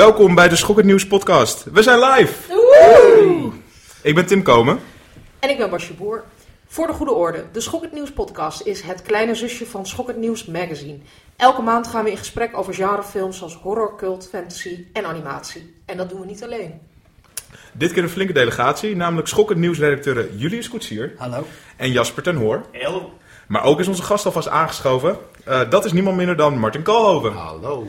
Welkom bij de Schokkend Nieuws podcast. We zijn live. Ik ben Tim Komen. En ik ben Basje Boer. Voor de goede orde, de Schokkend Nieuws podcast is het kleine zusje van Schokkend Nieuws magazine. Elke maand gaan we in gesprek over genrefilms zoals horror, cult, fantasy en animatie. En dat doen we niet alleen. Dit keer een flinke delegatie, namelijk Schokkend Nieuwsredacteuren Julius Koetsier Hallo. en Jasper ten Hoor. Hallo. Maar ook is onze gast alvast aangeschoven. Eh, dat is niemand minder dan Martin Koolhoven. Hallo.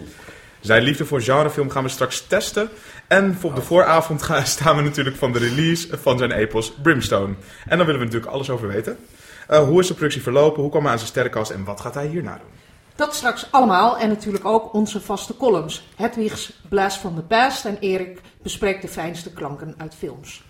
Zijn liefde voor genrefilm gaan we straks testen. En op de vooravond gaan, staan we natuurlijk van de release van zijn epos Brimstone. En dan willen we natuurlijk alles over weten. Eh, hoe is de productie verlopen? Hoe kwam hij aan zijn sterrenkast? En wat gaat hij hierna doen? Dat straks allemaal en natuurlijk ook onze vaste columns. Hedwigs Blast from the Past en Erik bespreekt de fijnste klanken uit films.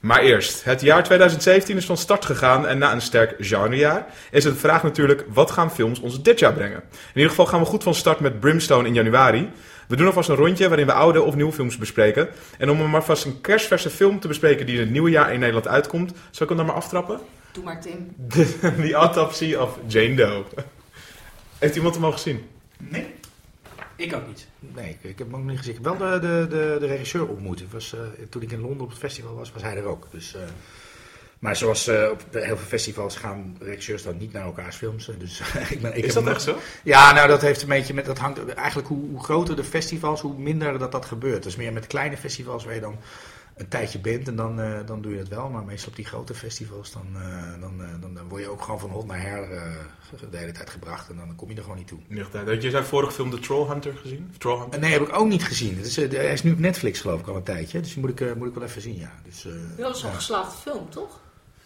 Maar eerst, het jaar 2017 is van start gegaan en na een sterk genrejaar is het de vraag natuurlijk, wat gaan films ons dit jaar brengen? In ieder geval gaan we goed van start met Brimstone in januari. We doen alvast een rondje waarin we oude of nieuwe films bespreken. En om maar vast een kerstverse film te bespreken die in het nieuwe jaar in Nederland uitkomt, zal ik hem dan maar aftrappen? Doe maar Tim. The Autopsy of Jane Doe. Heeft iemand hem al gezien? Nee. Ik ook niet. Nee, ik, ik heb hem ook niet gezien. Ik heb wel de, de, de, de regisseur ontmoet. Was, eh, toen ik in Londen op het festival was, was hij er ook. Dus, eh, maar zoals eh, op heel veel festivals gaan regisseurs dan niet naar elkaars films. Dus ik ben, ik Is dat echt zo? Ja, nou dat heeft een beetje met, dat hangt eigenlijk hoe, hoe groter de festivals, hoe minder dat dat gebeurt. Dus meer met kleine festivals waar je dan een tijdje bent en dan, eh, dan doe je dat wel. Maar meestal op die grote festivals, dan, eh, dan, eh, dan, dan word je ook gewoon van hot naar her eh, de hele tijd gebracht. En dan kom je er gewoon niet toe. Echt. Had je zijn vorige film The Troll Hunter gezien? Troll Hunter? Nee, heb ik ook niet gezien. Het is, eh, hij is nu op Netflix geloof ik al een tijdje. Dus die moet ik, eh, moet ik wel even zien, ja. Dus, eh, Dat is een ja. geslaagde film, toch?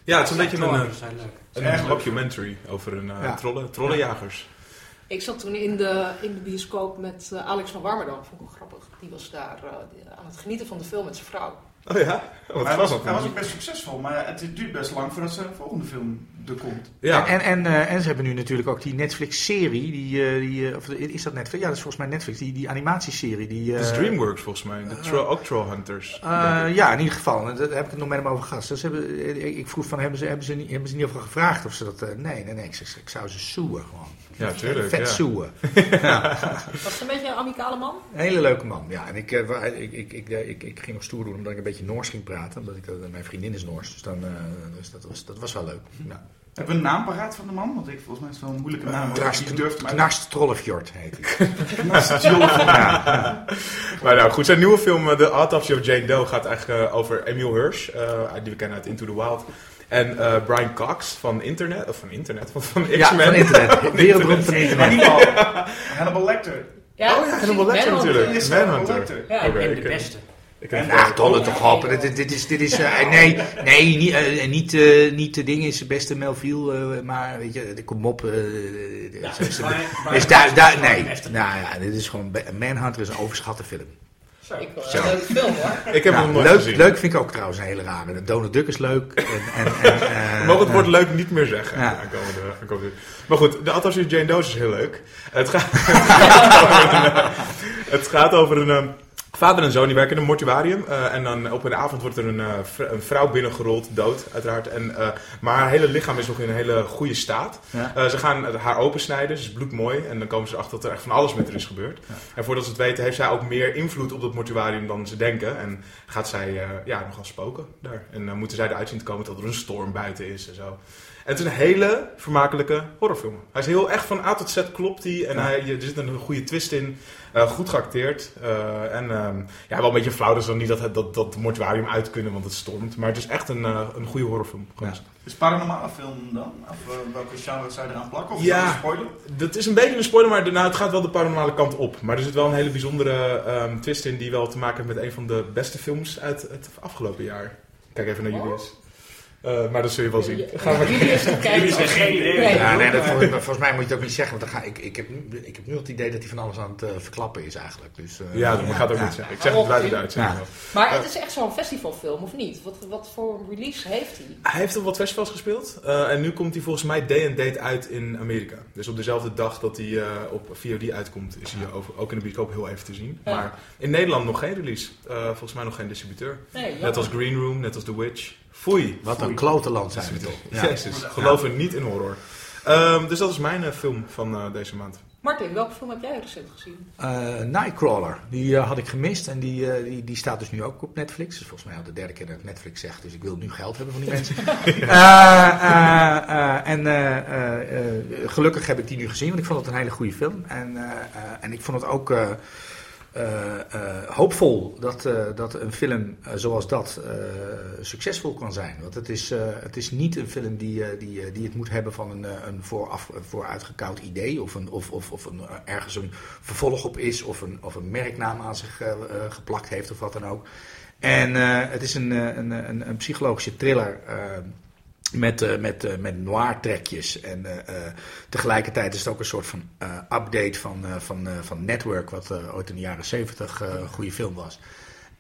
Ja, het is een beetje een, Trollen zijn leuk. een documentary over een eh, Ja. trollen, trollenjagers. Ik zat toen in de, in de bioscoop met Alex van Warmerdam, vond ik wel grappig. Die was daar eh, aan het genieten van de film met zijn vrouw. Oh ja? Wat Maar hij, was, hij was ook best succesvol, maar het duurt best lang voordat zijn volgende film er komt. Ja. En, en, eh, en ze hebben nu natuurlijk ook die Netflix-serie. Die, eh, die, eh, of is dat Netflix? Ja, dat is volgens mij Netflix. Die, die animatieserie. Die, is eh, DreamWorks volgens mij. De tro ook Troll Hunters. eh, ja, in ieder geval. En Daar heb ik het nog met hem over gehad. Dus ze hebben, ik vroeg van, hebben ze, hebben, ze niet, hebben ze niet over gevraagd of ze dat... nee, nee, nee. Ik, zeg, ik zou ze soeën gewoon. Ja, tuurlijk. Vet ja. soeën. Was het een beetje een amicale man? Een hele leuke man. Ja, en ik, eh, ik, ik, ik, eh, ik, ik ging nog stoer doen omdat ik een beetje Noors ging praten. Omdat ik, eh, mijn vriendin is Noors. Dus, dan, eh, dus dat, was, dat was wel leuk. Ja. Hebben we een naam paraat van de man? Want ik, volgens mij is het wel een moeilijke naam. Knarst Trollefjord heet hij. Knarst Jolf. Maar nou goed, zijn nieuwe film, The Autopsy of Jane Doe, gaat eigenlijk over Emil Hirsch, eh, die we kennen uit Into the Wild. En eh, Brian Cox van Internet, of van Internet, van, van Ja, X-Men. van internet. Wereldberoemd van internet. Hannibal. Hannibal Lecter. Ja, Oh ja, Hannibal Lecter natuurlijk. Manhunter. Lecter. Ja, Oké, en de beste. Ik Ja, dolle toch op. Dit, dit is, dit is eh, nee, nee, niet, eh, niet, eh, niet de ding is de beste Melville, eh maar weet je, de- kom op. eh, Ja, is daar, nee, nou ja, dit is gewoon, Manhunter is een overschatte film. Ik Zo. een leuke film hoor. Ik heb Ja, hem nooit leuk, gezien. leuk vind ik ook trouwens een hele rare. Donald Duck is leuk. En, en, en, eh, We mogen het woord leuk niet meer zeggen. Ja. Aankomende- aankomende- Maar goed, de of Jane Doe is heel leuk. Het gaat, het gaat over een... eh, Vader en zoon die werken in een mortuarium. eh, en dan op een avond wordt er een, eh, een vrouw binnengerold, dood uiteraard. En, eh, maar haar hele lichaam is nog in een hele goede staat. Ja. Ze gaan haar opensnijden, ze is bloedmooi. En dan komen ze erachter dat er echt van alles met haar is gebeurd. En voordat ze het weten, heeft zij ook meer invloed op dat mortuarium dan ze denken. En gaat zij ja, nogal spoken daar. En dan moeten zij eruit zien te komen dat er een storm buiten is en zo. En het is een hele vermakelijke horrorfilm. Hij is heel echt van A tot Z klopt hij. En Ja. hij, er zit een goede twist in. Uh, goed geacteerd. Uh, en um, ja, wel een beetje flauw. Dus dan niet dat het dat, dat mortuarium uit kunnen, want het stormt. Maar het is echt een, uh, een goede horrorfilm. Ja. Is paranormale film dan? Of uh, welke genre zou je eraan plakken? Of Ja. is dat een spoiler? Dat is een beetje een spoiler, maar daarna, het gaat wel de paranormale kant op. Maar er zit wel een hele bijzondere um, twist in die wel te maken heeft met een van de beste films uit het afgelopen jaar. Kijk even naar Julius. Uh, maar dat zul je wel zien. Gaan we Jullie kijken. Jullie zijn geen idee. Nee. Ja, nee, dat, volgens, volgens mij moet je het ook niet zeggen. Want dan ga, ik, ik, heb, nu- ik heb nu het idee dat hij van alles aan het uh, verklappen is eigenlijk. Dus, uh, Ja, dat gaat ook ja. niet zeggen. Ik zeg het buiten wel. Maar het is echt zo'n festivalfilm, of niet? Wat, wat voor release heeft hij? Hij heeft op wat festivals gespeeld. uh, en nu komt hij volgens mij day and date uit in Amerika. Dus op dezelfde dag dat hij uh, op VOD uitkomt, is hij over, ook in de bioscoop heel even te zien. Ja. Maar in Nederland nog geen release. Uh, volgens mij nog geen distributeur. Nee, Net als Green Room, net als The Witch. Foei. Wat Foei. een klote land zijn we toch. Ja. Jezus, geloven niet in horror. Um, dus dat is mijn uh, film van uh, deze maand. Martin, welke film heb jij recent gezien? Eh, Nightcrawler, die eh, had ik gemist en die, eh, die, die staat dus nu ook op Netflix. Dus volgens mij al de derde keer dat ik Netflix zeg, dus ik wil nu geld hebben van die mensen. Eh, eh, eh, en eh, eh, eh, gelukkig heb ik die nu gezien, want ik vond het een hele goede film. En, eh, eh, en ik vond het ook eh, eh, eh, hoopvol dat, eh, dat een film eh, zoals dat eh, succesvol kan zijn. Want het is, eh, het is niet een film die, eh, die, eh, die het moet hebben van een, eh, een vooraf, vooruitgekoud idee. Of, een, of, of, of een, eh, ergens een vervolg op is. Of een, of een merknaam aan zich eh, eh, geplakt heeft of wat dan ook. En eh, het is een, eh, een, een, een psychologische thriller. eh, met, eh, met, eh, met noir trekjes. En eh, tegelijkertijd is het ook een soort van update van, van, van Network, wat ooit in de jaren zeventig een goede film was.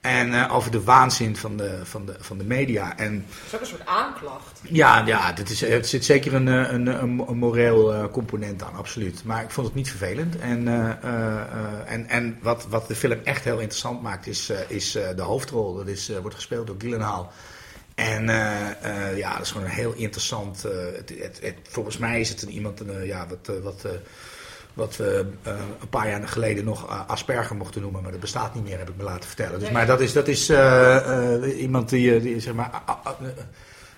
En over de waanzin van de, van de, van de media. En Dat is ook een soort aanklacht. ja, ja dit is, er zit zeker een, een, een, een moreel component aan, absoluut. Maar ik vond het niet vervelend. En, en, en wat, wat de film echt heel interessant maakt, is, is de hoofdrol. Dat is, wordt gespeeld door Gyllenhaal. En eh, eh, ja, dat is gewoon een heel interessant. eh, het, het, het- volgens mij is het een, iemand een, ja, wat, wat, eh, wat we eh, een paar jaar geleden nog Asperger mochten noemen, maar dat bestaat niet meer, heb ik me laten vertellen. Dus, Nee. maar dat is, dat is eh, eh, iemand die, eh, die zeg maar,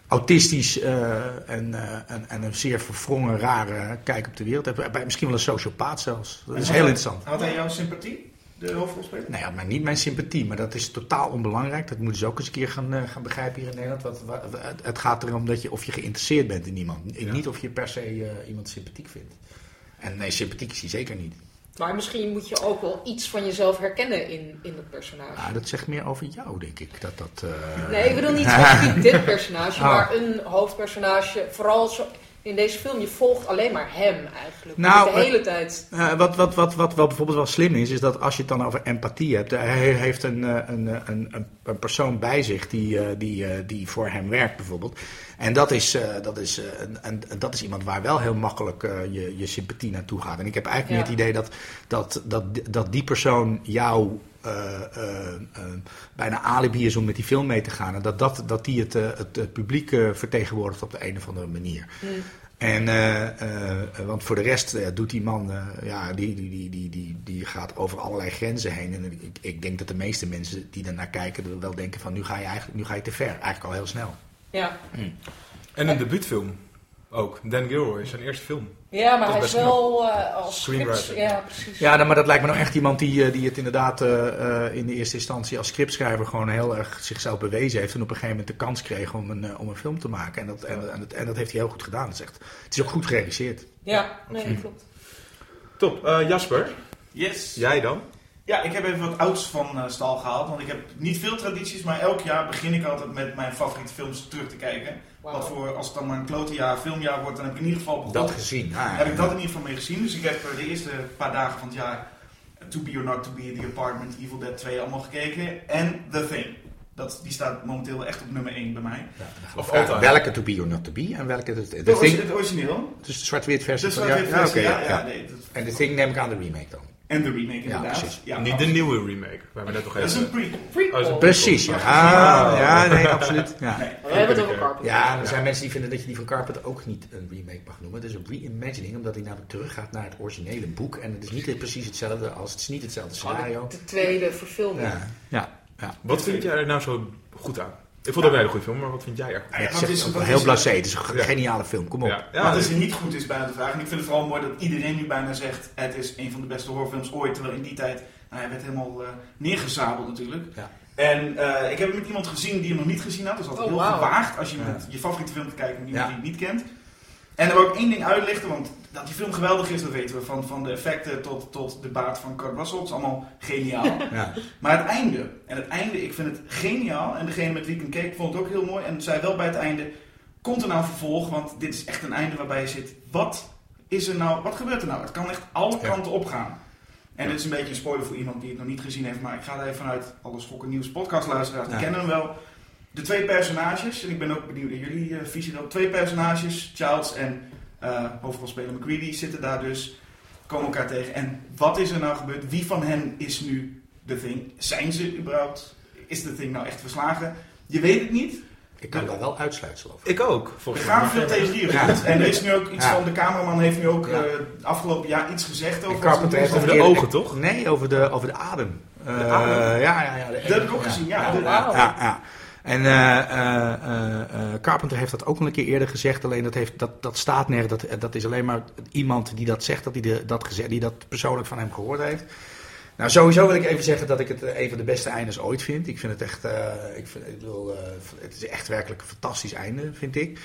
autistisch eh, en, eh, en, en een zeer verwrongen, rare kijk op de wereld Misschien wel een sociopaat zelfs. Dat is heel interessant. Had hij jouw sympathie, de hoofdrolspeler? Nou ja, maar niet mijn sympathie, maar dat is totaal onbelangrijk. Dat moeten ze ook eens een keer gaan, eh, gaan begrijpen hier in Nederland. Wat, wat- het- gaat erom dat je, of je geïnteresseerd bent in iemand. Ja. Niet of je per se eh, iemand sympathiek vindt. En nee, sympathiek is hij zeker niet. Maar misschien moet je ook wel iets van jezelf herkennen in, in dat personage. Ah, dat zegt meer over jou, denk ik. Dat dat, eh, Nee, ik bedoel niet specifiek dit personage, Oh. maar een hoofdpersonage. Vooral zo, in deze film, je volgt alleen maar hem eigenlijk. Nou, de hele tijd. Eh, wat, wat, wat, wat wel bijvoorbeeld wel slim is, is dat als je het dan over empathie hebt. eh, Hij heeft een, eh, een, een, een, persoon bij zich die, die, die voor hem werkt bijvoorbeeld. En dat is, dat is, een, een- dat is iemand waar wel heel makkelijk je, je sympathie naartoe gaat. En ik heb eigenlijk Ja. meer het idee dat, dat, dat, dat die persoon jou bijna alibi is om met die film mee te gaan. En dat, dat, dat die het, eh, het, het publiek eh, vertegenwoordigt op de een of andere manier. Hm. En, eh, eh, want voor de rest eh, doet die man, eh, ja, die, die, die, die, die, die gaat over allerlei grenzen heen. En ik, ik denk dat de meeste mensen die daarnaar kijken, wel denken van nu ga je eigenlijk nu ga je te ver. Eigenlijk al heel snel. Ja. En een debuutfilm ook. Dan Gilroy, zijn eerste film. ja, maar Dat hij is wel eh, als Screenwriter. Ja, precies. Ja, dan, maar dat lijkt me nou echt iemand die, eh, die het inderdaad eh, eh, in de eerste instantie als scriptschrijver gewoon heel erg zichzelf bewezen heeft. En op een gegeven moment de kans kreeg om een, om een film te maken. En dat, en, en, dat, en dat heeft hij heel goed gedaan. Het is, echt, het is ook goed geregisseerd. Ja, nee, dat klopt. Top. Eh, Jasper, Yes. jij dan? Ja, ik heb even wat ouds van eh, stal gehaald. Want ik heb niet veel tradities, maar elk jaar begin ik altijd met mijn favoriete films terug te kijken. Wat voor, als het dan maar een klote jaar, filmjaar wordt, dan heb ik in ieder geval. Dat gezien. Ah, heb ik dat in ieder geval mee gezien. Dus ik heb eh, de eerste paar dagen van het jaar eh, To Be or Not To Be, The Apartment, Evil Dead 2 allemaal gekeken. En The Thing. Dat, die staat momenteel echt op nummer 1 bij mij. Of Ja, welke to be or not to be en welke origi- thing, het origineel. dus de zwart-wit versie. De van- zwart-wit ja, versie, oké, ja, ja, ja, ja. nee, dat- En de thing neem ik aan de remake dan. En de remake inderdaad. precies. Ja, Niet de nieuwe remake, we net nog Dat is even... een prequel. Prequel. Oh, een Precies, ja. Ah. Ah, ja, nee, absoluut. Ja. Nee. We hebben het over Carpenter. Ja, er zijn mensen die vinden dat je die van Carpenter ook niet een remake mag noemen. Het is een reimagining, omdat hij namelijk teruggaat naar het originele boek. En het is niet precies hetzelfde als het is niet hetzelfde scenario. De tweede verfilming. Ja, ja, ja. Wat vind jij er nou zo goed aan? Ik vond het een hele goede film, maar wat vind jij er? Ja, zeg, is- heel is- blasé. Het is een Ja. geniale film, kom op. Ja, Wat is er niet goed is bijna de vraag. En ik vind het vooral mooi dat iedereen nu bijna zegt... het is een van de beste horrorfilms ooit. Terwijl in die tijd... Nou, hij werd helemaal eh, neergezabeld natuurlijk. Ja. En eh, ik heb hem met iemand gezien die hem nog niet gezien had. Dus dat is altijd Oh, heel gewaagd als je Ja. met je favoriete film te kijken met iemand Ja. die je niet kent. En er wil ik één ding uitlichten, want dat die film geweldig is, dat weten we. Van, van de effecten tot, tot de baard van Kurt Russell. Het is allemaal geniaal. Ja. Maar het einde, en het einde, ik vind het geniaal. En degene met wie ik hem keek vond het ook heel mooi. En zei wel bij het einde, komt er nou vervolg? Want dit is echt een einde waarbij je zit, wat is er nou, wat gebeurt er nou? Het kan echt alle Ja. kanten opgaan. En dit is een beetje een spoiler voor iemand die het nog niet gezien heeft. Maar ik ga er even vanuit, alle Schokken Nieuws podcastluisteraars, die Ja. kennen hem wel. De twee personages, en ik ben ook benieuwd naar jullie eh, visie daarop. Twee personages, Childs en eh hoofdrolspeler McCready zitten daar dus. Komen elkaar tegen. En wat is er nou gebeurd? Wie van hen is nu The Thing? Zijn ze überhaupt? Is The Thing nou echt verslagen? Je weet het niet. Ik kan daar wel uitsluitsel over. Ik ook, Er volgens mij. gaan veel theorieën rond. En er is nu ook iets Ja. van, de cameraman heeft nu ook Ja. eh, afgelopen jaar iets gezegd over... Carpenter heeft over de ogen, toch? Nee, over de, over de adem. Eh, adem? Ja, ja, ja. de- Dat heb ik ook gezien, ja. Ja, De- ja, ja, ja. En eh, eh, eh, Carpenter heeft dat ook al een keer eerder gezegd. Alleen dat, heeft, dat, dat staat nergens. Dat, dat is alleen maar iemand die dat zegt, dat die, de, dat, gezegd, die dat persoonlijk van hem gehoord heeft. Nou, sowieso wil ik even zeggen dat ik het een van de beste eindes ooit vind. Ik vind het echt, ik ik bedoel, het is echt werkelijk een fantastisch einde, vind ik.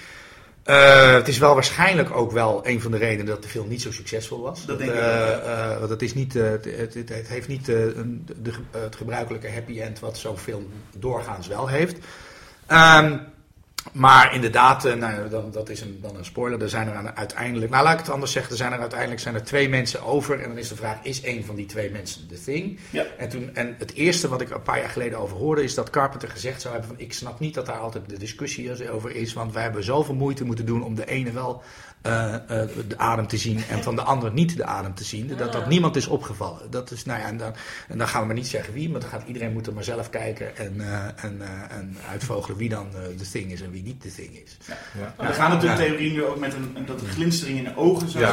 Eh, het is wel waarschijnlijk ook wel een van de redenen dat de film niet zo succesvol was. Dat denk ik eh, ook, eh, want het, is niet, eh, het, het, het- heeft niet eh, een, de, het gebruikelijke happy end wat zo'n film doorgaans wel heeft. Ehm, maar inderdaad, eh, nou, dan, dat is een, dan een spoiler. Er zijn er aan- uiteindelijk, nou laat ik het anders zeggen, er zijn er uiteindelijk zijn er twee mensen over. En dan is de vraag, is een van die twee mensen de thing? Ja. En, toen, en het eerste wat ik een paar jaar geleden over hoorde, is dat Carpenter gezegd zou hebben van, ik snap niet dat daar altijd de discussie over is, want wij hebben zoveel moeite moeten doen om de ene wel de adem te zien en van de ander niet de adem te zien. Dat dat Ah. niemand is opgevallen. Dat is, nou ja, en dan, en dan gaan we maar niet zeggen wie, maar dan gaat iedereen moeten maar zelf kijken en, eh, en, eh, en uitvogelen wie dan eh, de thing is en wie niet de thing is. Ja. Er gaan natuurlijk theorieën nu ook met een, dat er glinstering in de ogen zou Ja,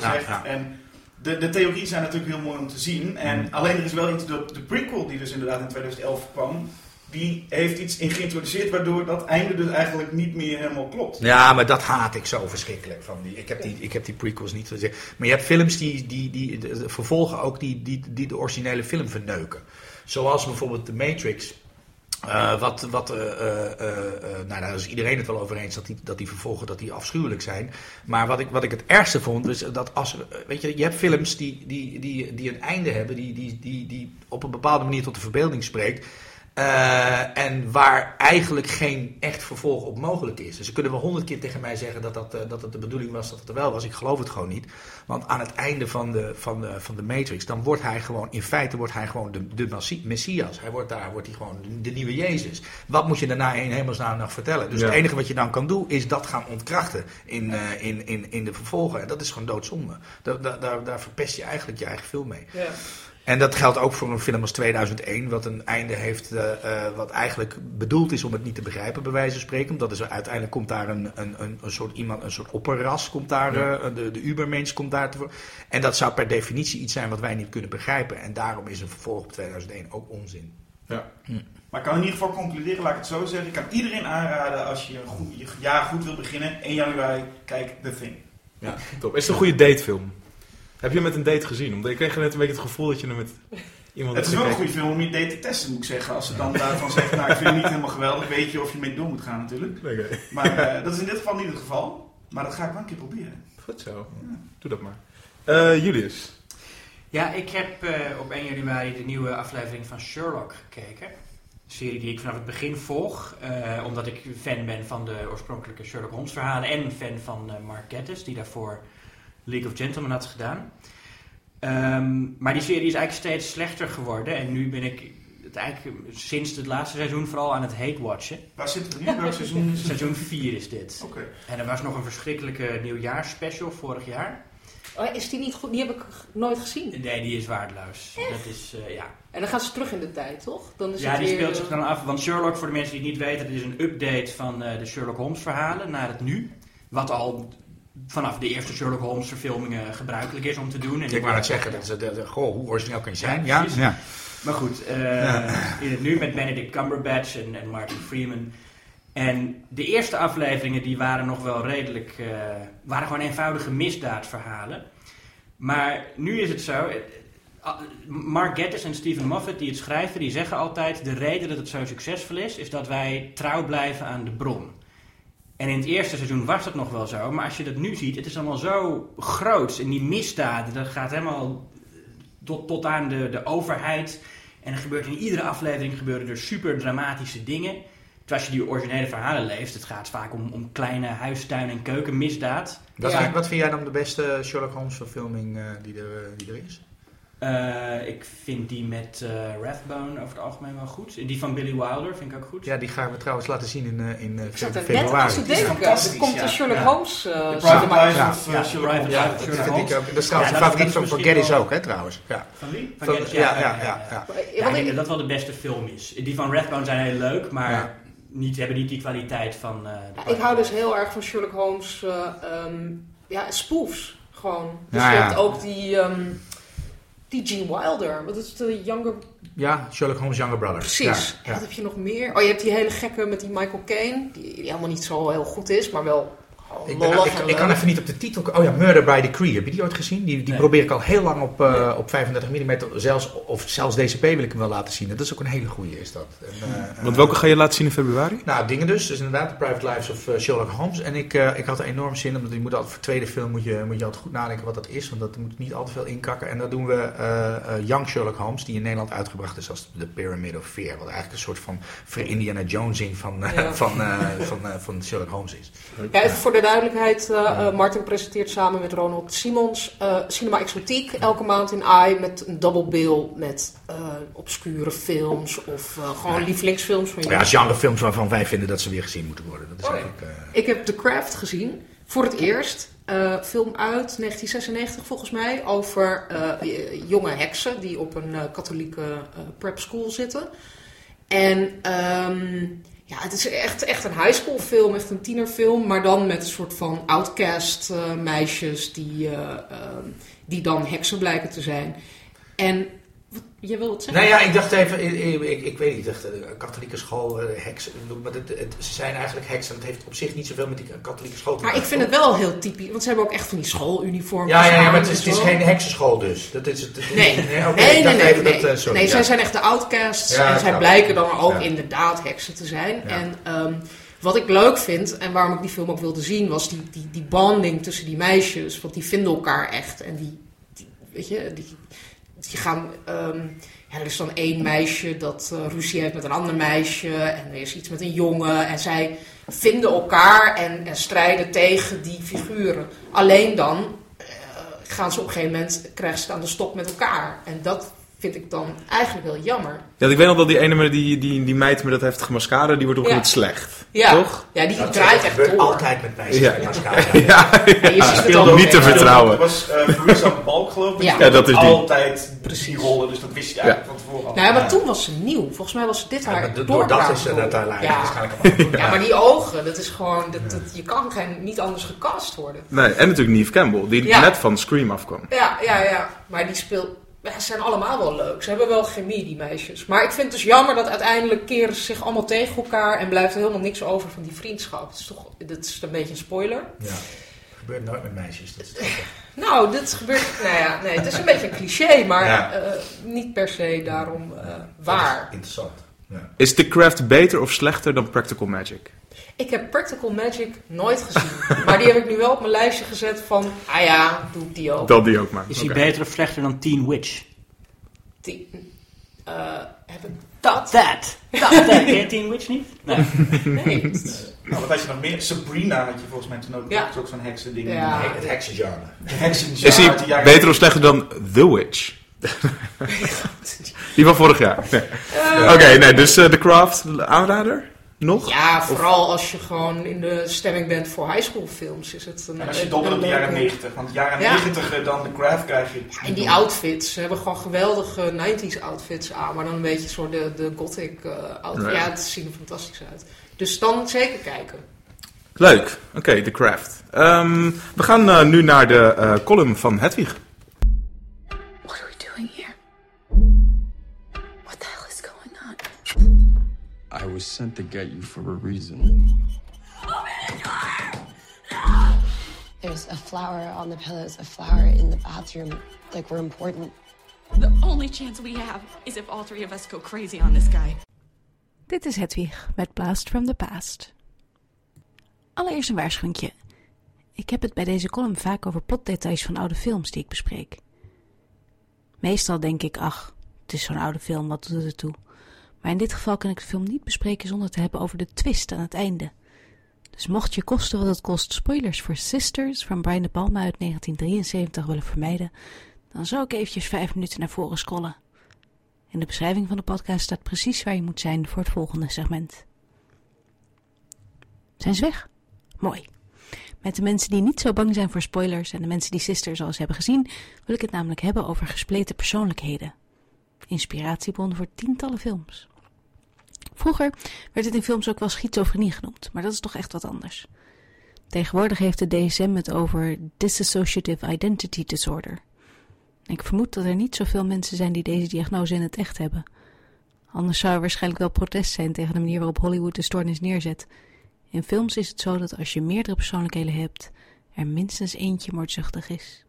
zijn. ja. En de, de theorieën zijn natuurlijk heel mooi om te zien. En Mm. alleen er is wel iets, de, de prequel die dus inderdaad in 2011 kwam, die heeft iets in geïntroduceerd waardoor dat einde dus eigenlijk niet meer helemaal klopt. Ja, maar dat haat ik zo verschrikkelijk. Van die, ik, heb die, ik heb die prequels niet gezien. Maar je hebt films die, die, die vervolgen ook die, die, die de originele film verneuken. Zoals bijvoorbeeld The Matrix. Eh, wat, wat, eh, eh, nou, daar is iedereen het wel over eens dat die, dat die vervolgen dat die afschuwelijk zijn. Maar wat ik, wat ik het ergste vond, is dat als weet je, je hebt films die, die, die, die een einde hebben, die, die, die, die op een bepaalde manier tot de verbeelding spreekt. Eh, en waar eigenlijk geen echt vervolg op mogelijk is. Dus ze kunnen wel honderd keer tegen mij zeggen dat, dat, eh, dat het de bedoeling was dat het er wel was. Ik geloof het gewoon niet. Want aan het einde van de, van de, van de Matrix, dan wordt hij gewoon, in feite wordt hij gewoon de, de Messias. Hij wordt daar, wordt hij gewoon de, de nieuwe Jezus. Wat moet je daarna in hemelsnaam nog vertellen? Dus Ja. het enige wat je dan kan doen, is dat gaan ontkrachten in, eh, in, in, in de vervolgen. En dat is gewoon doodzonde. Daar, daar, daar, daar verpest je eigenlijk je eigen film mee. Ja. En dat geldt ook voor een film als 2001, wat een einde heeft, eh, eh, wat eigenlijk bedoeld is om het niet te begrijpen, bij wijze van spreken. Dat is uiteindelijk komt daar een, een, een, een soort iemand, een soort opperras, komt daar, Ja. eh, de, de Ubermensch komt daar te voor. En dat zou per definitie iets zijn wat wij niet kunnen begrijpen. En daarom is een vervolg op 2001 ook onzin. Ja. Maar ik kan in ieder geval concluderen, laat ik het zo zeggen. Ik kan iedereen aanraden als je een goed, je jaar goed wil beginnen. 1 januari, kijk The Thing. Ja, top. Is het een goede datefilm? Heb je hem met een date gezien? Omdat ik kreeg net een beetje het gevoel dat je hem met iemand Het is wel een goede film om je date te testen, moet ik zeggen. Als ze dan daarvan zegt, nou ik vind het niet helemaal geweldig, weet je of je mee door moet gaan natuurlijk. Maar eh, dat is in dit geval niet het geval. Maar dat ga ik wel een keer proberen. Goed zo. Doe dat maar. Eh, Julius. Ja, ik heb eh, op 1 januari de nieuwe aflevering van Sherlock gekeken. Een serie die ik vanaf het begin volg, eh, omdat ik fan ben van de oorspronkelijke Sherlock Holmes verhalen en fan van eh, Mark die daarvoor League of Gentlemen had gedaan. Ehm, maar die serie is eigenlijk steeds slechter geworden en nu ben ik het eigenlijk sinds het laatste seizoen vooral aan het hate-watchen. Waar zitten we nu? Welk seizoen is het? Seizoen 4 is dit. Oké. En er was nog een verschrikkelijke nieuwjaarsspecial vorig jaar. Oh, is die niet goed? Die heb ik nooit gezien. Nee, die is waardeloos. Dat is, eh, ja. En dan gaan ze terug in de tijd, toch? Dan is Ja, het die weer, speelt eh, zich dan af. Want Sherlock, voor de mensen die het niet weten, dat is een update van eh, de Sherlock Holmes verhalen naar het nu. Wat al vanaf de eerste Sherlock Holmes verfilmingen gebruikelijk is om te doen. En Ik wou net zeggen, dat is, de, de- goh, hoe origineel kan je zijn? Ja, Ja. Maar goed, eh, in het nu met Benedict Cumberbatch en, en Martin Freeman. En de eerste afleveringen die waren nog wel redelijk, eh, waren gewoon eenvoudige misdaadverhalen. Maar nu is het zo, eh, Mark Gatiss en Stephen Moffat die het schrijven, die zeggen altijd de reden dat het zo succesvol is, is dat wij trouw blijven aan de bron. En in het eerste seizoen was dat nog wel zo, maar als je dat nu ziet, het is allemaal zo groot. En die misdaden, dat gaat helemaal tot, tot aan de, de overheid. En er gebeurt in iedere aflevering gebeuren er super dramatische dingen. Terwijl als je die originele verhalen leest, het gaat vaak om, om kleine huistuin- en keukenmisdaad. Wat, Ja. vind, wat vind jij dan de beste Sherlock Holmes verfilming eh, die, er, eh, die er is? Eh, ik vind die met eh, Rathbone over het algemeen wel goed. Die van Billy Wilder vind ik ook goed. Ja, die gaan we trouwens laten zien in, eh, in eh, Ik zat er net februari. te Die is denken. Er komt ja. een Sherlock Ja. Holmes uh, The Private Life Ja. of Ja, Sherlock Holmes. Ja, of dat Sherlock vind ik Holmes. ook. Dat is trouwens Ja, de favoriet van, wel- ook, hè, trouwens. Ja. Van wie? Van ja, ja, ja, ja. Ja, ik denk dat dat wel de beste film is. Die van Rathbone zijn heel leuk, maar Ja. niet, hebben niet die kwaliteit van... eh, de Ja, ik hou dus heel erg van Sherlock Holmes, eh, ehm, ja, spoofs gewoon. Dus Ja, je hebt ook die, die Gene Wilder, wat is de Younger... Ja, Sherlock Holmes' Younger Brother. Precies. Ja, En ja. wat heb je nog meer? Oh, je hebt die hele gekke met die Michael Caine, die, die helemaal niet zo heel goed is, maar wel Ik, ben- ik, kan even niet op de titel. Oh ja, Murder by Decree. Heb je die ooit gezien? Die, die Nee. probeer ik al heel lang op, eh, op 35 mm. Zelfs, of zelfs DCP wil ik hem wel laten zien. Dat is ook een hele goeie, is dat. En, eh, Want welke ga je laten zien in februari? Nou, dingen dus. Dus inderdaad, The Private Lives of eh, Sherlock Holmes. En ik, ik had er enorm zin in, omdat je moet altijd voor tweede film moet je, moet je altijd goed nadenken wat dat is. Want dat moet niet al te veel inkakken. En dat doen we eh, eh, Young Sherlock Holmes, die in Nederland uitgebracht is als The Pyramid of Fear. Wat eigenlijk een soort van Ver Indiana Jonesing van, Ja. van, eh, van, eh, van Sherlock Holmes is. Ja, even voor de duidelijkheid, eh, eh, Martin presenteert samen met Ronald Simons eh, Cinema Exotiek elke maand in AI met een double bill met obscure films of gewoon Ja. lievelingsfilms van Ja, jullie. genrefilms waarvan wij vinden dat ze weer gezien moeten worden. Dat is eigenlijk... Ik heb The Craft gezien, voor het eerst. Film uit 1996 volgens mij, over jonge heksen die op een katholieke prep school zitten. En ehm, ja, het is echt, echt een high school film, echt een tienerfilm, maar dan met een soort van outcast eh, meisjes die, eh, ehm, die dan heksen blijken te zijn. En jij wil wat zeggen? Nou ja, ik dacht even, ik, ik, weet niet, ik dacht, eh, katholieke school, eh, heksen, maar het, het- ze zijn eigenlijk heksen. Het heeft op zich niet zoveel met die katholieke school te Maar ik maken, vind het wel heel typisch, want ze hebben ook echt van die schooluniformen. Ja, ja, ja, maar het is, het geen heksenschool dus. Dat is het. het- Nee, nee, nee, nee. nee. dat, eh, sorry, nee, ja. zij zijn echt de outcasts Ja, en zij blijken dan ook inderdaad heksen te zijn. En ehm, wat ik leuk vind en waarom ik die film ook wilde zien, was die, die, die bonding tussen die meisjes. Want die vinden elkaar echt en die, die weet je, die, die gaan... ehm, ja, er is dan één meisje dat eh, ruzie heeft met een ander meisje en er is iets met een jongen en zij vinden elkaar en, en strijden tegen die figuren. Alleen dan eh, gaan ze op een gegeven moment, krijgen ze het aan de stok met elkaar. En dat vind ik dan eigenlijk wel jammer. Ja, ik weet nog wel die ene die, die, die meid met dat heftige mascara, die wordt op een Ja. gegeven moment slecht. Ja, Toch? ja die Dat draait dat echt door. altijd met meisjes Ja. met mascara. Ja, En je ziet het speelde ook niet te vertrouwen. Dat was uh, Louisa Balk, geloof ik. Ja. Dat is die. altijd Precies. rollen, dus dat wist je eigenlijk van tevoren al. Nou ja, maar Ja. toen was ze nieuw. Volgens mij was dit Ja, haar door dat is eh, dat daar lijkt ja. waarschijnlijk ja, maar die ogen, dat is gewoon... Dat, dat, je kan geen, niet anders gecast worden. Nee, en natuurlijk Neve Campbell, die Ja. net van Scream afkwam. Ja, ja, ja. Maar die speelt... Ja, ze zijn allemaal wel leuk. Ze hebben wel chemie, die meisjes. Maar ik vind het dus jammer dat uiteindelijk keren ze zich allemaal tegen elkaar... en blijft er helemaal niks over van die vriendschap. Dat is toch dat is een beetje een spoiler. Ja. gebeurt nooit met meisjes. Dat is. Nou, dit gebeurt... Nou ja, nee, het is een beetje een cliché, maar Ja. eh, niet per se daarom eh, waar. Interessant. Ja. Is The Craft beter of slechter dan Practical Magic? Ik heb Practical Magic nooit gezien. maar die heb ik nu wel op mijn lijstje gezet van... Ah ja, doe ik die ook. Dat die ook maar. Is hij beter of slechter dan Teen Witch? Die, eh, heb ik dat? Dat! Je Teen Witch niet? Nee. Nee. Nou, wat had je nog meer? Sabrina had je volgens mij toen ook. Ja. Dat is ook zo'n heksen ding. Ja. Nee, het heksengenre. De heksen Is hij beter of slechter dan The Witch? Die van vorig jaar. Nee. Eh, Oké, nee, dus eh, The Craft, aanrader? Nog? Ja, vooral als je gewoon in de stemming bent voor high school films is het een En als je dobbelt op de jaren leuke- 90. Want de jaren Ja. 90 eh, dan de craft krijg je. En die outfits, ze hebben gewoon geweldige 90s outfits aan, maar dan een beetje zo de, de gothic eh outfit. Right. Ja, het ziet er fantastisch uit. Dus dan zeker kijken. Leuk. Oké, The Craft. Ehm, we gaan eh, nu naar de eh, column van Hedwig. I was sent to get you for a reason. There's a flower on the pillows, a flower in the bathroom. Like we're important. The only chance we have is if all three of us go crazy on this guy. Dit is Hedwig met Blast from the Past. Allereerst een waarschuwingje. Ik heb het bij deze column vaak over plotdetails van oude films die ik bespreek. Meestal denk ik, ach, het is zo'n oude film, wat doet het toe? Maar in dit geval kan ik de film niet bespreken zonder te hebben over de twist aan het einde. Dus mocht je kosten wat het kost spoilers voor Sisters van Brian De Palma uit 1973 willen vermijden, dan zou ik eventjes vijf minuten naar voren scrollen. In de beschrijving van de podcast staat precies waar je moet zijn voor het volgende segment. Zijn ze weg? Mooi. Met de mensen die niet zo bang zijn voor spoilers en de mensen die Sisters al eens hebben gezien, wil ik het namelijk hebben over gespleten persoonlijkheden. Inspiratiebron voor tientallen films. Vroeger werd het in films ook wel schizofrenie genoemd, maar dat is toch echt wat anders. Tegenwoordig heeft de DSM het over Dissociative Identity Disorder. Ik vermoed dat er niet zoveel mensen zijn die deze diagnose in het echt hebben. Anders zou er waarschijnlijk wel protest zijn tegen de manier waarop Hollywood de stoornis neerzet. In films is het zo dat als je meerdere persoonlijkheden hebt, er minstens eentje moordzuchtig is.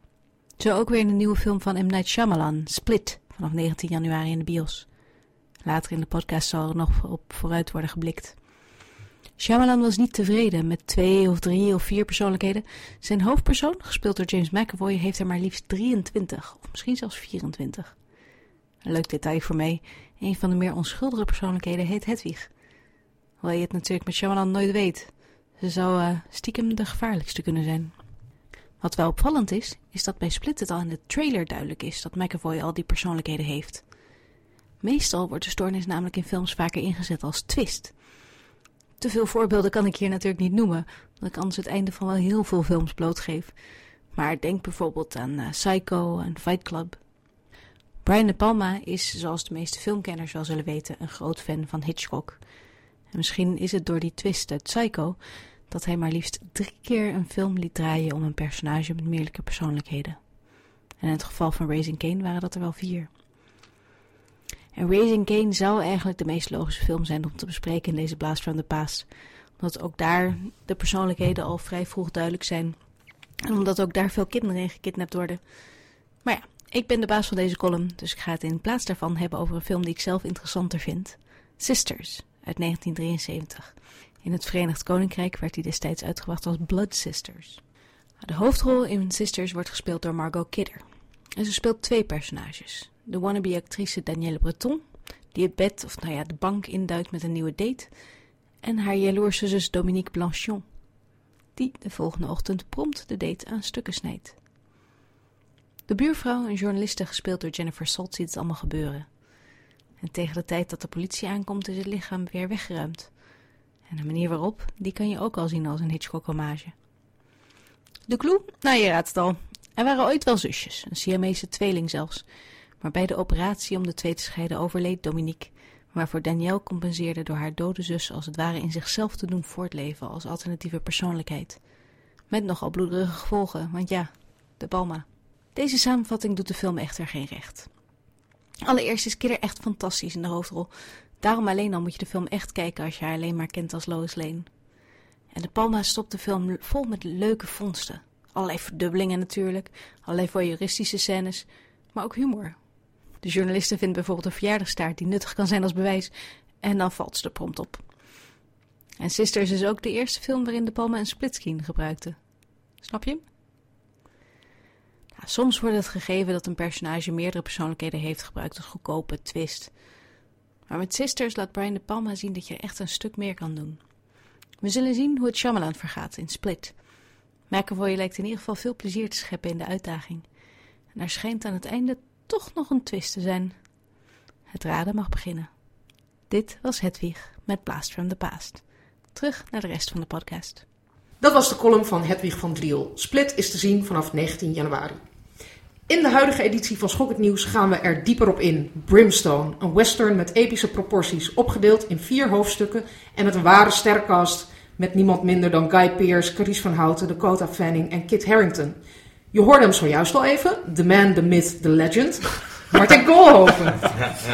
Zo ook weer in de nieuwe film van M. Night Shyamalan, Split, vanaf 19 januari in de bios. Later in de podcast zal er nog op vooruit worden geblikt. Shyamalan was niet tevreden met twee of drie of vier persoonlijkheden. Zijn hoofdpersoon, gespeeld door James McAvoy, heeft er maar liefst 23, of misschien zelfs 24. Een leuk detail voor mij, een van de meer onschuldige persoonlijkheden heet Hedwig. Hoewel je het natuurlijk met Shyamalan nooit weet. Ze zou uh, stiekem de gevaarlijkste kunnen zijn. Wat wel opvallend is, is dat bij Split het al in de trailer duidelijk is dat McAvoy al die persoonlijkheden heeft. Meestal wordt de stoornis namelijk in films vaker ingezet als twist. Te veel voorbeelden kan ik hier natuurlijk niet noemen, omdat ik anders het einde van wel heel veel films blootgeef. Maar denk bijvoorbeeld aan uh, Psycho en Fight Club. Brian De Palma is, zoals de meeste filmkenners wel zullen weten, een groot fan van Hitchcock. En misschien is het door die twist uit Psycho dat hij maar liefst drie keer een film liet draaien om een personage met meerdere persoonlijkheden. En in het geval van Raising Kane waren dat er wel vier. En Raising Kane zou eigenlijk de meest logische film zijn om te bespreken in deze Blast from the Past. Omdat ook daar de persoonlijkheden al vrij vroeg duidelijk zijn. En omdat ook daar veel kinderen in gekidnapt worden. Maar ja, ik ben de baas van deze column, dus ik ga het in plaats daarvan hebben over een film die ik zelf interessanter vind. Sisters, uit 1973. In het Verenigd Koninkrijk werd hij destijds uitgebracht als Blood Sisters. De hoofdrol in Sisters wordt gespeeld door Margot Kidder. En ze speelt twee personages. De wannabe-actrice Danielle Breton, die het bed, of nou ja, de bank induikt met een nieuwe date. En haar jaloerse zus Dominique Blanchon, die de volgende ochtend prompt de date aan stukken snijdt. De buurvrouw, een journaliste gespeeld door Jennifer Salt, ziet het allemaal gebeuren. En tegen de tijd dat de politie aankomt is het lichaam weer weggeruimd. En de manier waarop, die kan je ook al zien als een Hitchcock-hommage. De clue? Nou, je raadt het al. Er waren ooit wel zusjes, een Siamese tweeling zelfs. Maar bij de operatie om de twee te scheiden overleed Dominique, waarvoor Danielle compenseerde door haar dode zus als het ware in zichzelf te doen voortleven als alternatieve persoonlijkheid. Met nogal bloederige gevolgen, want ja, de Balma. Deze samenvatting doet de film echter geen recht. Allereerst is Kidder echt fantastisch in de hoofdrol. Daarom alleen al moet je de film echt kijken als je haar alleen maar kent als Lois Lane. En de Palma stopt de film vol met leuke vondsten. Allerlei verdubbelingen natuurlijk, allerlei voyeuristische scènes, maar ook humor. De journaliste vindt bijvoorbeeld een verjaardagstaart die nuttig kan zijn als bewijs, en dan valt ze er prompt op. En Sisters is ook de eerste film waarin de Palma een splitscreen gebruikte. Snap je hem? Nou, soms wordt het gegeven dat een personage meerdere persoonlijkheden heeft gebruikt als goedkope twist. Maar met Sisters laat Brian De Palma zien dat je echt een stuk meer kan doen. We zullen zien hoe het Shyamalan vergaat in Split. McAvoy lijkt in ieder geval veel plezier te scheppen in de uitdaging. En er schijnt aan het einde toch nog een twist te zijn. Het raden mag beginnen. Dit was Hedwig met Blast from the Past. Terug naar de rest van de podcast. Dat was de column van Hedwig van Driel. Split is te zien vanaf 19 januari. In de huidige editie van Schok het Nieuws gaan we er dieper op in. Brimstone, een western met epische proporties, opgedeeld in vier hoofdstukken en met een ware stercast met niemand minder dan Guy Pearce, Carice van Houten, Dakota Fanning en Kit Harington. Je hoorde hem zojuist al even, The Man, The Myth, The Legend. Martin Koolhoven.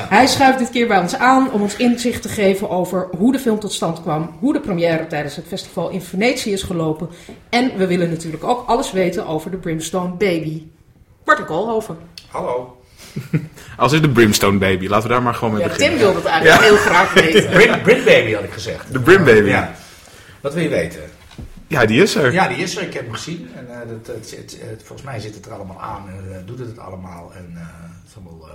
Hij schuift dit keer bij ons aan om ons inzicht te geven over hoe de film tot stand kwam, hoe de première tijdens het festival in Venetië is gelopen en we willen natuurlijk ook alles weten over de Brimstone Baby. Martin Koolhoven. Hallo. Als is de Brimstone Baby, laten we daar maar gewoon mee Ja, beginnen. Tim wilde het eigenlijk heel graag weten. Brit, Brit Baby had ik gezegd. De Brim Baby. Ja. Ja. Wat wil je weten? die is er. Ja, die is er. Ik heb hem gezien. En, eh, dat, het, het- het- volgens mij zit het er allemaal aan en eh, doet het het allemaal. En eh, het is allemaal, eh,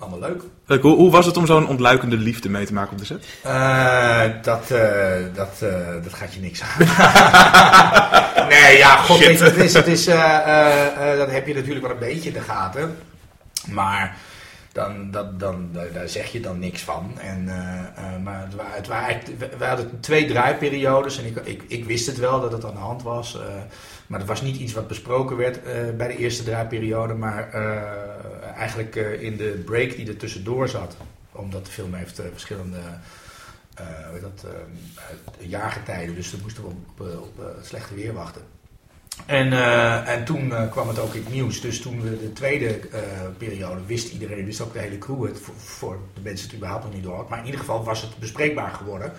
allemaal leuk. Leuk, hoe, hoe was het om zo'n ontluikende liefde mee te maken op de set? Eh, dat, eh, dat, eh, dat gaat je niks aan. nee, ja, god, weet je het is. Het is dat heb je natuurlijk wel een beetje in de gaten. Maar dan, dat, dan, daar, zeg je dan niks van. En, maar het het we, we hadden twee draaiperiodes. En ik, ik, ik wist het wel dat het aan de hand was. Maar het was niet iets wat besproken werd eh, bij de eerste draaiperiode. Maar eh, eigenlijk eh, in de break die er tussendoor zat. Omdat de film heeft verschillende hoe dat, jaargetijden. Dus dan moesten we op, op slechte weer wachten. En, en toen kwam het ook in het nieuws. Dus toen we de tweede periode wist iedereen, wist ook de hele crew het, voor, voor de mensen het überhaupt nog niet door had. Maar in ieder geval was het bespreekbaar geworden.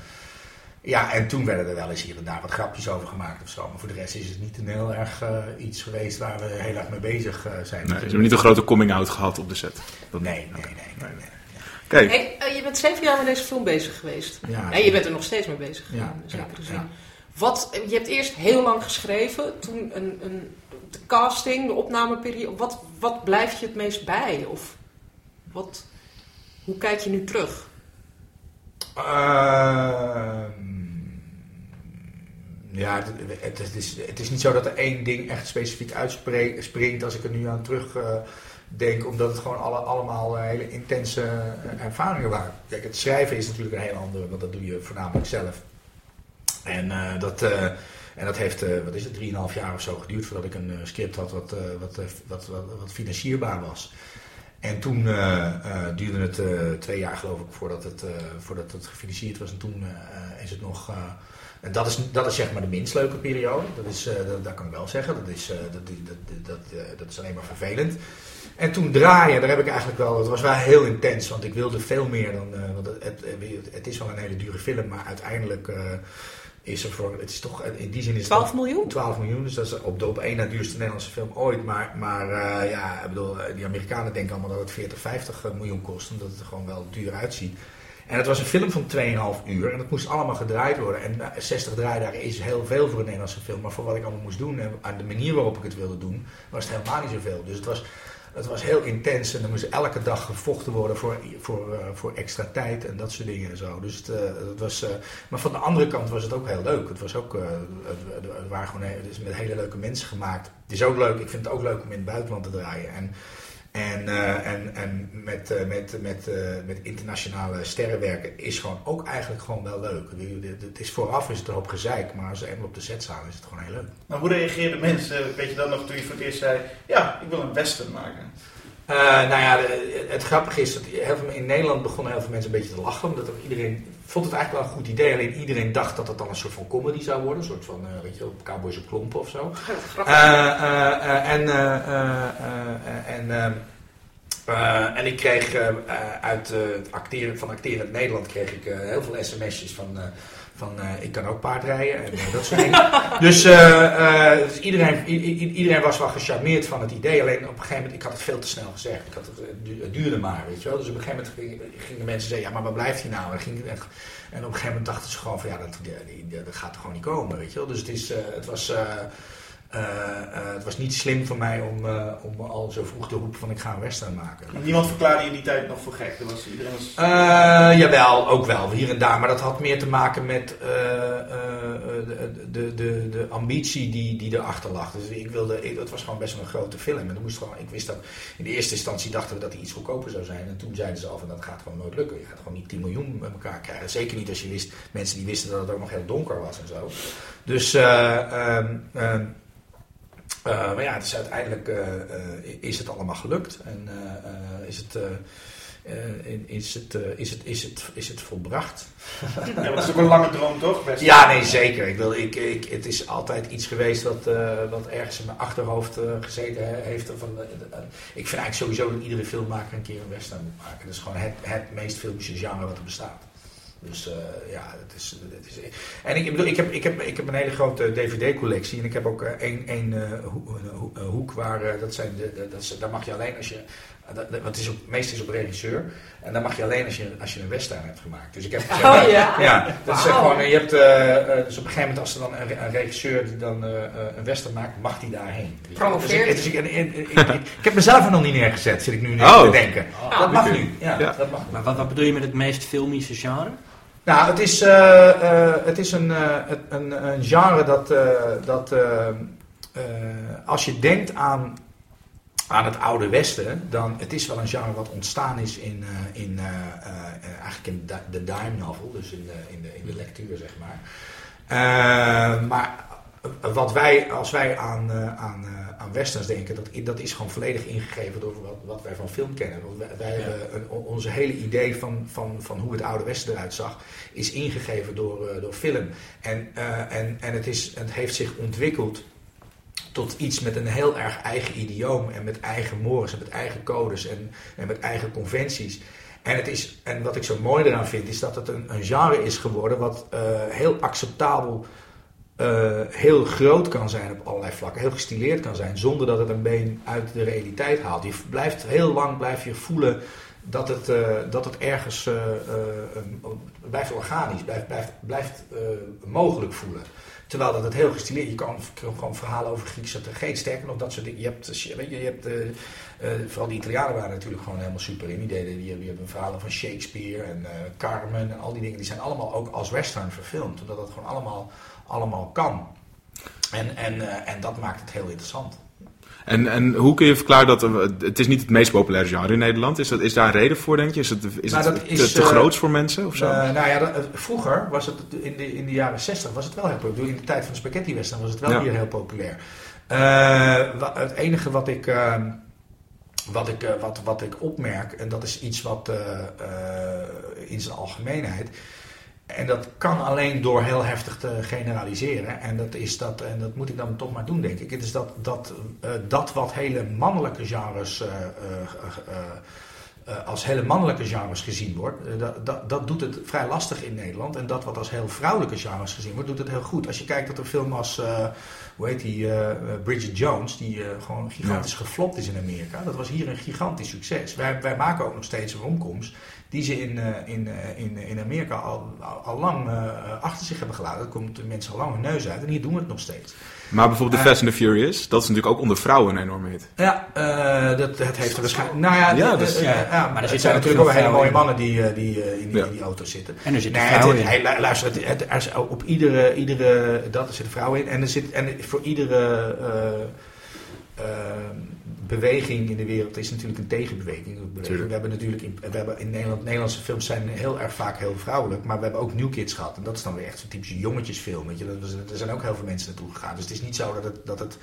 Ja, en toen werden er wel eens hier en daar wat grapjes over gemaakt of zo. Maar voor de rest is het niet een heel erg eh, iets geweest waar we heel erg mee bezig eh, zijn. Nee, ze hebben niet een grote coming-out gehad op de set. Dat- Nee, nee, nee. nee, nee. Kijk, Hey, eh, je bent zeven jaar met deze film bezig geweest. Ja, en je bent er nog steeds mee bezig Ja, gegaan, zekere ja, zin. ja. Wat, je hebt eerst heel lang geschreven, toen een, een, de casting, de opnameperiode. Wat, wat blijft je het meest bij? Of wat, hoe kijk je nu terug? Ehm, ja, het, is, het is niet zo dat er één ding echt specifiek uitspringt als ik er nu aan terug eh, denk, omdat het gewoon alle, allemaal eh, hele intense eh, ervaringen waren. Kijk, het schrijven is natuurlijk een heel ander, want dat doe je voornamelijk zelf. En dat, en dat heeft, eh, wat is het, 3,5 jaar of zo geduurd voordat ik een script had wat, wat, wat, wat, wat financierbaar was. En toen eh, eh, duurde het eh, twee jaar geloof ik voordat het, voordat het gefinancierd was. En toen is het nog... en dat is, dat is zeg maar de minst leuke periode. Dat, is, dat, kan ik wel zeggen. Dat is, dat, dat, dat, dat, is alleen maar vervelend. En toen draaien, daar heb ik eigenlijk wel... Het was wel heel intens, want ik wilde veel meer dan... want het, het, het is wel een hele dure film, maar uiteindelijk... eh, is er voor, het is toch, in die zin is het 12 miljoen? 12 miljoen, dus dat is op de op één na duurste Nederlandse film ooit. Maar, maar eh, ja, ik bedoel, eh, die Amerikanen denken allemaal dat het 40, 50 miljoen kost, omdat het er gewoon wel duur uitziet. En het was een film van 2,5 uur en het moest allemaal gedraaid worden. En eh, 60 draaidagen is heel veel voor een Nederlandse film, maar voor wat ik allemaal moest doen en aan de manier waarop ik het wilde doen, was het helemaal niet zoveel. Dus het was, het was heel intens en er moest elke dag gevochten worden voor, voor, eh, voor extra tijd en dat soort dingen en zo. Dus het, eh, was, eh, maar van de andere kant was het ook heel leuk. Het, was ook, het, het waren gewoon, he- het is met hele leuke mensen gemaakt. Het is ook leuk, ik vind het ook leuk om in het buitenland te draaien. En, en, eh, en, en met, eh, met, met, eh, met internationale sterren werken is gewoon ook eigenlijk gewoon wel leuk. Het is vooraf is het hoop gezeik, maar als ze eenmaal op de set staan is het gewoon heel leuk. Maar hoe reageerden mensen, weet je dan nog, toen je voor het eerst zei... Ja, ik wil een western maken. Eh, nou ja, het grappige is dat heel veel, in Nederland begonnen heel veel mensen een beetje te lachen. Omdat ook iedereen vond het eigenlijk wel een goed idee. Alleen iedereen dacht dat het dan een soort van comedy zou worden. Een soort van, eh, weet je wel, Cowboys op klompen of zo. Grappig. Eh, en, en, ehm, eh, en ik kreeg eh, uit acteren, van acteren in Nederland kreeg ik heel veel sms'jes van, van eh, ik kan ook paardrijden en eh, dat soort dingen. dus eh, dus iedereen, iedereen was wel gecharmeerd van het idee. Alleen op een gegeven moment, ik had het veel te snel gezegd. Ik had het, het du- het duurde maar, weet je wel. Dus op een gegeven moment gingen, gingen mensen zeggen, ja maar waar blijft hij nou? En, ging, en op een gegeven moment dachten ze gewoon van ja, dat, gaat er gewoon niet komen, weet je wel. Dus het, is, het was... eh, eh, het was niet slim van mij om, eh, om al zo vroeg te roepen van ik ga een western maken. Maar niemand verklaarde je die tijd nog voor gek. Dat was, iedereen was... Jawel, ook wel, hier en daar. Maar dat had meer te maken met de, de, de, de ambitie die, die erachter lag. Dus ik wilde, ik, het was gewoon best wel een grote film. En dan moest gewoon, ik wist dat, in de eerste instantie dachten we dat hij iets goedkoper zou zijn. En toen zeiden ze al van dat gaat gewoon nooit lukken. Je gaat gewoon niet 10 miljoen met elkaar krijgen. Zeker niet als je wist, mensen die wisten dat het ook nog heel donker was en zo. Dus, eh, ehm, eh, maar ja, het is uiteindelijk eh, eh, is het allemaal gelukt. En is het... is, het, is, het, is, het, is het volbracht? Ja, dat is ook een lange droom, toch? Ja, nee, zeker. Ik wil, ik, ik, het is altijd iets geweest wat, wat ergens in mijn achterhoofd gezeten he- heeft. Van, ik vind eigenlijk sowieso dat iedere filmmaker een keer een western moet maken. Dat is gewoon het, het meest filmische genre wat er bestaat. Dus eh, ja, het is, het is... En ik, ik bedoel, ik heb, ik, heb, ik heb een hele grote DVD-collectie. En ik heb ook eh, één één eh, hoek waar... dat zijn de, de- dat is, daar mag je alleen als je... dat- dat- Want het is op, meestal is op regisseur. En dan mag je alleen als je, als je een western hebt gemaakt. Dus ik heb... zeg maar- Oh, ja? ja, dat is gewoon... Je hebt, dus op een gegeven moment als er dan een, een regisseur die dan eh, eh, een western maakt, mag die daarheen. Ik- Promoveert. Dus ik, dus ik, ik, ik, ik- ik heb mezelf er nog niet neergezet, zit ik nu Oh. te denken. Ah, dat mag nu. Ja, Ja. dat mag nu. Maar wat, wat bedoel je met het meest filmische genre? Nou, het is, eh, eh, het is een, eh, een, een genre dat, dat als je denkt aan, aan het oude Westen, dan het is wel een genre wat ontstaan is in, in, eigenlijk in de, de dime novel, dus in de, in, de, in de lectuur zeg maar. Maar wat wij, als wij aan, aan, aan westerns denken, dat, dat is gewoon volledig ingegeven door wat, wat wij van film kennen. Want wij, wij Ja. hebben een, onze hele idee van, van, van hoe het oude westen eruit zag, is ingegeven door, eh, door film. En, eh, en, en het, is, het heeft zich ontwikkeld tot iets met een heel erg eigen idioom en met eigen mores en met eigen codes en, en met eigen conventies. En, het is, en wat ik zo mooi eraan vind, is dat het een, een genre is geworden wat eh, heel acceptabel, eh, heel groot kan zijn op allerlei vlakken, heel gestileerd kan zijn, zonder dat het een been uit de realiteit haalt. Je blijft heel lang blijf je voelen dat het, eh, dat het ergens eh, blijft organisch, blijft, blijft, blijft mogelijk voelen. Terwijl dat het heel gestileerd Je kan gewoon verhalen over Griekse tragedie. Sterker nog, dat soort dingen. Je hebt, je, hebt vooral die Italianen waren natuurlijk gewoon helemaal super in. Die, deden, die, hebben verhalen van Shakespeare en Carmen en al die dingen. Die zijn allemaal ook als western verfilmd. Omdat het gewoon allemaal, allemaal kan. En, en, eh, en dat maakt het heel interessant. En, en hoe kun je verklaren dat er- het is niet het meest populaire genre in Nederland? Is, dat, is daar een reden voor, denk je? Is het, is Nou, het te, is, te eh, groots voor mensen of zo? Eh, nou ja, dat- eh, vroeger was het in de, in de jaren 60 was het wel heel populair. In de tijd van de spaghetti western was het wel Ja. hier heel populair. Eh, het enige wat ik, eh, wat, ik, eh, wat, wat ik opmerk, en dat is iets wat eh, eh, in zijn algemeenheid. En dat kan alleen door heel heftig te generaliseren. En dat, is dat, en dat moet ik dan toch maar doen, denk ik. Het is dat, dat, eh, dat wat hele mannelijke genres. eh, eh, als hele mannelijke genres gezien wordt, dat, dat, dat doet het vrij lastig in Nederland. En dat wat als heel vrouwelijke genres gezien wordt, doet het heel goed. Als je kijkt dat een film als, hoe heet die, Bridget Jones, die gewoon gigantisch geflopt is in Amerika, dat was hier een gigantisch succes. Wij, wij maken ook nog steeds romcoms die ze in, eh, in, eh, in, in Amerika al, al, lang eh, achter zich hebben gelaten. Dat komt de mensen al lang hun neus uit en hier doen we het nog steeds. maar bijvoorbeeld eh, Fast and the Furious, dat is natuurlijk ook onder vrouwen een enorme hit. Ja, eh, dat, het heeft er waarschijnlijk. Nou ja, Ja, de- dus- eh, ja. ja, Maar er zijn natuurlijk ook hele mooie mannen die, eh, die eh, in, die, Ja. in die auto's zitten. En er zitten Nee, vrouwen het, in. luister, het, er op iedere, iedere. Dat er zitten vrouwen in. En, er zit, en voor iedere. eh, eh, beweging in de wereld is natuurlijk een tegenbeweging. Tuurlijk. We hebben natuurlijk in, we hebben in Nederland, Nederlandse films zijn heel erg vaak heel vrouwelijk, maar we hebben ook New Kids gehad. En dat is dan weer echt zo'n typische jongetjesfilm. Weet je. Dat er zijn ook heel veel mensen naartoe gegaan. Dus het is niet zo dat het, dat het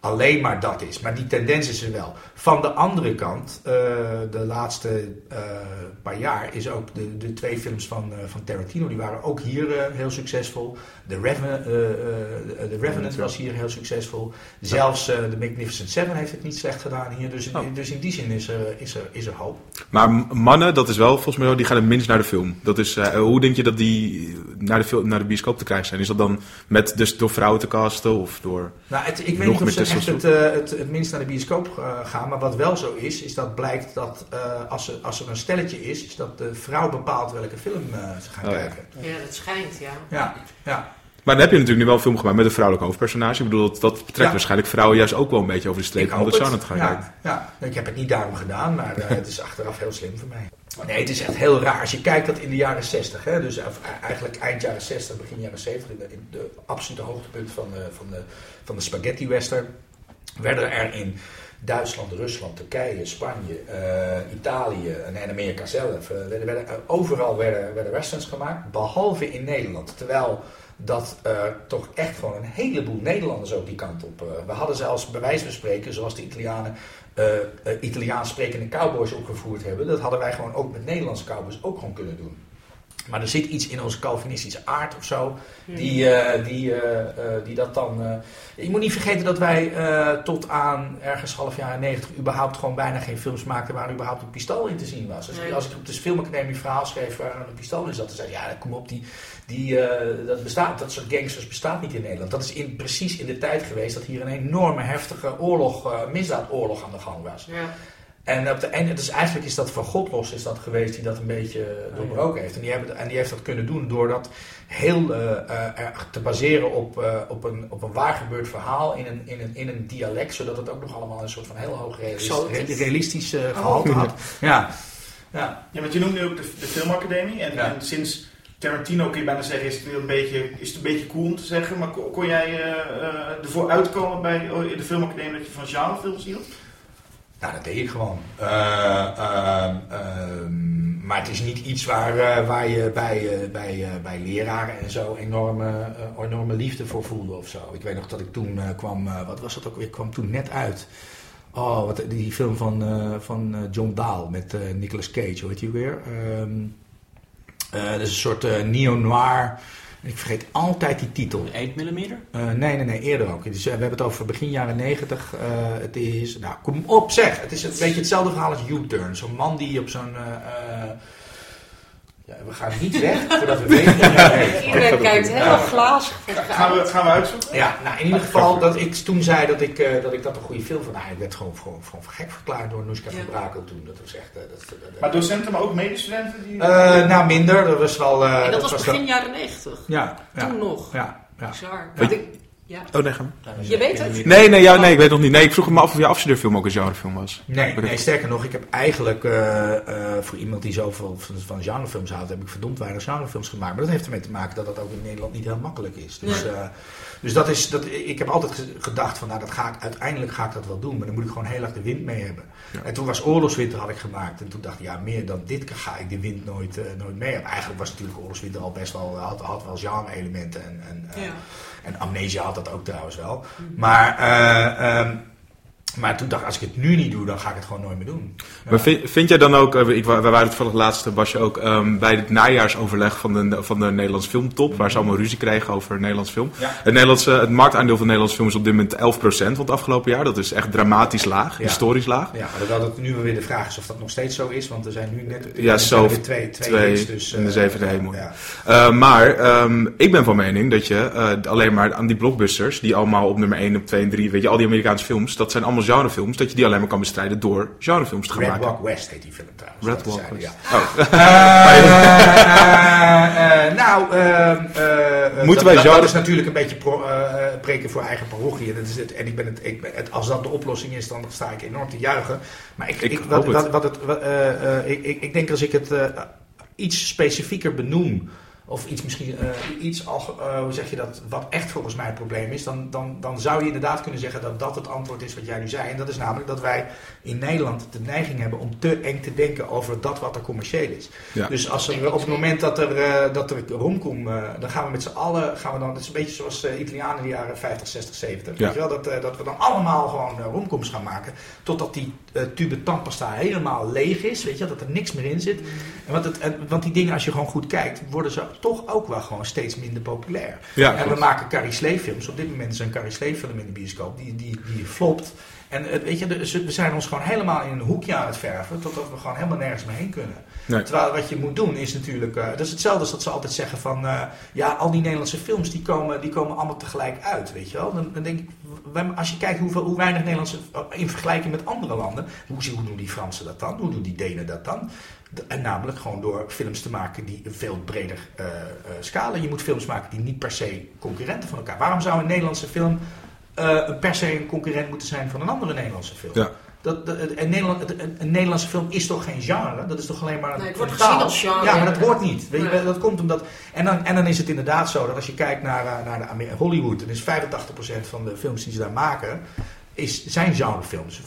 alleen maar dat is. Maar die tendens is er wel. Van de andere kant, eh, de laatste eh, paar jaar, is ook de, de twee films van, eh, van Tarantino, die waren ook hier heel succesvol. The, Reven- The Revenant was hier heel succesvol. Zelfs The Magnificent Seven heeft het niet slecht gedaan hier. Dus, Oh. dus in die zin is er, is er, is er hoop. Maar mannen, dat is wel volgens mij, die gaan het minst naar de film. Dat is, hoe denk je dat die naar de, film, naar de bioscoop te krijgen zijn? Is dat dan met, dus door vrouwen te casten of door... Nou, het, ik Nog weet niet of meer ze echt het, eh, het, het minst naar de bioscoop eh, gaan. Maar wat wel zo is, is dat blijkt dat eh, als, er, als er een stelletje is, is dat de vrouw bepaalt welke film ze gaan Oh, kijken. Ja, dat schijnt, ja. Ja, ja. Maar dan heb je natuurlijk nu wel een film gemaakt met een vrouwelijk hoofdpersonage. Ik bedoel, dat, dat betrekt Ja. waarschijnlijk vrouwen juist ook wel een beetje over de streep hoop dat het. gaan ja, kijken. Ja, ik heb het niet daarom gedaan, maar eh, het is achteraf heel slim voor mij. Nee, het is echt heel raar. Als je kijkt dat in de jaren 60, hè, dus eigenlijk eind jaren 60, begin jaren 70, in de, absolute hoogtepunt van de, van de, van de spaghetti western, werden er in Duitsland, Rusland, Turkije, Spanje, eh, Italië en Amerika zelf, eh, overal werden, werden westerns gemaakt, behalve in Nederland. Terwijl dat eh, toch echt gewoon een heleboel Nederlanders ook die kant op. we hadden zelfs bij wijze spreken, zoals de Italianen eh, Italiaans sprekende cowboys opgevoerd hebben. Dat hadden wij gewoon ook met Nederlandse cowboys ook gewoon kunnen doen. Maar er zit iets in onze Calvinistische aard of zo, die, eh, die, eh, eh, die dat dan... je moet niet vergeten dat wij tot aan ergens half jaren 90 überhaupt gewoon bijna geen films maakten waar überhaupt een pistool in te zien was. Als, ik- Nee. als ik op de filmacademie verhaal schreef waar een pistool in zat, dan zei ik, ja, kom op, die, die, dat, bestaat, dat soort gangsters bestaat niet in Nederland. Dat is in, precies in de tijd geweest dat hier een enorme heftige oorlog, misdaadoorlog aan de gang was. Ja. En, op de, en dus eigenlijk is dat van God los is dat geweest die dat een beetje doorbroken heeft. En die, hebben, en die heeft dat kunnen doen door dat heel eh, eh, erg te baseren op, eh, op, een, op een waar gebeurd verhaal in een, in, een, in een dialect. Zodat het ook nog allemaal een soort van heel hoog realistisch eh, gehalte had. Ja. Ja. Ja, want je noemt nu ook de, de filmacademie. En, Ja. en sinds Tarantino kun je bijna zeggen, is het, een beetje, is het een beetje cool om te zeggen. Maar kon, kon jij eh, eh, ervoor uitkomen bij oh, de filmacademie dat je van genrefilms hield? Nou, dat deed ik gewoon. Eh, ehm, ehm, maar het is niet iets waar, eh, waar je bij, eh, bij, eh, bij leraren en zo enorme, eh, enorme liefde voor voelde of zo. Ik weet nog dat ik toen eh, kwam, eh, wat was dat ook weer? Ik kwam toen net uit. Oh, wat, die film van, eh, van eh, John Dahl met eh, Nicolas Cage, hoe heet weer? Ehm, eh, dat is een soort eh, neo-noir. Ik vergeet altijd die titel. 8 mm? Eh, nee, nee, nee, eerder ook. Dus, eh, we hebben het over begin jaren negentig. Eh, het is, nou, kom op zeg. Het is een beetje hetzelfde verhaal als U-Turn. Zo'n man die op zo'n... ja, we gaan niet weg voordat we weten hij. Iedereen kijkt helemaal glazig voor zich Gaan we, uit. gaan we uitzoeken? Ja, nou in ieder geval dat ik toen zei dat ik, eh, dat, ik dat een goede film vond. Nou, ik werd gewoon, gewoon, gewoon gek verklaard door Noeska van Brakel toen. Dat was echt... eh, dat, Maar docenten, maar ook medestudenten? Die... Eh, nou, minder. Dat was wel... eh, En dat was begin jaren 90. Ja, ja, Toen nog. ja, ja. Bizar. Weet- Want ik- ja. Oh, nee. Je weet het? Nee, nee, ja, nee, ik weet nog niet. Nee, ik vroeg me af of je afstudeerfilm ook een genrefilm was. Nee, nee, sterker nog, ik heb eigenlijk eh, eh, voor iemand die zoveel van, van genrefilms houdt, heb ik verdomd weinig genrefilms gemaakt. Maar dat heeft ermee te maken dat dat ook in Nederland niet heel makkelijk is. Dus, Nee. eh, dus dat is, dat, ik heb altijd ge- gedacht van, nou, dat ga ik, uiteindelijk ga ik dat wel doen, maar dan moet ik gewoon heel erg de wind mee hebben. En toen was Oorlogswinter had ik gemaakt en toen dacht ik, ja, meer dan dit ga ik de wind nooit, nooit mee hebben. Eigenlijk was natuurlijk Oorlogswinter al best wel, had, had wel genre-elementen en, en, eh, Ja. En Amnesia had dat ook trouwens wel. Maar, ehm, maar toen dacht ik, als ik het nu niet doe, dan ga ik het gewoon nooit meer doen. Ja. Maar vind, vind jij dan ook, eh, ik, wij waren toevallig laatste, was je ook ehm, bij het najaarsoverleg van de, van de Nederlands Filmtop, waar ze allemaal ruzie kregen over Nederlands film. Ja. Het, Nederlandse, het marktaandeel van Nederlands film is op dit moment 11% van het afgelopen jaar. Dat is echt dramatisch laag, Ja. historisch laag. Ja, dat het nu weer de vraag is of dat nog steeds zo is, want er zijn nu net Ja, zo twee, twee, twee hits, dus, in de eh, zevende hemel. Ja. Eh, maar ehm, ik ben van mening dat je alleen maar aan die blockbusters, die allemaal op nummer 1, op 2 en 3, weet je, al die Amerikaanse films, dat zijn allemaal genrefilms, dat je die alleen maar kan bestrijden door genrefilms te gaan Red maken. Walk West heet die film trouwens. Red Walk zijn, West. Ja. Oh. Eh, eh, nou, ehm, eh, Moeten dat, wij dat, dat is natuurlijk een beetje pro, eh, preken voor eigen parochie. En, dat is het, en ik ben het, ik ben het, als dat de oplossing is, dan sta ik enorm te juichen. Maar ik, Ik wat, het. wat, wat het, wat, eh, eh, ik, denk als ik het eh, iets specifieker benoem. Of iets misschien, eh, iets, al, eh, hoe zeg je dat, wat echt volgens mij het probleem is, dan, dan, dan zou je inderdaad kunnen zeggen dat dat het antwoord is wat jij nu zei. En dat is namelijk dat wij in Nederland de neiging hebben om te eng te denken over dat wat er commercieel is. Ja. Dus als er, op het moment dat er, eh, dat er romcom, eh, dan gaan we met z'n allen, gaan we dan, het is een beetje zoals Italianen in de jaren 50, 60, 70. Ja. Weet je wel, dat, dat we dan allemaal gewoon romcoms gaan maken, totdat die tube tandpasta helemaal leeg is, weet je, dat er niks meer in zit. En want, het, en, want die dingen, als je gewoon goed kijkt, worden ze toch ook wel gewoon steeds minder populair. Ja, en we maken Carrie Slee films. Op dit moment is een Carrie Slee film in de bioscoop, die, die, die flopt. En eh, weet je, we zijn ons gewoon helemaal in een hoekje aan het verven, totdat we gewoon helemaal nergens meer heen kunnen. Nee. Terwijl wat je moet doen is natuurlijk, eh, dat is hetzelfde als dat ze altijd zeggen van, eh, ja, al die Nederlandse films die komen, die komen allemaal tegelijk uit, weet je wel. Dan, dan denk ik, als je kijkt hoeveel, hoe weinig Nederlandse, in vergelijking met andere landen, hoe, hoe doen die Fransen dat dan, hoe doen die Denen dat dan? En namelijk gewoon door films te maken die een veel breder scala. Je moet films maken die niet per se concurrenten van elkaar. Waarom zou een Nederlandse film per se een concurrent moeten zijn van een andere Nederlandse film? Ja. Dat, dat- een, Nederland, een, een Nederlandse film is toch geen genre? Dat is toch alleen maar een Nee, het wordt gezien taal? als genre, Ja, maar dat hoort niet. Weet je, dat komt omdat... En dan, en dan is het inderdaad zo dat als je kijkt naar, eh, naar de Hollywood... dan is 85% van de films die ze daar maken... Is, zijn genrefilms. 85%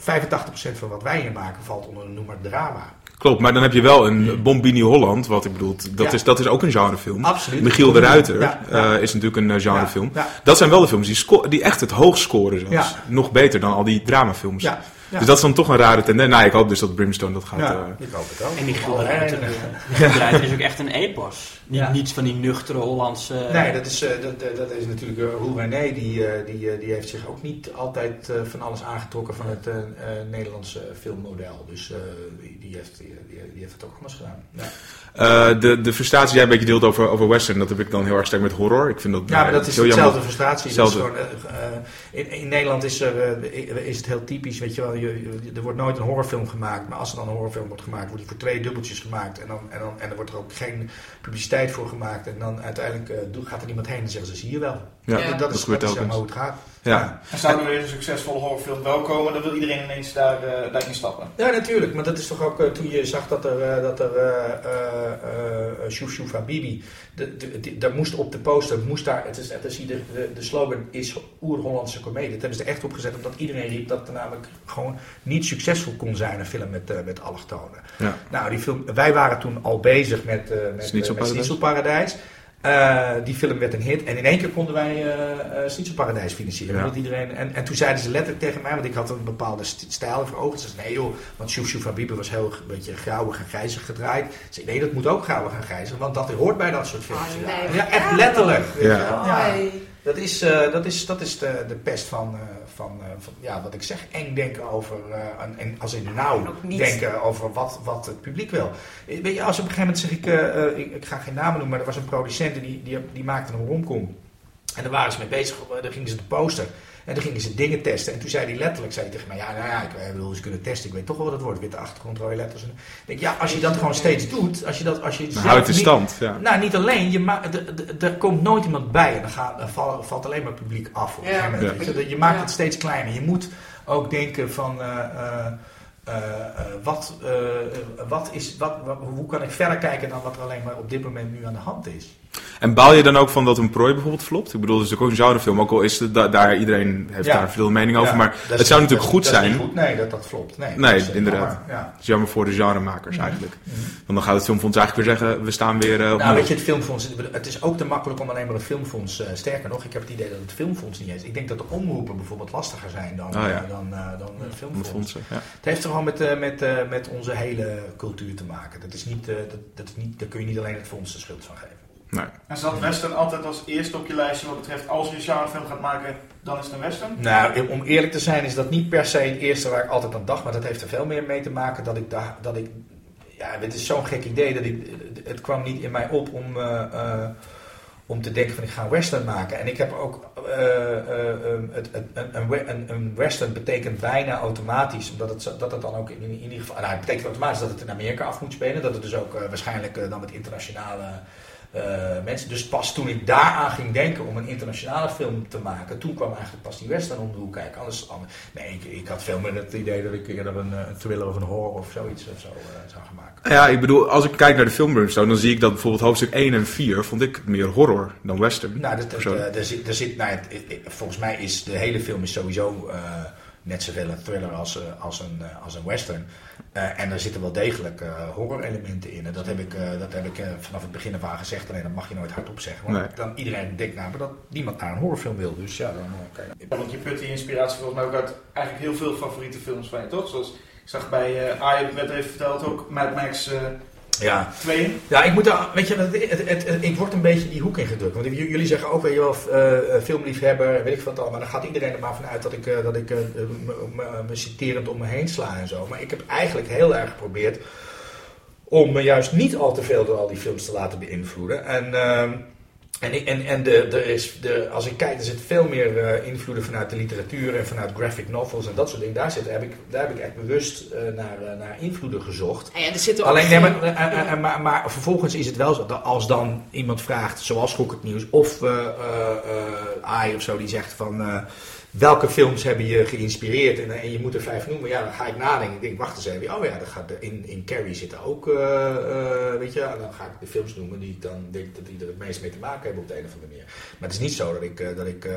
van wat wij hier maken valt onder de noemer drama. Klopt, maar dan heb je wel een Bombini Holland, wat ik bedoel, dat, Ja. is, dat is ook een genrefilm. Absoluut. Michiel de Ruiter Ja, ja. eh, is natuurlijk een eh, genrefilm. Dat zijn wel de films die, die echt het hoog scoren zelfs. Nog beter dan al die dramafilms. Ja, ja. Dus dat is dan toch een rare tendens. Nou, ik hoop dus dat Brimstone dat gaat... Ja, eh, ik hoop het ook. En die de Ruiter is ook echt een epos. Niet, Ja. Niets van die nuchtere Hollandse... Nee, dat is, eh, dat, dat- is natuurlijk uh, Roel René, die, eh, die, die heeft zich ook niet altijd eh, van alles aangetrokken van het eh, eh, Nederlandse filmmodel. Dus eh, die, die, heeft, die, die, die heeft het ook anders gedaan. Eh, de, de frustratie die jij een beetje deelt over, over western, dat heb ik dan heel erg sterk met horror. Ik vind dat, ja maar eh, dat is jammer. frustratie. Dat is gewoon, eh, in, in Nederland is, er, is het heel typisch, weet je wel, je, er wordt nooit een horrorfilm gemaakt. Maar als er dan een horrorfilm wordt gemaakt, wordt die voor twee dubbeltjes gemaakt. En dan, en dan, en dan wordt er ook geen publiciteit voor gemaakt. En dan uiteindelijk gaat er niemand heen en zeggen ze, zie je wel. Ja, Ja. dat, dat is, dat is helemaal eens. hoe het gaat. Ja. En zou er weer een succesvolle horrorfilm wel komen, dan wil iedereen ineens daar, eh, daarin stappen. Ja, natuurlijk. Maar dat is toch ook eh, toen je zag dat er, eh, dat er eh, eh, eh, Shuf Shuf Habibi, de, de, de- daar moest op de poster, moest daar, het is, het is de, de, de slogan is oer-Hollandse comedie. Dat hebben ze er echt op gezet, omdat iedereen riep dat er namelijk gewoon niet succesvol kon zijn, een film met, met allochtonen. Ja. Nou, die film, wij waren toen al bezig met, eh met, met Schnitzelparadijs. Eh, die film werd een hit en in één keer konden wij eh eh, Schnitzelparadijs financieren. Ja. Iedereen, en, en toen zeiden ze letterlijk tegen mij, want ik had een bepaalde st- stijl voor ogen. Ze zeiden, nee joh, want Shuf Shuf Habibi was heel een beetje grauwig en grijzig gedraaid. Ze zei, nee, dat moet ook grauwig en grijzig, want dat hoort bij dat soort films. Ah, ja. nee. ja, echt letterlijk. Ja. Dat is, eh, dat is, dat is de, de pest van, eh, van, eh, van, ja, wat ik zeg, eng denken over, eh, en- en als in nou En niet- denken over wat, wat het publiek wil. Eh, Weet je, als op een gegeven moment zeg ik, ik, ik ga geen namen noemen, maar er was een producent en die, die, die maakte een romcom. En daar waren ze mee bezig, daar gingen ze de poster. En dan gingen ze dingen testen. En toen zei hij letterlijk zei hij tegen mij: Ja, nou ja, ik eh, bedoel, ze kunnen testen. Ik weet toch wel wat het wordt. Witte achtergrond, rode letters. En ik denk, ja, als je dat gewoon steeds doet. Als je dat, als je zelf houdt niet- stand. Ja. nou, niet alleen. Je de- de- er komt nooit iemand bij en dan, gaat, dan val- valt alleen maar het publiek af. Op een Ja. gegeven moment, Ja. weet je. Je maakt Ja. het steeds kleiner. Je moet ook denken van... eh, eh, eh, eh, wat, eh, eh, wat is, wat, wat- hoe kan ik verder kijken dan wat er alleen maar op dit moment nu aan de hand is? En baal je dan ook van dat een prooi bijvoorbeeld flopt? Ik bedoel, het is ook een genrefilm, ook al is het da- daar iedereen heeft Ja. daar veel mening over, Ja, maar is- het zou natuurlijk dat- goed dat zijn. niet goed. Nee, dat dat flopt. Nee, Nee, dat is, inderdaad. jammer. Ja. Het is jammer voor de genremakers eigenlijk. Want dan gaat het filmfonds eigenlijk weer zeggen, we staan weer eh, op Nou, weet je, het filmfonds, het is ook te makkelijk om alleen maar het filmfonds, eh, sterker nog, ik heb het idee dat het filmfonds niet is. Ik denk dat de omroepen bijvoorbeeld lastiger zijn dan, Oh, ja. dan, eh, dan het filmfonds. Het heeft er gewoon met, met, met onze hele cultuur te maken. Dat is niet, dat, dat is niet, daar kun je niet alleen het fonds de schuld van geven. Nee. En zat western altijd als eerste op je lijstje wat betreft als je een genrefilm gaat maken, dan is het een western? Nou, om eerlijk te zijn is dat niet per se het eerste waar ik altijd aan dacht. Maar dat heeft er veel meer mee te maken dat ik daar... Dat ik, ja, het is zo'n gek idee dat ik... Het kwam niet in mij op om... eh, eh, om te denken van ik ga een western maken. En ik heb ook... eh, eh, eh, het, het- een, een, we- een, een western betekent bijna automatisch... omdat het, dat het dan ook in, in ieder geval... Nou, het betekent automatisch dat het in Amerika af moet spelen. Dat het dus ook waarschijnlijk dan met internationale... eh, mensen. Dus pas toen ik daaraan ging denken om een internationale film te maken, toen kwam eigenlijk pas die western om de hoek kijken. Anders, anders- nee, ik, ik had veel meer het idee dat ik eerder een, eh, een thriller of een horror of zoiets of zo eh, zou gaan maken. Ja, ik bedoel, als ik kijk naar de film Brimstone, dan zie ik dat bijvoorbeeld hoofdstuk 1 en 4 vond ik meer horror dan western. Nou, dat, dat, zit, er zit, nou, het- volgens mij is de hele film is sowieso net zoveel een thriller als, eh, als, een, eh, als een western. Eh, en er zitten wel degelijk eh, horror-elementen in. En dat heb ik, eh, dat heb ik eh, vanaf het begin af aan gezegd. Alleen dat mag je nooit hardop zeggen. Want Nee. dan iedereen denkt namelijk dat niemand naar een horrorfilm wil. Dus ja, dan kan je... Ja, want je put die inspiratie volgens mij ook uit eigenlijk heel veel favoriete films van je, toch? Zoals ik zag bij uh, Aye, werd even verteld, ook Mad Max eh Ja. 2. Ja, ik moet daar, weet je, het, het, het, ik word een beetje die hoek ingedrukt. Want jullie zeggen ook, weet je wel, eh, filmliefhebber, weet ik wat allemaal. Dan gaat iedereen er maar vanuit dat ik, eh, dat ik me citerend om me heen sla en zo. Maar ik heb eigenlijk heel erg geprobeerd om me juist niet al te veel door al die films te laten beïnvloeden. En, ehm, en, en, en de, er is de, als ik kijk, er zit veel meer eh, invloeden vanuit de literatuur en vanuit graphic novels en dat soort dingen. Daar, zit, heb ik, daar heb ik echt bewust eh, naar, eh, naar invloeden gezocht. En ja, er Alleen, nee, maar, maar, maar vervolgens is het wel zo dat als dan iemand vraagt, zoals het Nieuws of AI of zo, die zegt van welke films hebben je geïnspireerd en, en je moet er vijf noemen, ja, dan ga ik nadenken. Ik denk, wacht eens even, oh ja, dan gaat in, in Carrie zitten ook, eh, eh, weet je, en dan ga ik de films noemen die ik dan denk dat die er het meest mee te maken hebben op de een of andere manier. Maar het is niet zo dat ik, eh, dat ik eh,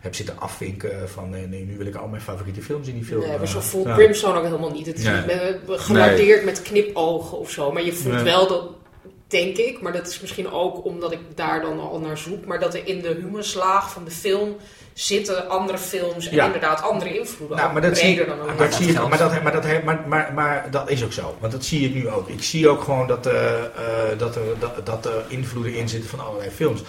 heb zitten afvinken van nee, nee, nu wil ik al mijn favoriete films in die film. Nee, maar zo voelt ja. Brimstone ook helemaal niet. Het is Nee. niet met, gewaardeerd met knipogen of zo. Maar je voelt Nee. wel dat, denk ik, maar dat is misschien ook omdat ik daar dan al naar zoek. Maar dat er in de humuslaag van de film zitten andere films en Ja. inderdaad andere invloeden. Nou, maar dat zie, dan dat zie geld. maar dat, maar, dat, maar, maar, maar dat is ook zo. Want dat zie ik nu ook. Ik zie ook gewoon dat, eh, dat, er, dat, dat er invloeden in zitten van allerlei films.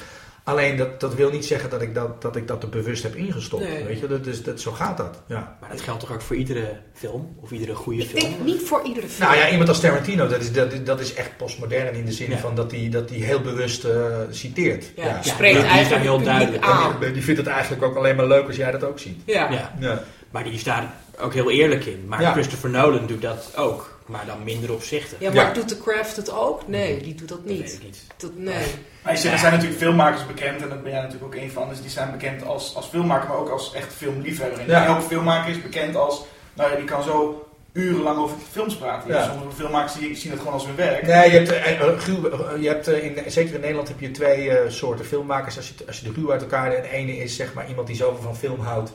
Alleen dat, dat wil niet zeggen dat ik dat, dat, ik dat er bewust heb ingestopt. Nee. Weet je? Dat, is, dat, zo gaat dat. Ja. Maar dat geldt toch ook voor iedere film? Of iedere goede Ik film? denk niet voor iedere film. Nou ja, iemand als Tarantino, dat is, dat, is- dat is echt postmodern in de zin Ja. van dat hij dat die heel bewust eh, citeert. Ja, Ja, spreekt die is daar eigenlijk heel duidelijk. aan. En die, die vindt het eigenlijk ook alleen maar leuk als jij dat ook ziet. Ja. Ja, Ja. maar die is daar ook heel eerlijk in. Maar Ja. Christopher Nolan doet dat ook, maar dan minder opzichtig. Ja, maar Ja. doet de Craft het ook? Nee, die doet dat Dat weet niet. ik niet. Dat, nee. Maar je zegt, er zijn natuurlijk filmmakers bekend, en daar ben jij natuurlijk ook een van, dus die zijn bekend als, als filmmaker, maar ook als echt filmliefhebber. En Ja. elke filmmaker is bekend als, nou ja, die kan zo urenlang over films praten. Ja. Sommige filmmakers die zien het gewoon als hun werk. Nee, je hebt, eh, eh, eh, je hebt in, zeker in Nederland heb je twee eh, soorten filmmakers. Als je, als je de ruw uit elkaar... De ene is zeg maar iemand die zoveel van film houdt.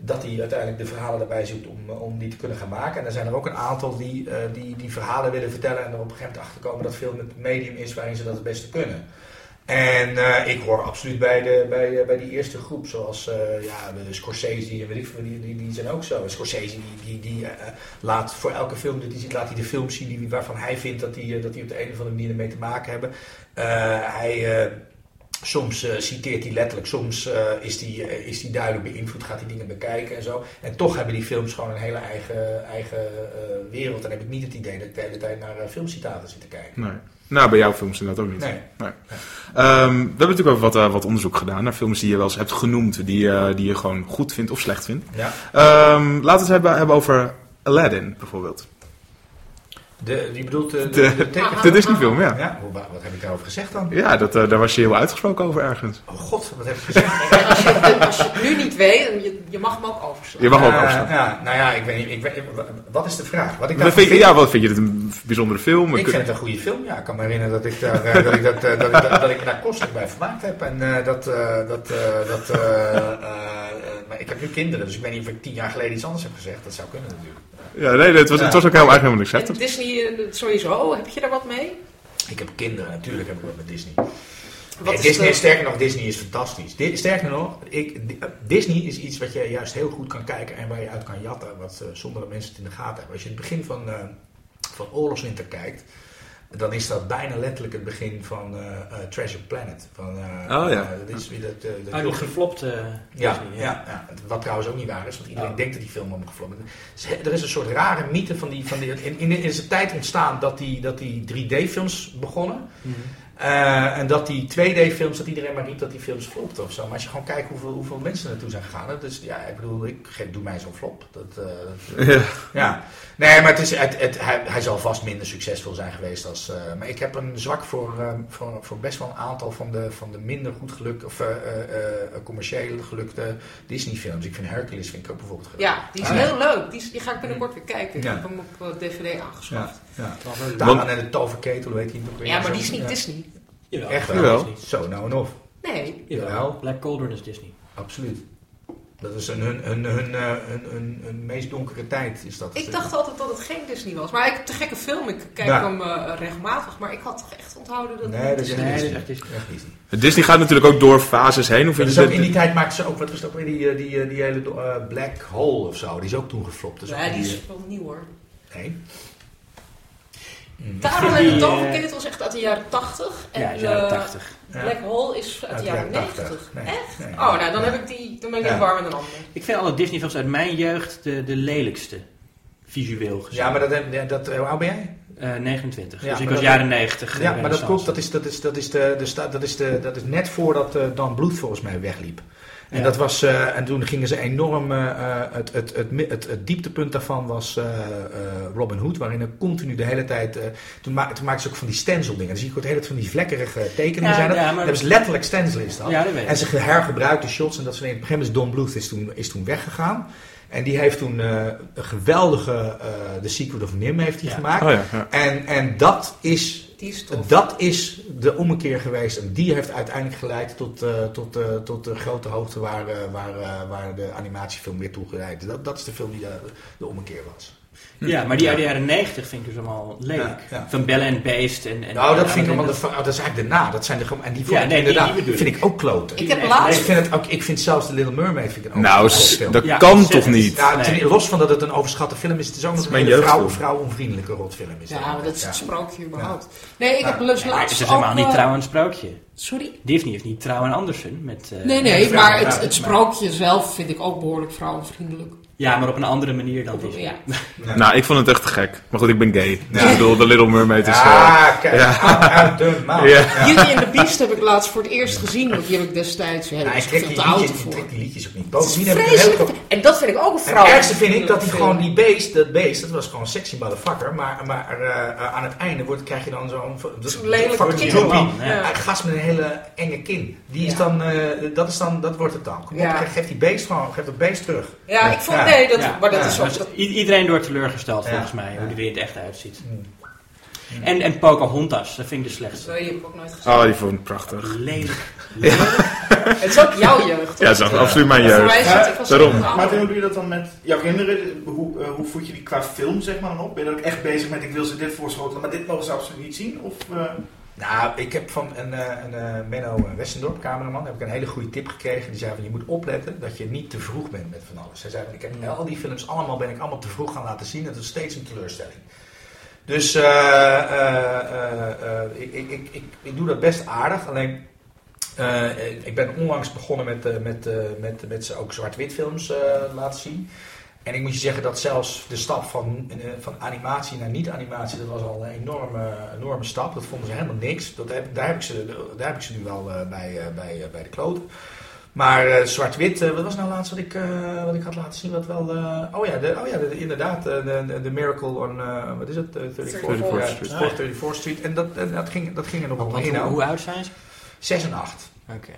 Dat hij uiteindelijk de verhalen erbij zoekt om, om die te kunnen gaan maken. En er zijn er ook een aantal die, eh, die, die verhalen willen vertellen en er op een gegeven moment achter komen dat film het medium is waarin ze dat het beste kunnen. En eh, ik hoor absoluut bij, de, bij, eh, bij die eerste groep, zoals eh, ja, de Scorsese en weet ik veel, die, die, die zijn ook zo. Scorsese die, die, die eh, laat voor elke film die hij ziet, laat hij de films zien die, waarvan hij vindt dat die, eh, dat die op de een of andere manier ermee te maken hebben. Eh, hij, eh, soms eh, citeert hij letterlijk, soms eh, is die, eh, is die duidelijk beïnvloed, gaat hij dingen bekijken en zo. En toch hebben die films gewoon een hele eigen, eigen wereld. En heb ik niet het idee dat ik de hele tijd naar filmcitaten zit te kijken. Nee. Nou, bij jouw films inderdaad ook niet. Nee. Ehm, we hebben natuurlijk ook wat, wat onderzoek gedaan naar films die je wel eens hebt genoemd, die, die je gewoon goed vindt of slecht vindt. Ja. Ehm, laten we het hebben, hebben over Aladdin bijvoorbeeld. De, die bedoelt de, de, De, de Disney-film, ja. Ja, wat heb ik daarover gezegd dan? Ja, dat, eh, daar was je heel uitgesproken over ergens. Oh god, wat heb ik gezegd? Als je, het- als je het nu niet weet, je, je mag hem ook overslaan. Je mag ook Eh, afstaan. ja, nou ja, ik weet niet. Ik weet, wat is de vraag? Wat ik Wat vind, je, ja, wat vind je het een bijzondere film? Ik vind het een goede film. Ja, ik kan me herinneren dat ik, daar, eh, dat, ik, dat, eh, dat, ik, dat, dat ik me daar kostelijk bij vermaakt heb. En eh, dat, eh, dat, eh, dat eh, eh, eh, maar ik heb nu kinderen, dus ik weet niet of ik tien jaar geleden iets anders heb gezegd. Dat zou kunnen natuurlijk. Ja, nee, het was, het was ook heel erg helemaal accepted. En Disney eh, sowieso, heb je daar wat mee? Ik heb kinderen, natuurlijk heb ik wat met Disney. Wat Nee, is Disney, de- Sterker nog, Disney is fantastisch. Di- sterker nog, ik, eh, Disney is iets wat je juist heel goed kan kijken en waar je uit kan jatten, wat, eh, zonder dat mensen het in de gaten hebben. Als je het begin van, eh, van Oorlogswinter kijkt, dan is dat bijna letterlijk het begin van eh, eh, Treasure Planet. Van, eh, Oh, ja. dat is weer dat, eh, dat Oh, die geflopte ja, ja, ja. Wat trouwens ook niet waar is, want iedereen Oh. denkt dat die film om geflopt is. Er is een soort rare mythe van die. Van die in, in, in zijn tijd ontstaan dat die, dat die 3D-films begonnen. Mhm. Eh, en dat die 2D-films, dat iedereen maar riep dat die films flopten of zo. Maar als je gewoon kijkt hoeveel, hoeveel mensen naartoe zijn gegaan. hè, Dus ja, ik bedoel, ik geef, doe mij zo'n flop. Dat, eh, dat- Ja. ja. Nee, maar het is, het, het, hij, hij zal vast minder succesvol zijn geweest als. eh, maar ik heb een zwak voor, eh, voor, voor best wel een aantal van de, van de minder goed geluk of eh, eh, eh, commercieel gelukte Disney-films. Ik vind Hercules vind ik ook bijvoorbeeld geweldig. Ja, die is Ah, heel leuk. Die, is- die ga ik binnenkort weer kijken. Ik heb hem op eh, DVD aangeschaft. Ja, Taran en de toverketel, weet je niet. ook weer. Ja, maar die is niet ja. Disney. Jawel. Echt wel? Disney. Zo, nou en of. Nee. Jawel. Jawel. Black Cauldron is Disney. Absoluut. Dat is een, hun, hun, hun, eh, hun, hun, hun meest donkere tijd. Is dat Ik dacht altijd dat het geen Disney was. Maar ik te gekke film. Ik kijk Ja. hem eh, regelmatig. Maar ik had toch echt onthouden dat het Nee, dat is Disney Nee, Disney. dat is echt Disney. Echt Disney. Gaat natuurlijk ook door fases heen. Dat ook, dat? in die tijd maakten ze ook, wat was het ook weer, die, eh, die, die hele Black Hole of zo. Die is ook toen geflopt. Dus Ja, ook die die, is wel nieuw hoor. nee. Mm. Daarom en Die, de eh, toverketel is echt uit de jaren 80. En Ja, jaren eh, 80. Ja. Black Hole is uit, Uit de jaren 80. 90. Nee, Echt? nee. oh, nou dan Ja. heb ik die. Dan ben ik Ja. warmer dan ander. Ik vind alle Disney-films uit mijn jeugd de, de lelijkste. Visueel gezien. Ja, maar dat, heb- dat, hoe oud ben jij? Eh, 29. Ja, dus ik was dat- jaren 90. eh, Ja, maar dat klopt. Dat is, dat is, dat is, de, de, dat is, de, dat is net voordat eh, Dan Bluth volgens mij wegliep. En, Ja. dat was, eh, en toen gingen ze enorm. eh, eh, het, het, het, het, het dieptepunt daarvan was eh, eh, Robin Hood, waarin er continu de hele tijd. eh, toen, ma toen maakten ze ook van die stencil dingen. Dan zie je ook de hele tijd van die vlekkerige tekeningen. Ja, zijn dat. ja, maar- Dat hebben ze letterlijk stencil is dat. Ja, dat weet ik. En ze hergebruikten shots en dat soort dingen. Op een gegeven moment is Don Bluth is toen, is toen weggegaan. En die heeft toen eh, een geweldige eh The Secret of Nim heeft hij Ja. gemaakt. Oh ja, ja. En, en dat is Dat is de ommekeer geweest. En die heeft uiteindelijk geleid tot, eh, tot, eh, tot de grote hoogte waar, eh, waar, waar de animatiefilm weer toe geleid. Dat, dat is de film die de ommekeer was. Ja, maar die uit de jaren 90 vind ik dus allemaal ja. Van Bella and Beast en... en nou, dat en- vind ik allemaal de, oh, dat is eigenlijk daarna. Dat zijn de, en die Ja, nee, inderdaad, die bedoel vind ik. ook kloten. Ik heb laatst. ik, vind het ook, ik vind zelfs de Little Mermaid vind ik een Nou, overschatte s- film. dat Ja, kan toch niet? Ja, Nee. ten- los van dat het een overschatte film is, het is ook nog een vrouw, vrouwonvriendelijke rotfilm. Is Ja, maar dat is het sprookje überhaupt. Nee, ik heb dus maar het laatst is helemaal ook, niet eh, trouw een sprookje. Sorry? Disney heeft niet trouw en Andersen met... eh, Nee, nee, maar het, sprookje zelf vind ik ook behoorlijk vrouwenvriendelijk. Ja, maar op een andere manier dan Disney. Ja. Nou, ik vond het echt te gek. Maar goed, ik ben gay. Dus Ja. ik bedoel, The Little Mermaid is... eh, Ja, kijk, ja. de. Beauty and the Beast heb ik laatst voor het eerst gezien. Want die heb ik destijds... Ja, Ja, daar ik trek die, te oud liedjes, ik die ook niet. Het Bovendien heb ik heel. En dat vind ik ook een Het vrouw. ergste vind ik dat hij gewoon die beest, dat beest, dat was gewoon een sexy motherfucker, maar, maar eh, eh, aan het einde wordt, krijg je dan zo'n Zo'n lelijk fucking kind. Een gast met een hele enge kin. Die is Ja. dan, eh, dat is dan, dat wordt het dan. Kom op, Ja. geef die beest gewoon, geef dat beest terug. Ja, ik vond... Ja. Nee, dat, Ja. maar dat Ja. is Maar ook... dat- i- iedereen wordt teleurgesteld Ja. volgens mij, Ja. hoe die er in het echt uitziet. Mm. En, en Pocahontas, dat vind ik de slechtste. Sorry, die heb ik ook nooit gezien. Oh, die vond ik prachtig. Lelijk. Het is ook jouw jeugd. Ja, dat is absoluut mijn Voor jeugd. mij het, ik Daarom. Maarten, hoe doe je dat dan met jouw kinderen? Hoe, eh, hoe voed je die qua film zeg maar dan op? Ben je dan ook echt bezig met ik wil ze dit voorschotelen, maar dit mogen ze absoluut niet zien? Of, eh, Nou, ik heb van een, eh, een eh, Menno Westendorp, cameraman, heb ik een hele goede tip gekregen. Die zei van je moet opletten dat je niet te vroeg bent met van alles. Hij zei van ik heb al die films allemaal ben ik allemaal te vroeg gaan laten zien. Dat is steeds een teleurstelling. Dus eh, eh, eh, eh, ik, ik, ik, ik, ik doe dat best aardig. Alleen eh, ik ben onlangs begonnen met, eh, met, eh, met, met ze ook zwart-wit films eh, laten zien. En ik moet je zeggen dat zelfs de stap van, eh, van animatie naar niet-animatie, dat was al een enorme, enorme stap. Dat vonden ze helemaal niks. Dat heb, daar, heb ik ze, daar heb ik ze nu wel eh, bij, eh, bij, bij de kloten. Maar eh, zwart-wit, wat was nou laatst wat ik, eh, wat ik had laten zien? Wat wel, eh, oh ja, de, oh ja de, inderdaad, de, Miracle on, eh, wat is het? Eh, 34th 34th ja, Street. 34th 34th Street. En dat, en dat, ging, dat ging er nog wel Want in. hoe, ook. hoe oud zijn ze? 6 en 8. Oké.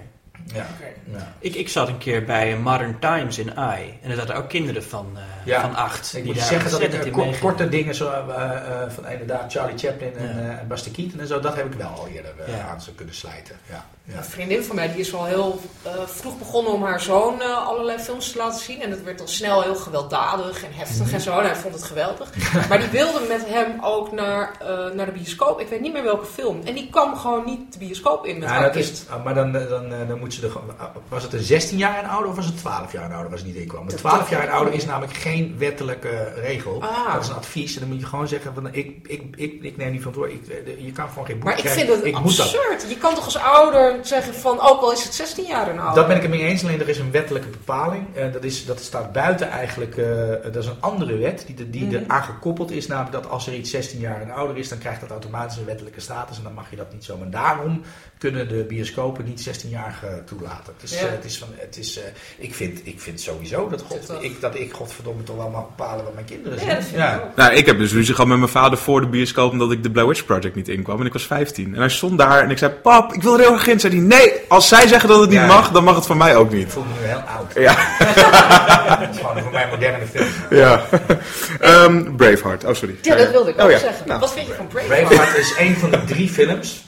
Ja. ja. Ik, ik zat een keer bij Modern Times in AI. En er zaten ook kinderen van, eh, Ja. van acht. Ik die moet daar zeggen dat ik eh, meegingen. korte dingen zo, eh, van inderdaad Charlie Chaplin en, Ja. eh, en Buster Keaton en zo, dat heb ik wel al eerder Ja. aan ze kunnen slijten. Ja. Ja. Een vriendin van mij die is wel heel eh, vroeg begonnen om haar zoon eh, allerlei films te laten zien. En het werd al snel heel gewelddadig en heftig Mhm. en zo. En hij vond het geweldig. maar die wilde met hem ook naar, eh, naar de bioscoop. Ik weet niet meer welke film. En die kwam gewoon niet de bioscoop in met Ja, haar dat kind. is, ah, maar dan, dan, eh, dan moet ze er ah, Was het een 16 jaar en ouder of was het 12 jaar en ouder ze niet in kwam? De 12 jaar en ouder is namelijk geen wettelijke regel. Ah. Dat is een advies. En dan moet je gewoon zeggen: van, ik, ik, ik, ik neem niet eh, je kan gewoon geen boek Maar ik vind het ik dat. absurd. Je kan toch als ouder zeggen van, ook al is het 16 jaar en ouder. Dat ben ik het mee eens, alleen er is een wettelijke bepaling. Eh, dat, is, dat staat buiten eigenlijk, eh, dat is een andere wet die, de, die Mhm. aangekoppeld is. Namelijk dat als er iets 16 jaar en ouder is, dan krijgt dat automatisch een wettelijke status. En dan mag je dat niet zo. Maar daarom kunnen de bioscopen niet 16-jarigen toelaten. Ja. eh, het is van, het is, eh, ik, vind, ik vind sowieso dat, God, ik, dat ik godverdomme toch wel mag bepalen wat mijn kinderen zien. Ja, dat ik ook. Nou, ik heb dus ruzie gehad met mijn vader voor de bioscoop omdat ik de Blair Witch Project niet inkwam. En ik was 15. En hij stond daar en ik zei, pap, ik wil er heel erg in. Zei hij, nee, als zij zeggen dat het niet Ja. mag, dan mag het van mij ook Ik niet. voel me nu heel oud. Ja. Het is gewoon voor mij moderne film. Ja. Ehm, Braveheart. Oh, sorry. Ja, dat wilde ik ook Oh, ja. zeggen. Nou. Wat vind je van Braveheart? Braveheart is een van de drie films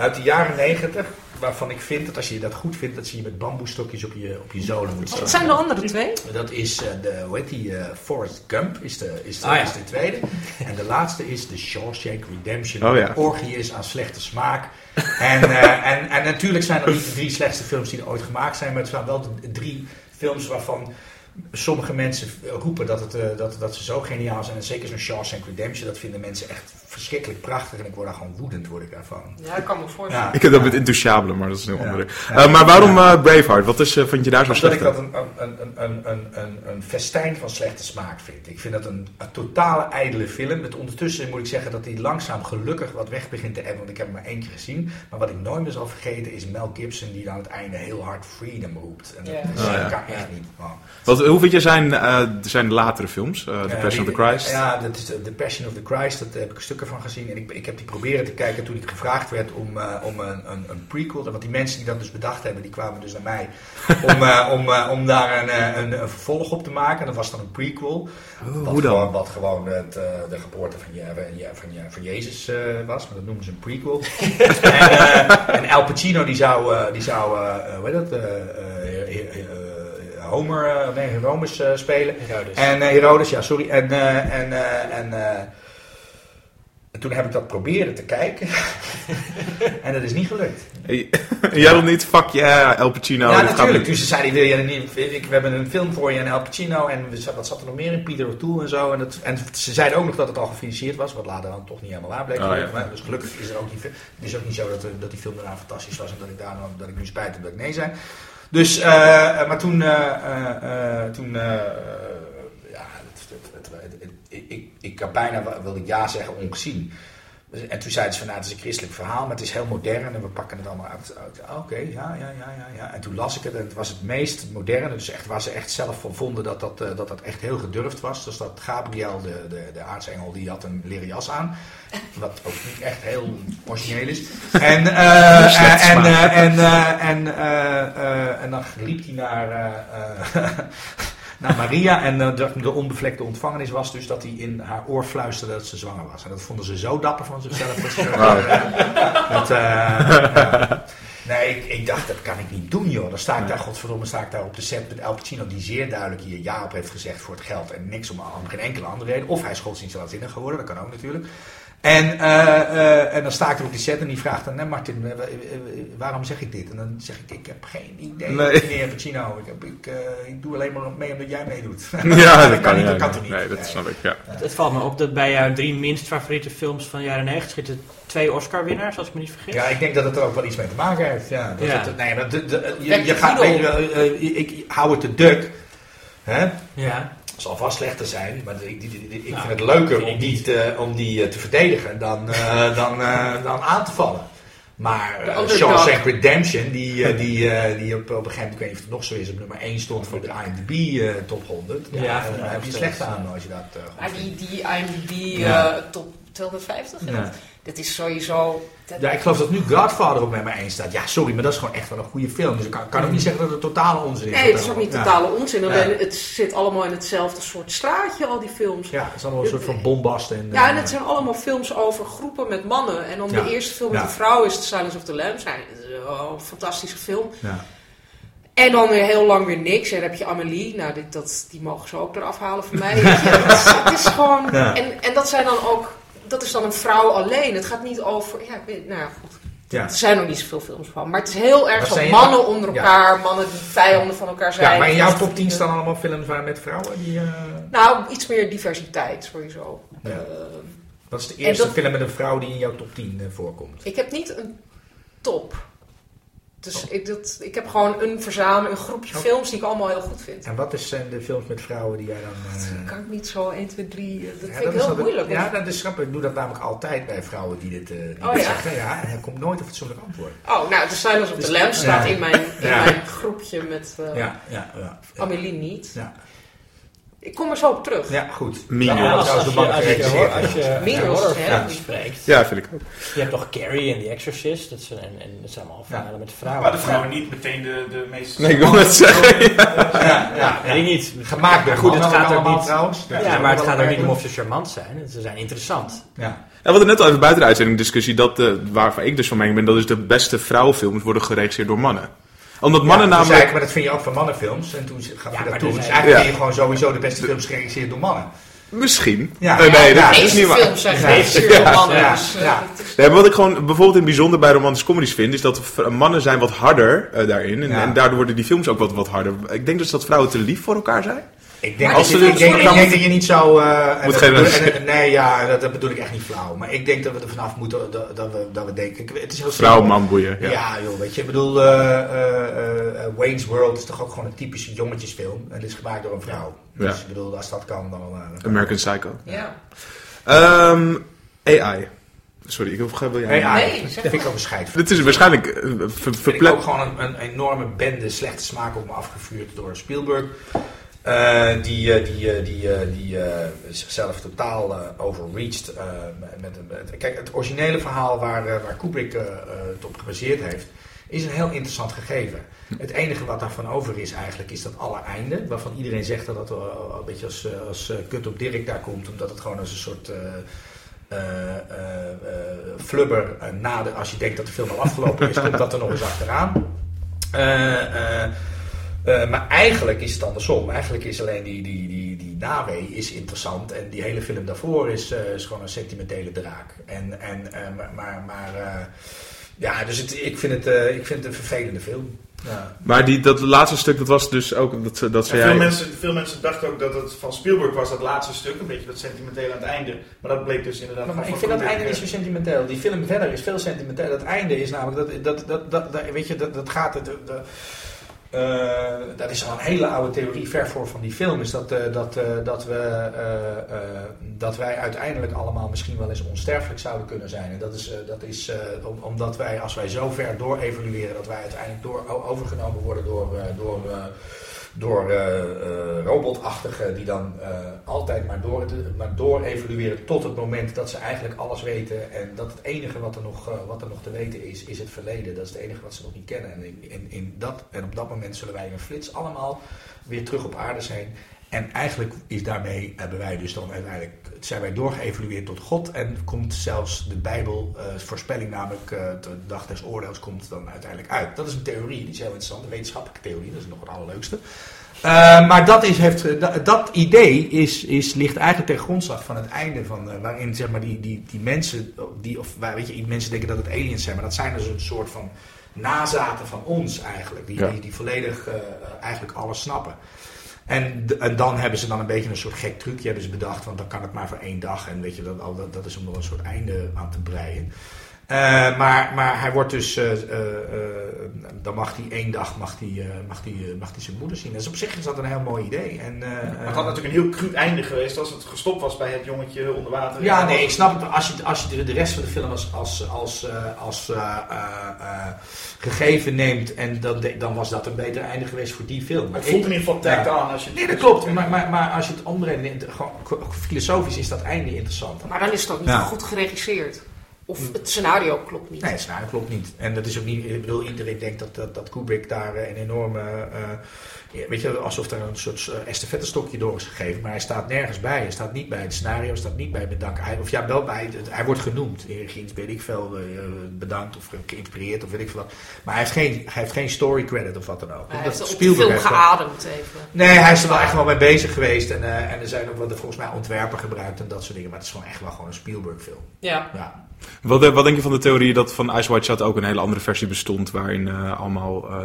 uit de jaren negentig. Waarvan ik vind dat als je dat goed vindt, dat je je met bamboestokjes op je, op je zolen moet staan. Wat zijn de andere twee? Dat is eh, de, hoe heet die, eh, Forrest Gump is de, is, de, Ah, ja. is de tweede. En de laatste is de Shawshank Redemption. Oh, ja. Orgie is aan slechte smaak. En, eh, en, en natuurlijk zijn dat niet de drie slechtste films die er ooit gemaakt zijn. Maar het zijn wel de drie films waarvan sommige mensen roepen dat, het, eh, dat, dat ze zo geniaal zijn. En zeker zo'n Shawshank Redemption, dat vinden mensen echt verschrikkelijk prachtig. En ik word daar gewoon woedend word ik daarvan. Ja, ik kan me voorstellen. Ja. Ik heb dat met Intouchable, maar dat is een heel Ja. andere. Ja. Eh, maar waarom eh, Braveheart? Wat is, eh, vind je daar zo Omdat slecht ik dat aan? een, een, een, een, een, een, een festijn van slechte smaak vind. Ik vind dat een, een totale ijdele film. Met ondertussen moet ik zeggen dat hij langzaam gelukkig wat weg begint te ebben. Want ik heb hem maar één keer gezien. Maar wat ik nooit meer zal vergeten is Mel Gibson die aan het einde heel hard freedom roept. En dat, Ja. is- Oh, ja. dat kan echt niet. Wat, hoe vind je zijn, eh, zijn latere films? Eh, The Passion die- of the Christ? Ja, dat is de, The Passion of the Christ. Daar heb ik stukken van gezien. En ik, ik heb die proberen te kijken toen ik gevraagd werd om, eh, om een, een, een prequel. Want die mensen die dat dus bedacht hebben, die kwamen dus naar mij. om, eh, om, eh, om daar een, een, een vervolg op te maken. En dat was dan een prequel. wat, Oh, hoe dan? Gewoon, wat gewoon het, de geboorte van, je, van, je, van, je, van Jezus was. Maar dat noemen ze een prequel. en, en Al Pacino die zou, die zou hoe heet dat? Homer, nee, eh, spelen. Herodes. En Herodes, ja, sorry. En, en, en, en toen heb ik dat proberen te kijken. en dat is niet gelukt. Hey, Jij wil niet? Fuck yeah, El Pacino. ja, natuurlijk. Toen ze zeiden, wil je niet, ik, we hebben een film voor je en Al Pacino. En wat zat er nog meer in? Peter O'Toole en zo. En, dat, en ze zeiden ook nog dat het al gefinancierd was. Wat later dan toch niet helemaal waar bleek. Oh, ja. Maar dus gelukkig is er ook niet, het is ook niet zo dat, dat die film daarna fantastisch was. En dat ik, daar, dat ik nu spijt heb dat ik nee zei. Dus, eh, eh, maar toen, eh, eh, eh, toen eh, ja, het, het- het- ik, ik, ik had bijna, wilde ik ja zeggen, ongezien. En toen zeiden ze van, nou, het is een christelijk verhaal, maar het is heel modern en we pakken het allemaal uit. Oké, ja, ja, ja, ja, ja. En toen las ik het en het was het meest moderne, dus echt waar ze echt zelf van vonden dat dat, eh, dat, dat echt heel gedurfd was. Dus dat Gabriel, de, de, de aartsengel, die had een leren jas aan. Wat ook niet echt heel origineel is. En, eh, en, eh, en, en, eh, eh, en dan liep hij naar, naar Maria. En eh, de, de onbevlekte ontvangenis was dus dat hij in haar oor fluisterde dat ze zwanger was. En dat vonden ze zo dapper van zichzelf. Dat ze, eh, dat. Nee, ik, ik dacht, dat kan ik niet doen, joh. Dan sta ik daar, godverdomme, sta ik daar op de set met Al Pacino, die zeer duidelijk hier ja op heeft gezegd voor het geld en niks om, om geen enkele andere reden. Of hij is godsdienstwaanzinnig geworden, dat kan ook natuurlijk. En, eh, eh, en dan sta ik er op die set en die vraagt dan, nee Martin, waarom zeg ik dit? En dan zeg ik, ik heb geen idee, Nee. meneer Pacino. Ik, heb, ik, eh, ik doe alleen maar mee omdat jij meedoet. Ja, dat kan niet, dat kan toch niet? Nee, dat snap ik, ja. Het valt me op dat bij jouw drie minst favoriete films van de jaren 90 zitten twee Oscar-winnaars, als ik me niet vergis. Ja, ik denk dat het er ook wel iets mee te maken heeft. Ja, dat Ja. Het, nee, dat, de, de- je, je gaat, ik hou het te Duck. Hè? Ja. Zal vast slechter zijn, maar ik, ik, ik- Nou, vind het leuker vind om die, te, om die eh, te verdedigen dan, eh, dan, eh, dan aan te vallen. Maar uh. Shawshank Redemption, die, eh, die, eh, die op, op een gegeven moment, ik weet niet of het nog zo is, op nummer 1 stond voor de IMDb eh, top 100. Ja, Ja, daar heb je slecht aan als je dat eh, goed Maar die, die IMDb Ja. eh, top 250, en Ja. Dat, is sowieso... dat- Ja, ik geloof dat nu Godfather op nummer 1 staat. Ja, sorry, maar dat is gewoon echt wel een goede film. Dus ik kan, kan ook niet zeggen dat het totale onzin is. Nee, het is ook niet Ja. totale onzin. Alleen Ja. het zit allemaal in hetzelfde soort straatje, al die films. Ja, het is allemaal een soort van bombast. En, Ja, en eh, het zijn allemaal films over groepen met mannen. En dan Ja. de eerste film met een vrouw is The Silence of the Lambs. Ja, dat is wel een fantastische film. ja. En dan weer heel lang weer niks. En dan heb je Amelie. Nou, dit, dat, die mogen ze ook eraf halen van mij. Het, is, het is gewoon... En, en dat zijn dan ook... Dat is dan een vrouw alleen. Het gaat niet over... Ja, ik weet, nou ja, goed. Ja. Er zijn nog niet zoveel films van. Maar het is heel erg zo je- mannen onder Ja. elkaar. Mannen die vijanden van elkaar zijn. ja, maar in jouw Vechten top 10 die- staan allemaal films waar met vrouwen die... eh, Nou, iets meer diversiteit sowieso. Ja. Eh, Wat is de eerste dat- film met een vrouw die in jouw top 10 eh, voorkomt? ik heb niet een top. Dus ik, dat, ik heb gewoon een verzameling, een groepje Oh. films die ik allemaal heel goed vind. En wat is, zijn de films met vrouwen die jij dan... eh, Dat kan ik niet zo 1, 2, 3. eh, Dat ja, vind ik heel moeilijk. Ja, dat is grappig. Ik doe dat namelijk altijd bij vrouwen die dit, eh, die Oh, dit ja? zeggen. Ja, en er komt nooit een fatsoenlijk antwoord. Oh, nou, The Silence of Dus- the Lambs staat in, mijn, in mijn groepje met eh Ja, ja, ja. Ja, Amelie niet. ja. Ik kom er zo op terug. ja goed. Minions. Ja, Ja, als, als, je, als, je, als je horrorfilms spreekt. Ja, vind ik ook. Je hebt toch Carrie en The Exorcist. Dat zijn, en, en dat zijn allemaal verhalen met vrouwen. Maar de vrouwen niet meteen de, de meest... Nee, ik wil net zeggen. Ja, ja, Weet ik niet. Gemaakt door goed, het gaat ook allemaal niet. trouwens. Ja, maar het gaat ook niet om of ze charmant zijn. Ze zijn interessant. Ja. Ja, we hadden net al even buiten de uitzending discussie dat, eh, waarvan ik dus van mening ben, dat is de beste vrouwenfilms worden geregisseerd door mannen. Omdat mannen ja, namelijk... ik, maar dat vind je ook van mannenfilms. En toen gaf je dat toe. Dus eigenlijk Ja. vind je gewoon sowieso de beste films geregisseerd door mannen. Misschien. Ja. Eh, nee, Ja, dat De is niet waar. films zijn Ja. Ja. mannen. Ja. Dus, eh, Nee, wat ik gewoon bijvoorbeeld in het bijzonder bij romantische comedies vind, is dat mannen zijn wat harder eh, daarin. En, Ja. en daardoor worden die films ook wat, wat harder. Ik denk dus dat vrouwen te lief voor elkaar zijn. Ik denk, Maar dat je, ik, films denk, ik worden denk dat je niet zo... eh, en Moet geen bedoel- en- Nee, ja, dat, dat bedoel ik echt niet flauw. Maar ik denk dat we er vanaf moeten, dat, dat we, dat we denken... Het is heel Vrouw, man, boeien. Ja. Ja. joh, weet je, ik bedoel, eh, eh, eh, Wayne's World is toch ook gewoon een typische jongetjesfilm. En het is gemaakt door een vrouw. Ja. Dus ik bedoel, als dat kan, dan... eh, dan kan American Psycho. ja. Ehm, AI. Sorry, ik wil jij... Ja, Nee, dat zeg vind ik ook een scheid. Dit is waarschijnlijk eh, ver, Vind ik verple- ook gewoon een, een enorme bende slechte smaak op me afgevuurd door Spielberg. Eh, die eh, die, eh, die, die zichzelf totaal eh, overreached. met, met, kijk, het originele verhaal waar, waar Kubrick het op gebaseerd heeft, is een heel interessant gegeven. Het enige wat daarvan over is eigenlijk, is dat allereinde. Waarvan iedereen zegt dat wel een beetje als, als kut op Dirk daar komt. Omdat het gewoon als een soort... flubber als je denkt dat de film al afgelopen is, komt dat er nog eens achteraan. Eh, maar eigenlijk is het andersom. Eigenlijk is alleen die, die, die, die nawee is interessant. En die hele film daarvoor is, eh, is gewoon een sentimentele draak. En, en, eh, maar maar, maar eh, ja, dus het, ik, vind het, eh, ik vind het een vervelende film. Ja. Maar die, dat laatste stuk, dat was dus ook... Dat, dat zei veel, jij... mensen, veel mensen dachten ook dat het van Spielberg was, dat laatste stuk. Een beetje dat sentimentele aan het einde. Maar dat bleek dus inderdaad Maar, ik vind dat einde niet zo sentimenteel. Die film verder is veel sentimenteel. Het einde is namelijk dat, dat, dat, dat, dat- weet je, dat, dat gaat. het- de- eh, dat is al een hele oude theorie ver voor van die film. Is dat, eh, dat, eh, dat, we, dat wij uiteindelijk allemaal misschien wel eens onsterfelijk zouden kunnen zijn. En dat is, dat is om- omdat wij, als wij zo ver door evolueren, dat wij uiteindelijk door, overgenomen worden door. door door eh, eh, robotachtigen die dan eh, altijd maar door, maar door evolueren tot het moment dat ze eigenlijk alles weten en dat het enige wat er nog, wat er nog te weten is, is het verleden. Dat is het enige wat ze nog niet kennen. En, in, in, in dat, en op dat moment zullen wij in een flits allemaal weer terug op aarde zijn. En eigenlijk is daarmee, hebben wij dus dan uiteindelijk, zijn wij doorgeëvolueerd tot God. En komt zelfs de Bijbel, eh, voorspelling namelijk, eh, de dag des oordeels, komt dan uiteindelijk uit. Dat is een theorie, die is heel interessant, een wetenschappelijke theorie, dat is nog het allerleukste. Eh, maar dat, is, heeft, dat, dat idee is, is, ligt eigenlijk ten grondslag van het einde van, waarin zeg maar, die, die, die mensen, die, of waar, weet je, mensen denken dat het aliens zijn, maar dat zijn dus een soort van nazaten van ons eigenlijk, die, Ja. die, die volledig eigenlijk alles snappen. En, en dan hebben ze dan een beetje een soort gek trucje hebben ze bedacht, want dan kan het maar voor één dag. En weet je, dat, dat is om er een soort einde aan te breien. Eh, maar, maar hij wordt dus, eh, eh, eh, dan mag hij één dag mag hij, eh, mag hij, mag hij zijn moeder zien. Dus op zich is dat een heel mooi idee. En, eh, Maar het had natuurlijk een heel cru einde geweest als het gestopt was bij het jongetje onder water. ja, nee, ik snap het. Als je, als je de, de rest van de film als, als, als, eh, als eh, eh, eh, gegeven neemt, en dan, dan was dat een beter einde geweest voor die film. Het voelt in ieder geval tagged Ja. on als je Nee, dat klopt. Maar, maar, maar als je het k- filosofisch is dat einde interessant. Maar dan is het ook niet Ja. goed geregisseerd. Of het scenario klopt niet. Nee, het scenario klopt niet. En dat is ook niet. Ik bedoel, iedereen denkt dat, dat, dat Kubrick daar eh, een enorme. eh, weet je, alsof er een soort uh, estafettestokje door is gegeven. Maar hij staat nergens bij. Hij staat niet bij het scenario, hij staat niet bij bedanken. Hij, of ja, wel bij. Het, hij wordt genoemd. Ergens weet ik veel eh, bedankt of geïnspireerd of weet ik veel wat. Maar hij heeft geen, hij heeft geen story credit of wat dan ook. Hij Dat heeft op de Spielberg film heeft geademd even. Nee, hij is er wel echt wel mee bezig geweest. En, eh, en er zijn ook wel volgens mij ontwerpen gebruikt en dat soort dingen. Maar het is gewoon echt wel gewoon een Spielberg film. Ja. Ja. Wat, eh, wat denk je van de theorie dat van Ice White Shot ook een hele andere versie bestond, waarin eh, allemaal eh, eh,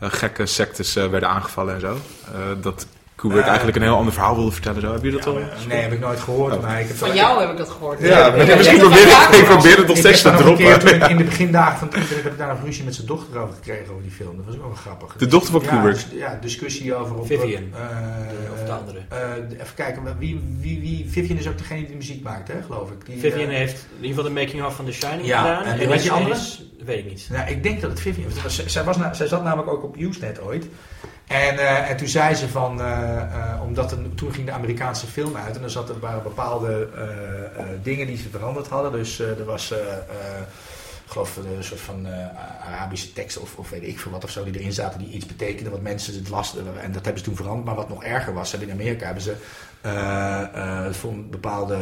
gekke sectes eh, werden aangevallen en zo? Eh, dat Kubrick Eh, eigenlijk een heel ander verhaal wilde vertellen. Zo. Heb je dat Ja, al? nee, heb ik nooit gehoord. Oh. Maar ik heb Van jou heb ik dat gehoord. Ja, misschien probeer ja, ik, ik probeer het nog Ik steeds te een droppen. in de begindagen van het internet heb ik daar nog ruzie met zijn dochter over gekregen over die film. Dat was ook wel grappig. De dochter van ja, Kubrick? dus- ja, discussie over... Op, Vivian. eh, Of de andere. eh, even kijken, wie, wie, wie... Vivian is ook degene die muziek maakt, hè, geloof ik. Die, Vivian heeft in ieder geval de making-of van The Shining Ja, gedaan. en weet is- je andere? is- weet ik niet. Nou, ik denk dat het Vivian. Zij, was zij zat namelijk ook op Usenet ooit. En, eh, en toen zei ze van, eh, eh, omdat er, toen ging de Amerikaanse film uit en er zat, er waren bepaalde dingen die ze veranderd hadden. Dus er was, ik geloof, een soort van Arabische tekst of, of weet ik veel wat of zo die erin zaten die iets betekenden wat mensen het lasten. En dat hebben ze toen veranderd. Maar wat nog erger was, in Amerika hebben ze voor bepaalde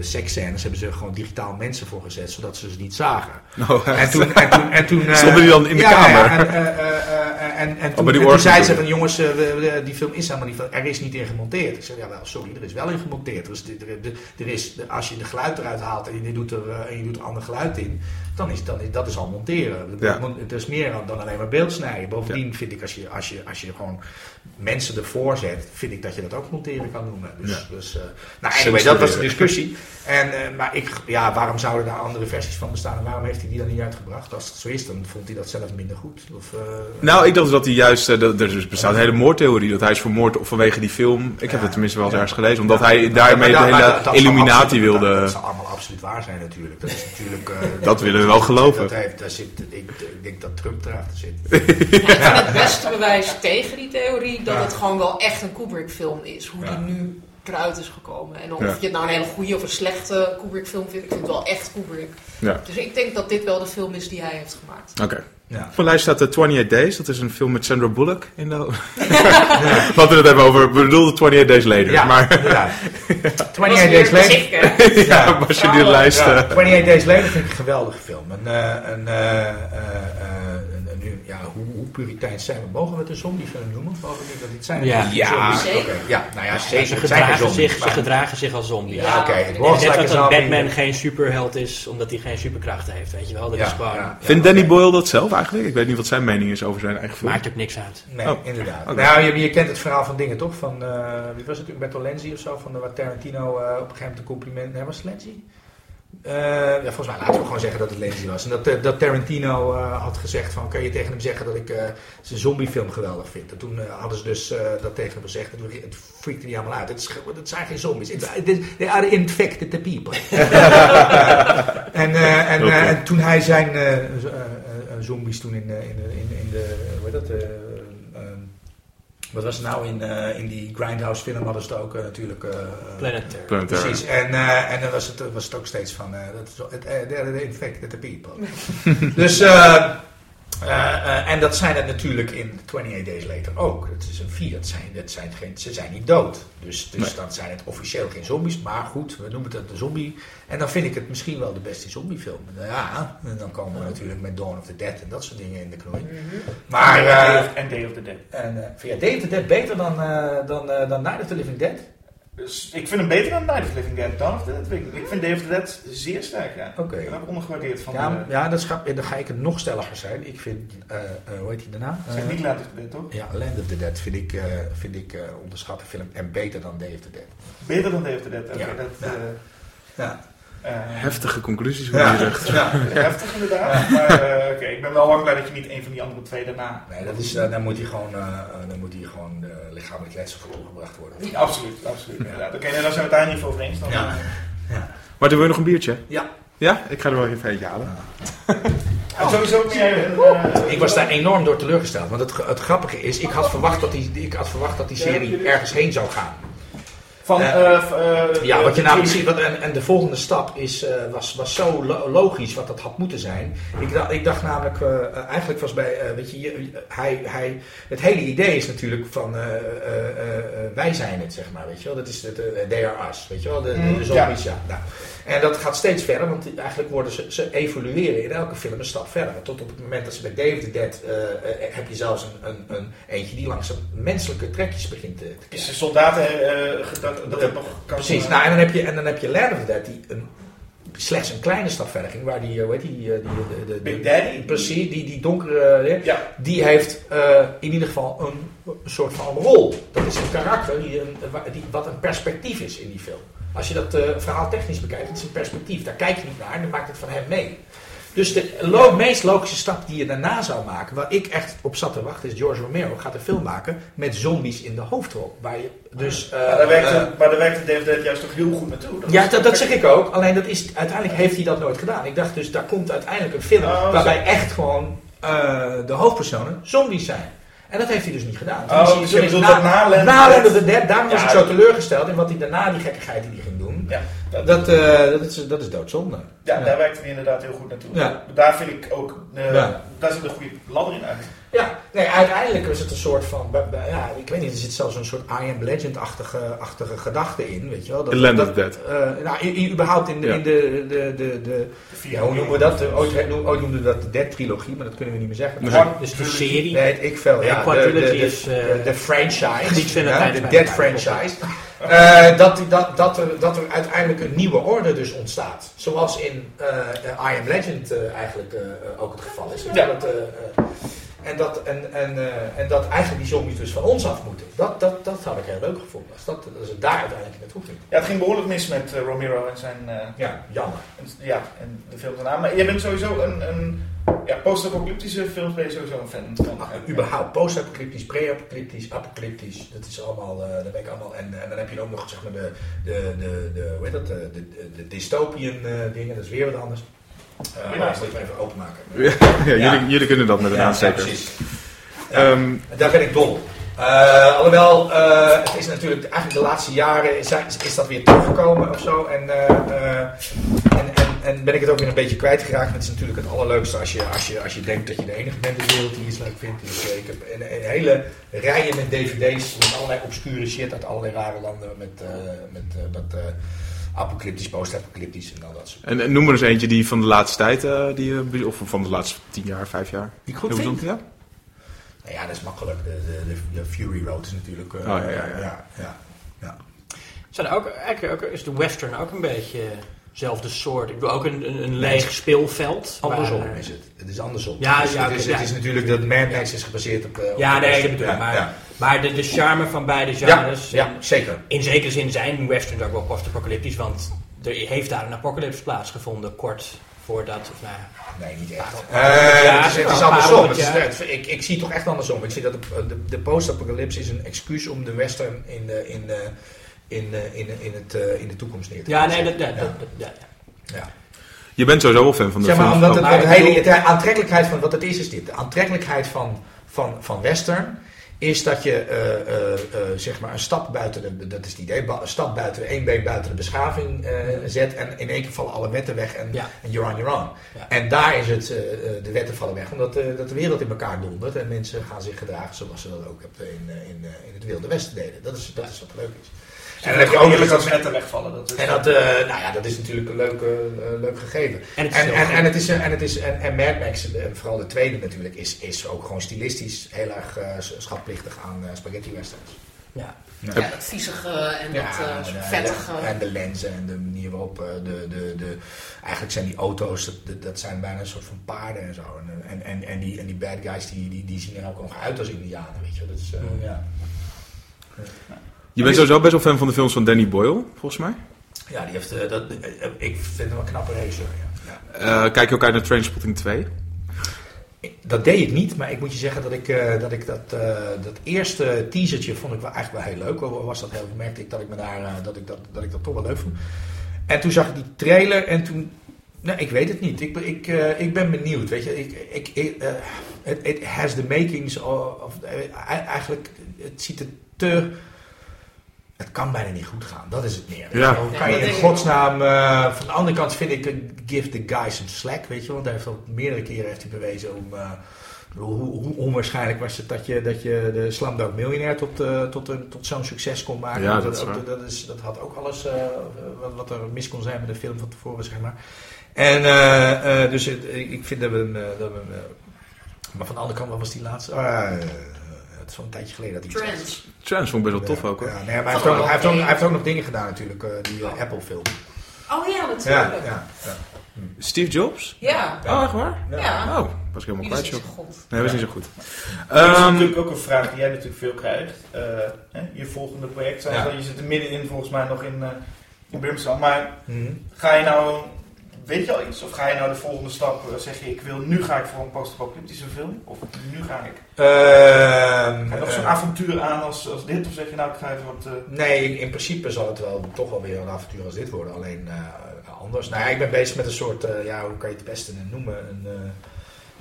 seksscènes hebben ze gewoon digitaal mensen voor gezet, zodat ze ze niet zagen. Oh, En toen, en toen, en toen Stonden die dan in de ja, kamer? Ja, en, en, en toen, bij die en toen zei ze van jongens, eh, die film is helemaal niet van, er is niet in gemonteerd. Ik zei ja wel, sorry, er is wel in gemonteerd. Dus er, er, er is, als je de geluid eruit haalt en je doet er, eh, en je doet er ander geluid in, dan is, dan is dat is al monteren. Ja. Het is meer dan alleen maar beeldsnijden. Bovendien vind ik als je, als, je, als je gewoon mensen ervoor zet, vind ik dat je dat ook monteren kan noemen. Dus, Ja. dus eh, nou, anyway, dat was de discussie. En, eh, maar ik, ja, waarom zouden daar andere versies van bestaan en waarom heeft hij die dan niet uitgebracht? Als het zo is, dan vond hij dat zelf minder goed. Of, eh, Nou, ik dacht dat hij juist, dat, er dus bestaat een hele moordtheorie, dat hij is vermoord vanwege die film. Ik heb het tenminste wel eens ergens gelezen, omdat hij daarmee de hele dat- dat zal Illuminati absoluut- wilde. Dat, dat zal allemaal absoluut waar zijn natuurlijk. Dat is natuurlijk... Dat willen we wel geloven. Dat heeft, daar zit, ik, ik denk dat Trump erachter zit. Ik vind het beste bewijs tegen die theorie dat Ja. het gewoon wel echt een Kubrick-film is. Hoe Ja. die nu eruit is gekomen. En of Ja. je het nou een hele goede of een slechte Kubrick-film vindt, ik vind het wel echt Kubrick. Ja. Dus ik denk dat dit wel de film is die hij heeft gemaakt. Oké. Ja. Op mijn lijst staat uh, 28 Days. Dat is een film met Sandra Bullock in de... We hadden het even over, we bedoelden 28 Days Later. Ja, maar ja. 28 Dat was Days Later. ja, maar als je die lijst... Ja, eh, 28 Days Later vind ik een geweldige film. Een, eh, een, eh, eh, eh, een, een- nu- ja, hoe, hoe puriteins zijn we? Mogen we het een zombiefilm noemen? Mogen we niet dat dit zijn? Ja. Oké, Ja, nou ja, zeker. Ze gedragen, zombies, zich, ze gedragen zich als zombie. Ja, Ja, oké. Net like dat. Batman geen superheld is omdat hij geen superkrachten heeft, weet je wel. Dat Ja, is gewoon, ja. Vindt Danny Boyle dat zelf eigenlijk? Ik weet niet wat zijn mening is over zijn eigen film. maakt ook niks uit. Nee, Oh. inderdaad. Nou, je, je kent het verhaal van dingen toch? Van, eh, wie was het? Umberto Lenzi of zo? Van de, waar Tarantino eh, op een gegeven moment een compliment... Nee, was Lenzi? Eh, ja, volgens mij laten we gewoon zeggen dat het Lenzi was. En dat, eh, dat Tarantino eh, had gezegd van... Kan je tegen hem zeggen dat ik zijn zombiefilm geweldig vind? En toen hadden ze dus dat tegen hem gezegd. En toen het freakte hij allemaal uit. Het, is, het zijn geen zombies. It- it- they are infected the people. en, en, en toen hij zijn zombies toen in, de- in, in, in de... Hoe heet dat? Wat was nou in, eh, in die Grindhouse film hadden ze het ook eh, natuurlijk... eh, Planet Terror. Planet Terror. Precies, en, eh, en dan was het, was het ook steeds van, eh dat is, infected the people. dus, en dat zijn het natuurlijk in 28 Days Later ook. Het is een vier. Het zijn, het zijn geen, ze zijn niet dood. Dus, dus Nee. dan zijn het officieel geen zombies. Maar goed, we noemen het een zombie. En dan vind ik het misschien wel de beste zombiefilm. Nou Ja, en dan komen we natuurlijk met Dawn of the Dead en dat soort dingen in de knoei. Maar... en, eh, Day of, en Day of the Dead. en, eh, vind jij Day of the Dead beter dan, eh, dan, eh, dan Night of the Living Dead? Dus ik vind hem beter dan Night of Living Dead. Dawn of Dead, ik, vind Day of the Dead zeer sterk, ja. Oké. Ik heb hem ondergewaardeerd van... Ja, de, ja dat is, grap- dan ga ik het nog stelliger zijn. Ik vind, eh, eh, hoe heet die daarna? zeg Eh, niet Night of the Dead, toch? Ja, Land of the Dead vind ik, vind ik onderschatte film en beter dan Day of the Dead. Beter dan Day of the Dead, oké. Ja, dat, ja. Ja. Eh, Heftige conclusies, hoe je zegt. ja. Heftig inderdaad, maar eh, oké, ik ben wel lang blij dat je niet een van die andere twee daarna... Nee, dat is, eh, dan moet hij gewoon, dan moet hij gewoon lichamelijk letsel gebracht worden. Ja, absoluut, absoluut. Oké, nou, dan zijn we het daar niet over eens. Dan, Ja. Maar doen we nog een biertje? Ja. Ja? Ik ga er wel even eentje halen. En sowieso meer... Ik was daar enorm door teleurgesteld. Want het, het grappige is, ik had verwacht dat die, ik had verwacht dat die serie ergens heen zou gaan. Van, Eh, eh, Ja, wat je namelijk ziet, wat, en, en de volgende stap is, eh, was, was zo lo- logisch wat dat had moeten zijn. Ik dacht, ik dacht namelijk, eigenlijk was bij, eh, weet je, je- hij, hij, het hele idee is natuurlijk van, eh, eh, eh, eh, wij zijn het, zeg maar, weet je wel. Dat is het, they are us, weet je wel, de, de, Mm, de zombies, ja. Nou, en dat gaat steeds verder, want eigenlijk worden ze, ze evolueren in elke film een stap verder. Tot op het moment dat ze bij of the Dead, heb je zelfs een, een, een eentje die langzaam menselijke trekjes begint te, te Is krijgen. de soldaten, eh, ge- dat, dat het nog kan... Precies, eh, nou, en, dan heb je, en dan heb je Land of the Dead die een, slechts een kleine stap verder ging. Waar die, eh, hoe heet die, eh, die de, de, de, Big Daddy? Precies, die, die donkere, eh, Ja. die heeft eh, in ieder geval een, een soort van rol. Dat is een karakter die, een, die, wat een perspectief is in die film. Als je dat eh, verhaal technisch bekijkt, het is een perspectief. Daar kijk je niet naar en dan maakt het van hem mee. Dus de lo- meest logische stap die je daarna zou maken, waar ik echt op zat te wachten, is George Romero gaat een film maken met zombies in de hoofdrol. Waar je dus, eh, maar, daar werkt, eh, maar daar juist toch heel goed naartoe. ja, dat, dat zeg ik ook. Alleen dat is, uiteindelijk heeft hij dat nooit gedaan. Ik dacht dus, daar komt uiteindelijk een film Oh, waarbij zo. echt gewoon eh, de hoofdpersonen zombies zijn. En dat heeft hij dus niet gedaan. Oh, is dus je bedoelt dat na Land of na the Land of Dead- the Dead, daarom was Ja. ik zo teleurgesteld in wat hij daarna, die gekkigheid die hij ging doen. Ja, dat, Dat, eh, dat, is, dat is doodzonde. ja, Ja. daar werkt hij inderdaad heel goed naartoe. Ja. Daar vind ik ook, eh, Ja. daar zit een goede ladder in eigenlijk. Ja, nee, uiteindelijk is het een soort van, ja, ik weet niet, er zit zelfs een soort I am Legend-achtige achtige gedachte in, weet je wel. Dat, In Land dat, of Dead. eh, nou, überhaupt in de, Ja. in de, de, de, de ja, hoe noemen we dat? Ooit, ooit noemden we dat de Dead-trilogie, maar dat kunnen we niet meer zeggen. Nee. Maar- Dus de serie. Weet ik veel, Nee, ja. De, de, de, is, eh, de, de franchise. De Dead franchise. Eh, dat, dat, dat, er, dat er uiteindelijk een nieuwe orde dus ontstaat. Zoals in eh, I Am Legend eh, eigenlijk ook het geval is. Ja. Dat, en, dat, en, en, en dat eigenlijk die zombies dus van ons af moeten. Dat, dat, dat had ik heel leuk gevonden. Als dat, als het daar uiteindelijk naartoe ging. Ja, het ging behoorlijk mis met Romero en zijn... Ja, jammer. en- ja, en de films daarna. Maar jij bent sowieso een, een ja, post-apocalyptische films ben je sowieso een fan van. Ah, überhaupt post-apocalyptisch, pre-apocalyptisch, apocalyptisch. Dat is allemaal, eh dat ben ik allemaal. En, en dan heb je ook nog zeg maar de, de, de, de hoe heet dat, de, de, de dystopian eh, dingen, dat is weer wat anders. Uh, Ja. ik maar even openmaken. Ja, Ja. Jullie, jullie kunnen dat met een Ja, aansteker. ja, precies. Ja. Ehm, Daar ben ik dol op. Eh, alhoewel, eh, het is natuurlijk eigenlijk de laatste jaren zijn, is dat weer teruggekomen of zo. En, eh, eh, en, en, en ben ik het ook weer een beetje kwijtgeraakt. Het is natuurlijk het allerleukste als je, als je, als je denkt dat je de enige bent in de wereld die iets leuk vindt. Dus, eh, ik heb een, een hele rijen met dvd's met allerlei obscure shit uit allerlei rare landen. Met, eh, met eh, dat eh, apocalyptisch, post-apocalyptisch en al dat soort en, en noem maar eens eentje die van de laatste tijd, eh, die, of van de laatste tien jaar, vijf jaar. Die ik goed vind? Ja? Nou ja, dat is makkelijk. De, de, de, de Fury Road is natuurlijk... eh, Oh, ja, ja, ja. ja, ja, ja. Zijn er ook, eigenlijk ook, is de western ook een beetje hetzelfde soort? Ik bedoel, ook een, een, een leeg speelveld. Andersom waar, is het. Het is andersom. Ja, het, is, ja, het, is, het natuurlijk dat Mad Max is gebaseerd op... eh, op Ja, nee, Western. dat bedoel ik. Ja, Maar, maar de, de charme van beide genres. ja, en zeker. In zekere zin zijn westerns ook wel post-apocalyptisch, want er heeft daar een apocalypse plaatsgevonden kort voordat. Of, nou, Nee, niet echt. Ja, Eh, het is, het andersom. honderd Het is- jaar. het- ik, ik zie het toch echt andersom. Ik zie dat de, de, de post-apocalypse is een excuus om de western in de, in de, in de, in de, in het, eh, in de toekomst neer te ja, nee, dat, dat, Ja. dat, dat- ja. Ja. Je bent sowieso wel fan van de Zeg maar, film. omdat het, Maar het ik hele, bedoel- de aantrekkelijkheid van, wat het is, is dit. De aantrekkelijkheid van, van, van western is dat je eh, eh, eh, zeg maar een stap buiten de, dat is het idee, een stap buiten, één been buiten de beschaving eh, zet en in één keer vallen alle wetten weg en, Ja. en you're on your own. Ja. En daar is het, eh, eh, de wetten vallen weg, omdat eh, dat de wereld in elkaar dondert en mensen gaan zich gedragen zoals ze dat ook in, in, in, in het wilde westen deden. Dat is, dat is wat leuk is. En dan heb je ook eens als wetten wegvallen. Dat is, en dat, eh, nou ja, dat is natuurlijk een leuk, eh, leuk gegeven. En het is En, heel en, het is, eh, en, het is, en, en Mad Max, vooral de tweede natuurlijk, is, is ook gewoon stilistisch heel erg eh, schatplichtig aan eh, spaghetti westerns. Ja. Ja, dat viezige en dat eh, en, eh, vettige. En de lenzen en de manier waarop eh, de, de, de... Eigenlijk zijn die auto's, dat, dat- dat zijn bijna een soort van paarden en zo. En, en, en, en, die, en die bad guys, die, die, die zien er ook nog uit als indianen, weet je. wel. Dat is, eh, ja. Je bent sowieso best wel fan van de films van Danny Boyle, volgens mij. ja, die heeft... eh, dat, eh, ik vind hem een knappe regisseur, ja. ja. Eh, kijk je ook uit naar Trainspotting 2? Dat deed ik niet, maar ik moet je zeggen dat ik dat, ik dat, dat eerste teasertje vond ik wel eigenlijk wel heel leuk. Al was dat heel, merkte ik dat ik, me daar, dat, ik dat, dat ik dat toch wel leuk vond. En toen zag ik die trailer en toen... Nou, ik weet het niet. Ik, ben- ik, ik ben benieuwd, weet je. Ik, ik, ik, it, it has the makings of... of eigenlijk, het ziet er te... Het kan bijna niet goed gaan, dat is het meer. Ja. Hoe Ja, kan je in godsnaam... eh, van de andere kant vind ik, eh, give the guy some slack, weet je. Want hij heeft al meerdere keren heeft hij bewezen om... eh, hoe, hoe onwaarschijnlijk was het dat je, dat je de Slumdog Millionaire tot, eh, tot, een- tot zo'n succes kon maken. Ja, dat is dat, is, dat had ook alles eh, wat, wat er mis kon zijn met de film van tevoren, zeg maar. En eh, eh, dus ik vind dat we hem... dat we hem, maar van de andere kant, wat was die laatste? Is wel een tijdje geleden dat hij. Trends. Trans vond ik best wel tof ook hoor. Ja, nee, maar hij, heeft ook, nog- hij, heeft ook, hij heeft ook nog dingen gedaan natuurlijk, eh, die eh, Apple film. Oh ja, natuurlijk. ja, ja. Steve Jobs? Ja. Oh, echt waar? Ja. Oh, was ik helemaal kwijt, is joh. niet zo goed. Nee, was niet zo goed. dat is Ehm, natuurlijk ook een vraag die jij natuurlijk veel krijgt. Eh, hè, je volgende project. Je zit er middenin volgens mij nog in, eh in Brimstone. Maar Mhm. ga je nou... Weet je al iets? Of ga je nou de volgende stap... eh, zeg je, ik wil, nu ga ik voor een post-apocalyptische film? Of nu ga ik... Ga je nog zo'n eh, avontuur aan als, als dit? Of zeg je nou, ik ga even wat... eh, Nee, in, in principe zal het wel toch wel weer een avontuur als dit worden. Alleen anders. Nou ja, ik ben bezig met een soort, ja, hoe kan je het beste noemen? Een,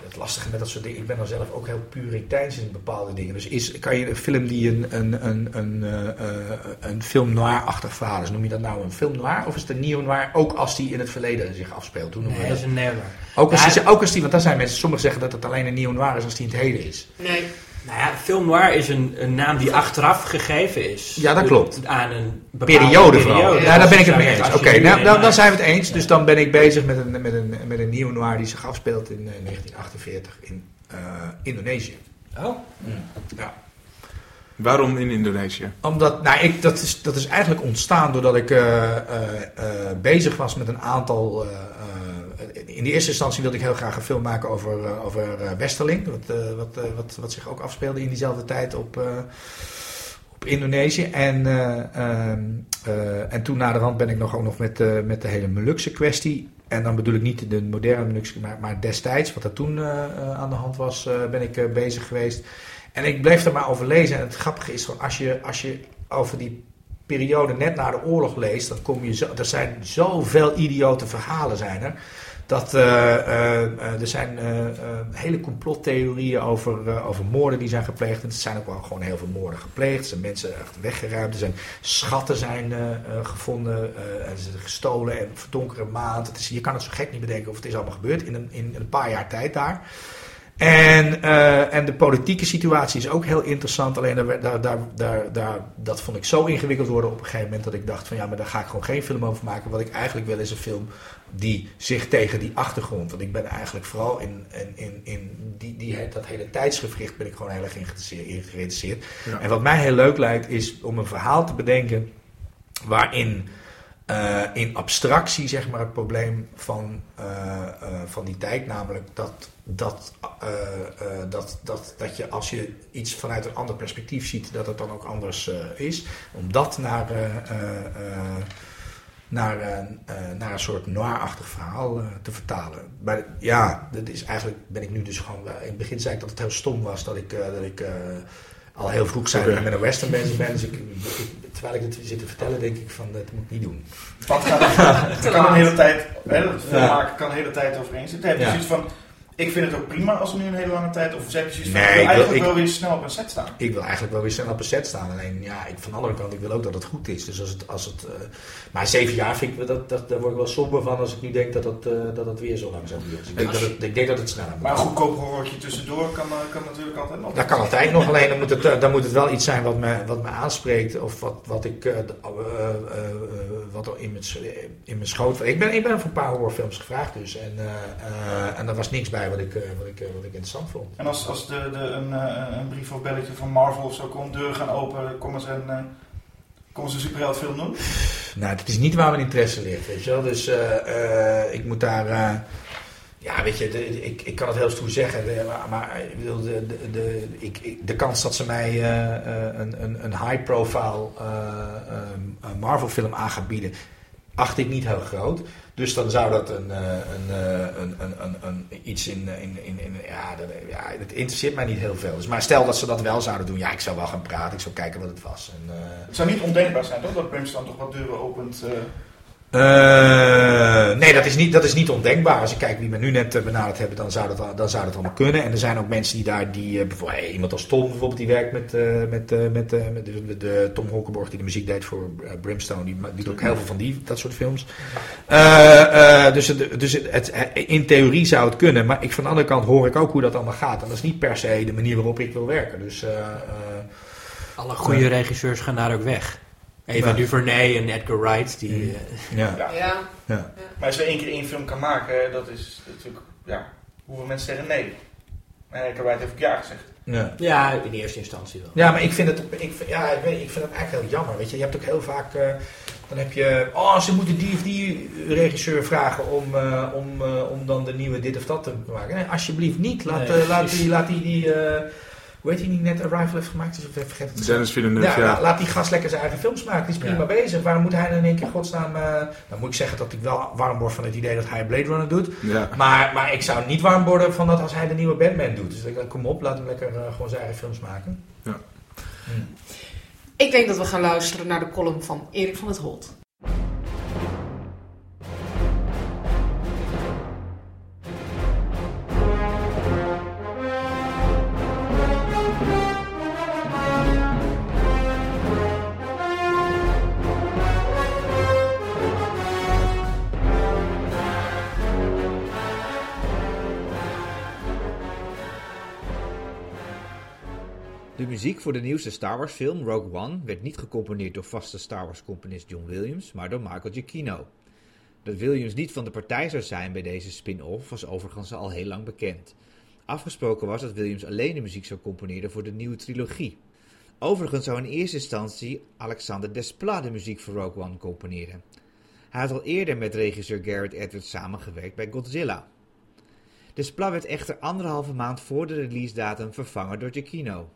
het lastige met dat soort dingen. Ik ben dan zelf ook heel puriteins in bepaalde dingen. Dus is, kan je een film die een, een, een, een, eh, eh, een film noir-achtig verhaal is, noem je dat nou een film noir? Of is het een neo-noir? Ook als die in het verleden zich afspeelt. Hoe noemen Nee, we dat is een neo Ook als, Ja, die, ook als die, want daar zijn mensen, sommigen zeggen dat het alleen een neo-noir is als die in het heden is. Nee. Nou ja, film noir is een, een naam die achteraf gegeven is. Ja, dat klopt. Aan een bepaalde Periode vooral. Ja, daar ben ik het mee eens. Oké, nu nou, dan, eh, dan zijn we het eens. Dus dan ben ik bezig met een, met een, met een neo-noir die zich afspeelt in eh, 1948 in eh, Indonesië. Oh, Ja. waarom in Indonesië? Omdat, nou, ik, dat, is, dat is eigenlijk ontstaan doordat ik eh, eh, eh, bezig was met een aantal. In de eerste instantie wilde ik heel graag een film maken over, eh, over eh, Westerling. Wat, eh, wat, wat, wat zich ook afspeelde in diezelfde tijd op, op Indonesië. En, eh, ehm, eh, en toen naderhand ben ik nog ook nog met, met de hele Molukse kwestie. En dan bedoel ik niet de moderne Molukse, maar, maar destijds, wat er toen aan de hand was, ben ik bezig geweest. En ik bleef er maar over lezen. En het grappige is, gewoon, als je, als je over die periode net na de oorlog leest, dan kom je zo, er zijn zoveel idiote verhalen zijn er. Dat eh, eh, eh, er zijn hele complottheorieën over, over moorden die zijn gepleegd. En er zijn ook wel gewoon heel veel moorden gepleegd. Er zijn mensen echt weggeruimd. Er zijn schatten zijn gevonden. en ze gestolen en verdonkere maand. Je kan het zo gek niet bedenken of het is allemaal gebeurd in een, in een paar jaar tijd daar. En, en de politieke situatie is ook heel interessant. Alleen daar, daar, daar, daar, dat vond ik zo ingewikkeld worden op een gegeven moment dat ik dacht van ja, maar daar ga ik gewoon geen film over maken. Wat ik eigenlijk wil is een film die zich tegen die achtergrond. Want ik ben eigenlijk vooral in, in, in, in die, die, dat hele tijdsgevricht ben ik gewoon heel erg geïnteresseerd. geïnteresseerd. Ja. En wat mij heel leuk lijkt is om een verhaal te bedenken waarin eh, in abstractie zeg maar het probleem van, eh, eh, van die tijd, namelijk dat, dat, dat, dat, dat je als je iets vanuit een ander perspectief ziet, dat het dan ook anders is. Om dat naar, naar, eh, eh, naar een soort noir-achtig verhaal eh, te vertalen. Maar ja, dat is eigenlijk ben ik nu dus gewoon. in het begin zei ik dat het heel stom was dat ik, eh, dat ik eh, al heel vroeg zei dat ik met een western bezig ben. Dus ik, ik- terwijl ik het zit te vertellen, denk ik van dat moet ik niet doen. Wat gaat het kan een hele tijd, hè, dat Ja. maken kan een hele tijd overeen zitten. Heb je Ja. zoiets van, Ik vind het ook prima als we nu een hele lange tijd, of zeg precies, Nee, ik ik wil eigenlijk ik- wel weer snel op een set staan. Ik wil eigenlijk wel weer snel op een set staan. Alleen ja, ik, van de andere kant, ik wil ook dat het goed is. Dus als het, als het, eh, maar zeven jaar vind ik, dat, dat, daar word ik wel somber van als ik nu denk dat het, eh, dat het weer zo lang duren. Dus ik, denk dat het, ik denk dat het sneller moet. Maar een goedkoop horrortje tussendoor kan, eh, kan natuurlijk altijd nog. Dat kan altijd nog, alleen dan moet het, dan moet het wel iets zijn wat me, wat me aanspreekt. Of wat, wat ik eh, wat in mijn, in mijn schoot... Ik ben, ik ben voor een paar horrorfilms gevraagd dus. En, en er was niks bij wat ik, eh, wat ik, eh, wat ik interessant vond. En als, als de, de, een, eh, een brief of belletje van Marvel of zo komt, deuren gaan open, komen ze een, komen ze een superheldfilm doen? Nou, het is niet waar mijn interesse ligt, weet je wel. Dus ik moet daar... ja, weet je, de- ik, ik kan het heel stoer zeggen, de- maar, ik bedoel, de, de, de, ik, ik- de kans dat ze mij een, een, een high-profile Marvel-film aan gaan bieden, acht ik niet heel groot. Dus dan zou dat een, eh, eh, een, een, een, een, iets in, in, in, in ja, dat, ja, het interesseert mij niet heel veel. Dus, maar stel dat ze dat wel zouden doen, ja, ik zou wel gaan praten, ik zou kijken wat het was. En, eh, Het zou niet ondenkbaar zijn, toch? Dat Brimstone toch wat deuren opent. Eh, nee, dat is, niet, dat is niet ondenkbaar. Als ik kijk wie we nu net eh, benaderd hebben, dan zou, dat, dan zou dat allemaal kunnen. En er zijn ook mensen die daar, die, eh, bijvoorbeeld, hey, iemand als Tom bijvoorbeeld, die werkt met, met, met, met de, de Tom Holkenborg, die de muziek deed voor Brimstone. Die doet ook heel veel van die, dat soort films. Dus het, dus het, het- in theorie zou het kunnen, maar ik, van de andere kant hoor ik ook hoe dat allemaal gaat. En dat is niet per se de manier waarop ik wil werken. Dus, Alle goede regisseurs gaan daar ook weg. Eva Ja. DuVernay en Edgar Wright, die... Mm. eh, ja. Ja. Ja. Ja. Maar als je één keer één film kan maken, dat is natuurlijk, ja, hoeveel mensen zeggen nee. En Edgar Wright heeft ook ja gezegd. Ja. ja, in eerste instantie wel. Ja, maar ik vind het, ik, ja, ik, weet, ik vind het eigenlijk heel jammer. Weet je, je hebt ook heel vaak, eh, dan heb je, oh, ze moeten die of die regisseur vragen om, eh, om, eh, om dan de nieuwe dit of dat te maken. Nee, alsjeblieft niet. Laat, Nee, laat die, laat die, die eh, hoe heet die die net Arrival heeft gemaakt? Is of even vergeten het Dennis Villeneuve, ja, ja. la- laat die gast lekker zijn eigen films maken. Die is prima Ja. bezig. Waarom moet hij dan in één keer godsnaam... eh dan moet ik zeggen dat ik wel warm word van het idee dat hij Blade Runner doet. Ja. Maar, maar ik zou niet warm worden van dat als hij de nieuwe Batman doet. Dus ik, kom op, laat hem lekker eh, gewoon zijn eigen films maken. Ja. Hm. Ik denk dat we gaan luisteren naar de column van Erik van het Holt. Muziek voor de nieuwste Star Wars film Rogue One werd niet gecomponeerd door vaste Star Wars componist John Williams, maar door Michael Giacchino. Dat Williams niet van de partij zou zijn bij deze spin-off was overigens al heel lang bekend. Afgesproken was dat Williams alleen de muziek zou componeren voor de nieuwe trilogie. Overigens zou in eerste instantie Alexander Desplat de muziek voor Rogue One componeren. Hij had al eerder met regisseur Garrett Edwards samengewerkt bij Godzilla. Desplat werd echter anderhalve maand voor de release datum vervangen door Giacchino.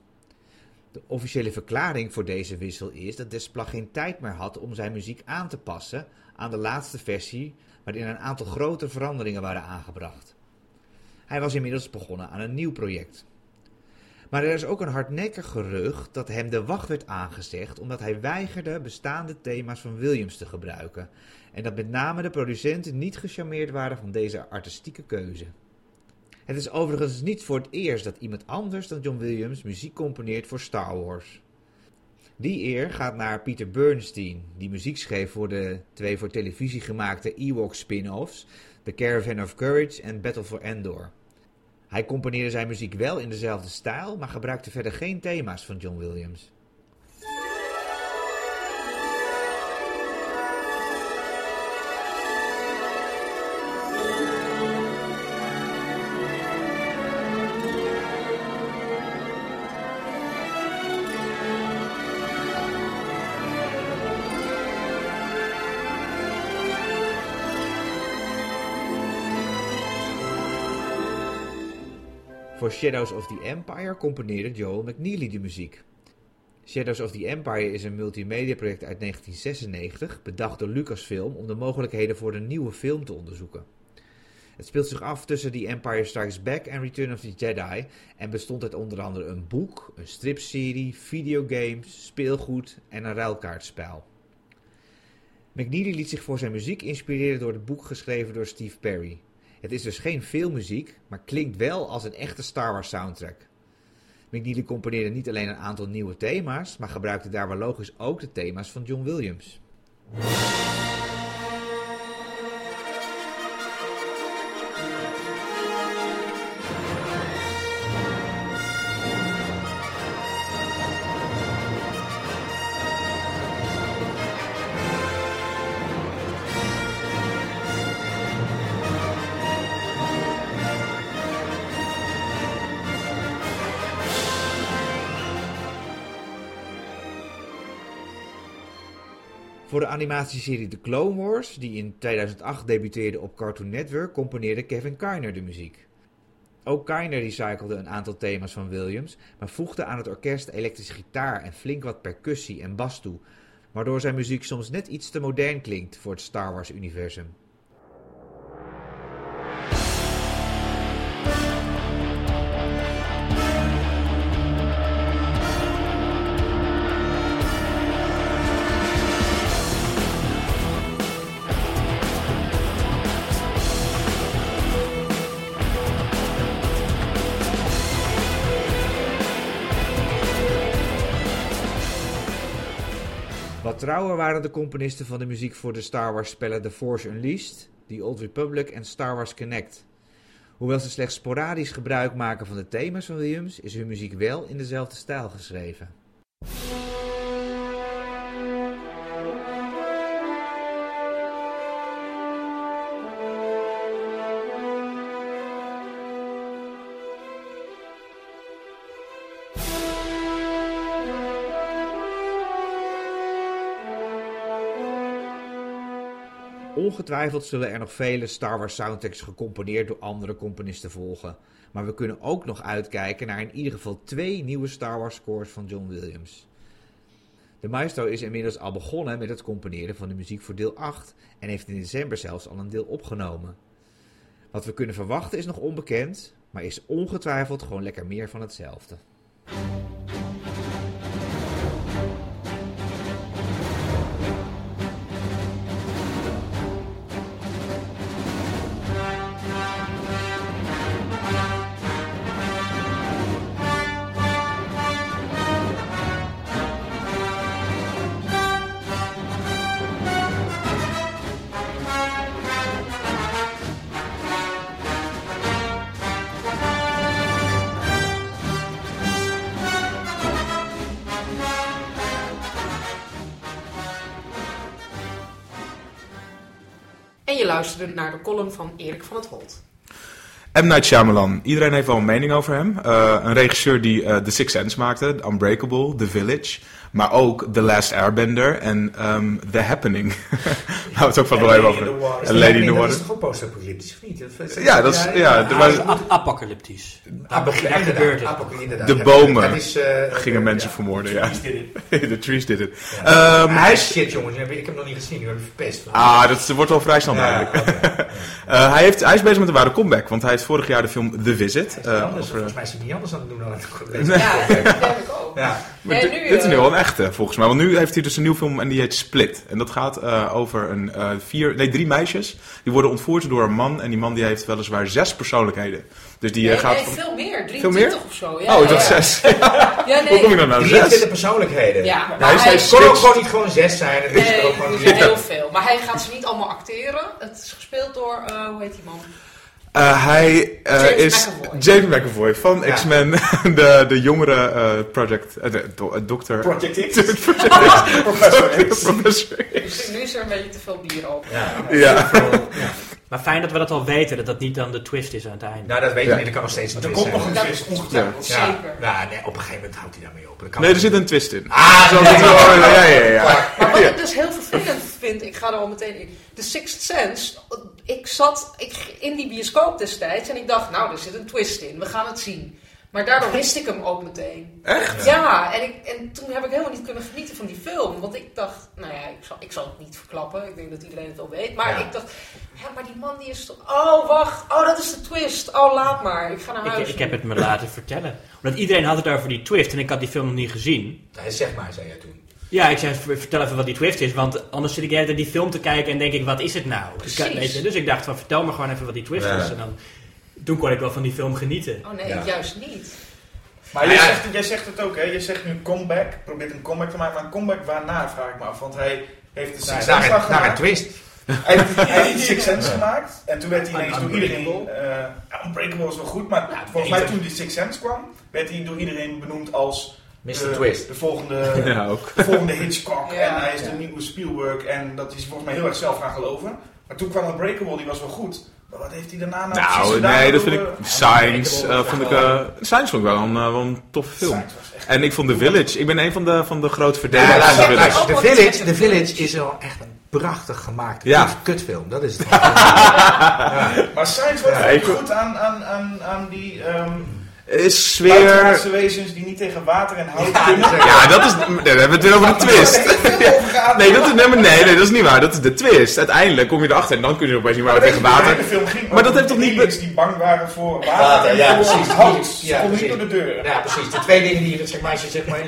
De officiële verklaring voor deze wissel is dat Desplat geen tijd meer had om zijn muziek aan te passen aan de laatste versie, waarin een aantal grote veranderingen waren aangebracht. Hij was inmiddels begonnen aan een nieuw project. Maar er is ook een hardnekkig gerucht dat hem de wacht werd aangezegd omdat hij weigerde bestaande thema's van Williams te gebruiken en dat met name de producenten niet gecharmeerd waren van deze artistieke keuze. Het is overigens niet voor het eerst dat iemand anders dan John Williams muziek componeert voor Star Wars. Die eer gaat naar Peter Bernstein, die muziek schreef voor de twee voor televisie gemaakte Ewok spin-offs, The Caravan of Courage en Battle for Endor. Hij componeerde zijn muziek wel in dezelfde stijl, maar gebruikte verder geen thema's van John Williams. Voor Shadows of the Empire componeerde Joel McNeely de muziek. Shadows of the Empire is een multimedia-project uit 1996, bedacht door Lucasfilm om de mogelijkheden voor een nieuwe film te onderzoeken. Het speelt zich af tussen The Empire Strikes Back en Return of the Jedi en bestond uit onder andere een boek, een stripserie, videogames, speelgoed en een ruilkaartspel. McNeely liet zich voor zijn muziek inspireren door het boek geschreven door Steve Perry. Het is dus geen filmmuziek, maar klinkt wel als een echte Star Wars soundtrack. McNeely componeerde niet alleen een aantal nieuwe thema's, maar gebruikte daar wel logisch ook de thema's van John Williams. Animatieserie The Clone Wars, die in 2008 debuteerde op Cartoon Network, componeerde Kevin Kiner de muziek. Ook Kiner recyclede een aantal thema's van Williams, maar voegde aan het orkest elektrische gitaar en flink wat percussie en bas toe, waardoor zijn muziek soms net iets te modern klinkt voor het Star Wars-universum. Trouwer waren de componisten van de muziek voor de Star Wars spellen The Force Unleashed, The Old Republic en Star Wars Connect. Hoewel ze slechts sporadisch gebruik maken van de thema's van Williams, is hun muziek wel in dezelfde stijl geschreven. Ongetwijfeld zullen er nog vele Star Wars soundtracks gecomponeerd door andere componisten volgen. Maar we kunnen ook nog uitkijken naar in ieder geval twee nieuwe Star Wars scores van John Williams. De maestro is inmiddels al begonnen met het componeren van de muziek voor deel 8 en heeft in december zelfs al een deel opgenomen. Wat we kunnen verwachten is nog onbekend, maar is ongetwijfeld gewoon lekker meer van hetzelfde. Luisterde naar de column van Erik van het Holt. M. Night Shyamalan. Iedereen heeft wel een mening over hem. Uh, een regisseur die uh, The Sixth Sense maakte, Unbreakable, The Village. Maar ook The Last Airbender en um, The Happening. We het ook van wel even over. En Lady in the Water. Dat is toch ook post-apocalyptisch, of niet? Ja, dat is... Ja, ja, ja, was... apocalyptisch. De bomen is, uh, gingen mensen vermoorden, ja. The trees did it. Ja. Um, hij is shit, jongens. Ik heb hem nog niet gezien. Nu heb ik verpest. Ah, dat wordt wel vrij snel duidelijk. uh, hij, heeft, hij is bezig met een ware comeback, want hij heeft vorig jaar de film The Visit. Uh, anders, over, volgens mij is hij niet anders aan het doen dan het. Ja, dat denk ik ook. Ja. Dit is nu wel een echte, volgens mij. Want nu heeft hij dus een nieuwe film en die heet Split. En dat gaat uh, over een, uh, vier, nee, drie meisjes. Die worden ontvoerd door een man. En die man die heeft weliswaar zes persoonlijkheden. Dus die nee, gaat... Nee, veel meer. 23 of zo. Ja, oh, ik dacht ja. zes. ja, nee. Hoe kom je dan nou zes? 23 persoonlijkheden. Ja, maar nou, hij, hij kon ook gewoon niet gewoon zes zijn. Nee, is ook gewoon heel veel. Maar hij gaat ze niet allemaal acteren. Het is gespeeld door, uh, hoe heet die man? Uh, hij uh, James is McAvoy. James McAvoy van Ja. X-Men, de, de jongere uh, project, uh, de, do, dokter. Project X. Project X. Professor X. Professor X. Nu is er een beetje te veel bier op. Ja. Ja. Maar fijn dat we dat al weten, dat dat niet dan de twist is aan het einde. Nou, dat weet je Ja. niet. Er kan nog steeds een Er twist komt nog een twist, ongetwijfeld. Ja. Zeker. Ja, nee, op een gegeven moment houdt hij daarmee op. Nee, er niet. zit een twist in. Ah, Zo, nee, ja, ja, ja. Maar wat ik dus heel vervelend vind, ik ga er al meteen in. The Sixth Sense, ik zat ik, in die bioscoop destijds en ik dacht, nou, er zit een twist in, we gaan het zien. Maar daardoor wist ik hem ook meteen. Echt? Ja, en, ik, en toen heb ik helemaal niet kunnen genieten van die film. Want ik dacht, nou ja, ik zal, ik zal het niet verklappen. Ik denk dat iedereen het al weet. Maar Ja. ik dacht, ja, maar die man die is toch... Oh, wacht. Oh, dat is de twist. Oh, laat maar. Ik ga naar huis. Ik, ik heb het me laten vertellen. Omdat iedereen had het over die twist en ik had die film nog niet gezien. Nee, zeg maar, zei jij toen. Ja, ik zei, ver- vertel even wat die twist is, want anders zit ik de hele tijd die film te kijken en denk ik, wat is het nou? Dus, ik- Precies. weet je, dus ik dacht van, vertel me gewoon even wat die twist Ja. is. En dan, toen kon ik wel van die film genieten. Oh nee, Ja. juist niet. Maar jij, Ja. zegt, jij zegt het ook, hè? Je zegt nu comeback, probeert een comeback te maken, maar een comeback waarna vraag ik me af. Want hij heeft de Six Naar, Sense een, naar een gemaakt. twist. Hij heeft, hij heeft Six Sense gemaakt en toen werd hij ineens door iedereen... eh ja, Unbreakable is wel goed, maar volgens mij toen die Six Sense kwam, werd hij door iedereen benoemd als Mr. de, Twist. de volgende, Ja, ook. de volgende Hitchcock Ja. en hij is de nieuwe Spielberg en dat is volgens mij heel erg zelf gaan geloven. Maar toen kwam Unbreakable, die was wel goed. Wat heeft hij daarna nou Nou, gedaan? nee, dat vind ik... eh, Science eh, vond ik... eh Science vond ik wel een, eh, wel een toffe film. Science was echt- En ik vond The Village... Ik ben een van de, van de grote verdedigers van The Village. The Village, The Village is wel echt een prachtig gemaakte Ja. kut- kutfilm. Dat is het. Maar Science was Ja, goed aan, aan, aan, aan die ehm Is sfeer... buitenaardse wezens die niet tegen water en hout Ja, kunnen. dat is- Ja, dat is... Nee, dan hebben we het weer over de twist. Nee, dat is, nee, nee, nee, dat is niet waar. Dat is de twist. Uiteindelijk kom je erachter en dan kun je opeens niet meer tegen water. De film ging Maar dat heeft toch niet aliens die bang waren voor water Water, en ja, precies. hout. Ze Ja, konden niet door de deur. Ja, precies. De twee dingen die je, zeg maar, als je, zeg maar,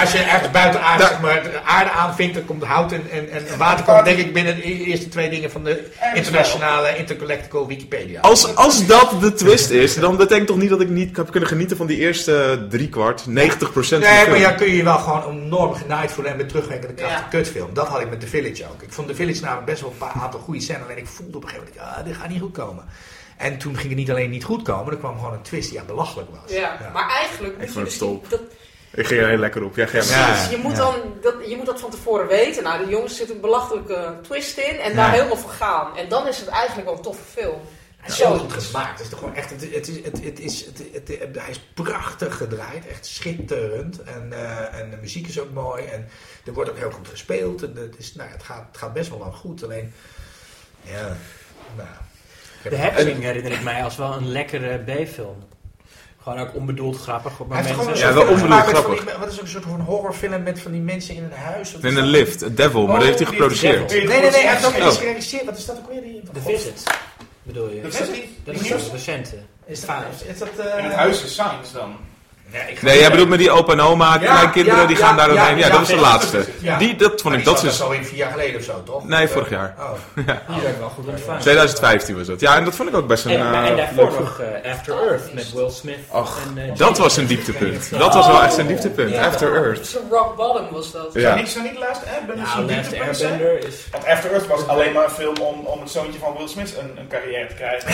als je ergens buiten aarde, zeg maar, de aarde aanvinkt, dan komt hout en, en, en water komt, denk ik, binnen de eerste twee dingen van de internationale intergalactical Wikipedia. Als, als dat de twist is, dan betekent toch niet dat ik niet heb kunnen genieten van die eerste driekwart, 90% van de Nee, maar ja, kun je je wel gewoon enorm genaaid voelen en met terugwerkende kracht Ja. kutfilm. Dat had ik met The Village ook. Ik vond The Village namelijk best wel een paar aantal goede scènes. En ik voelde op een gegeven moment, ah, dit gaat niet goed komen. En toen ging het niet alleen niet goed komen, er kwam gewoon een twist die ja, belachelijk was. Ja, maar eigenlijk moet vond het dus top. dat, Ik ging er heel lekker op. Ja. Ja. precies, je, moet dan, dat, je moet dat van tevoren weten. Nou, de jongens zitten een belachelijke twist in en daar helemaal voor gaan. En dan is het eigenlijk wel een toffe film. Hij is Zo. goed gemaakt. Het is toch gewoon echt, het, het, is, het, het is, het, het- het- hij is prachtig gedraaid, echt schitterend. En, eh, en de muziek is ook mooi. En er wordt ook heel goed gespeeld. En het, is, nou, ja, het, gaat, het gaat best wel lang goed. Alleen, ja, nou. De Happening herinner ik mij als wel een lekkere B-film. Gewoon ook onbedoeld grappig op Hij gewoon Ja, een wel onbedoeld grappig. die- Wat is ook een soort van horrorfilm met van die mensen in een huis? In een lift, A Devil, maar dat heeft hij Oh, geproduceerd. Nee, nee, nee, hij heeft ook iets geregisseerd. Wat is dat ook weer? Die, The Visit, bedoel je? Is dat die? Dat is recente. Is dat, is dat eh, In het huis is Science dan. Nee, ik ga- Nee, jij bedoelt met die opa en oma, Ja, kleinkinderen, ja, die ja, gaan daar ja, doorheen. Ja, ja, dat was de laatste. ja. Die, dat vond Maar ik, die dat is... zo in vier jaar geleden of zo, toch? Nee, vorig eh, jaar. Oh. Die werd wel goed ontvangen. 2015 was dat. Ja, en dat vond ik ook best een... En, maar- en eh, daarvoor leuk- nog eh, After Earth met Will Smith. Och, en, eh, dat was een dieptepunt. Dat was wel echt een dieptepunt. Ja. After Earth. Zo'n rock bottom was dat. Ja. Niet, zo niet Last Airbender Nou, zo'n Last dieptepunt zijn? Airbender is... Want After Earth was alleen maar een film om, om het zoontje van Will Smith een, een carrière te krijgen.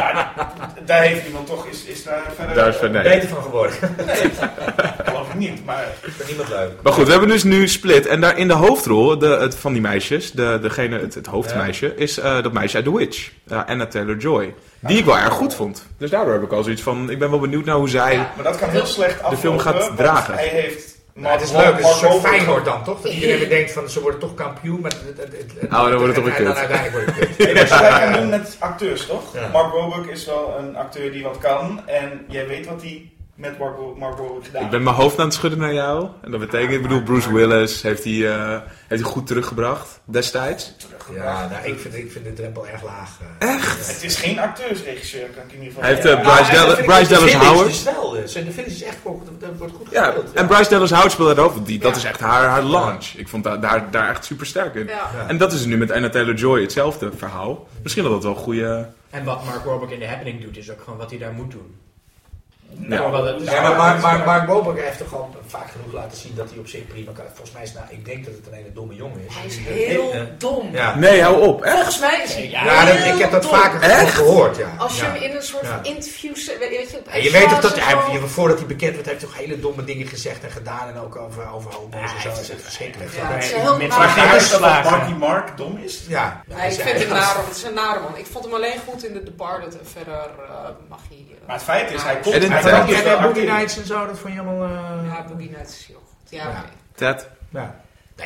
daar heeft iemand toch, is, is daar verder... Beter van geworden. geloof ik niet, maar... Ik vind niemand leuk. Maar goed, we hebben dus nu Split. En daar in de hoofdrol de, het, van die meisjes, de, degene, het, het hoofdmeisje, is eh, dat meisje uit The Witch. Ja, Anna Taylor-Joy. Die ik wel erg goed vond. Dus daardoor heb ik al zoiets van, ik ben wel benieuwd naar hoe zij... Ja. Maar dat kan heel slecht aflopen. film gaat want dragen. Hij heeft... Maar het is leuk, het is een soort Wahlberg- Feyenoord dan, toch? Dat iedereen denkt van ze worden toch kampioen, maar het, het, het, het- Oh, dan wordt het toch weer en dan kut. uiteindelijk wordt het kut. doen met acteurs, toch? Ja. Mark Wahlberg is wel een acteur die wat kan. En jij weet wat hij met Mark, Mark gedaan Ik ben mijn hoofd aan het schudden naar jou. En dat betekent, ik bedoel, Bruce Willis heeft hij, eh, heeft hij goed teruggebracht destijds. Ja, nou, ik, vind, ik vind de drempel erg laag. eh. Het is geen acteursregisseur, kan ik in ieder geval Hij heeft eh, Bryce, Dallas- vind ik Bryce de Dallas Howard. is wel, zijn de Village is echt goed, dat wordt goed Ja, gespeeld. en Bryce Dallas Howard speelde daarover. Die, dat Ja. is echt haar, haar launch. Ik vond daar, daar, daar echt super sterk in. Ja. Ja. En dat is nu met Anna Taylor-Joy hetzelfde verhaal. Misschien dat dat wel goede... En wat Mark Wahlberg in The Happening doet, is ook gewoon wat hij daar moet doen. Ja. Gewoon Ja, maar Mark, Mark, Mark heeft toch al vaak genoeg laten zien dat hij op zich prima kan. Volgens mij is nou, ik denk dat het een hele domme jongen is. Hij is heel dom. Ja. Nee, hou op. Echt? Volgens mij is hij Ja, Ja, dat- heel ik heb dat dom. vaker Echt? gehoord, ja. Als je ja. hem in een soort Ja. van interview... Weet je, En je weet toch dat hij, voordat hij bekend werd, heeft hij toch hele domme dingen gezegd en gedaan. En ook over, over homo's en zo. Dat is echt verschrikkelijk. Ja, het is een heel Maar dat Mark dom is? Ja. Ik vind het een nare, het is een nare man. Ik vond hem alleen goed in The Departed en verder eh, mag hij... eh, Maar het feit is, hij komt... Ted. kan En wel Boogie. Nights en zo, dat vond je allemaal... eh, Ja, Boogie Nights is heel goed. Ja. Ted. ja.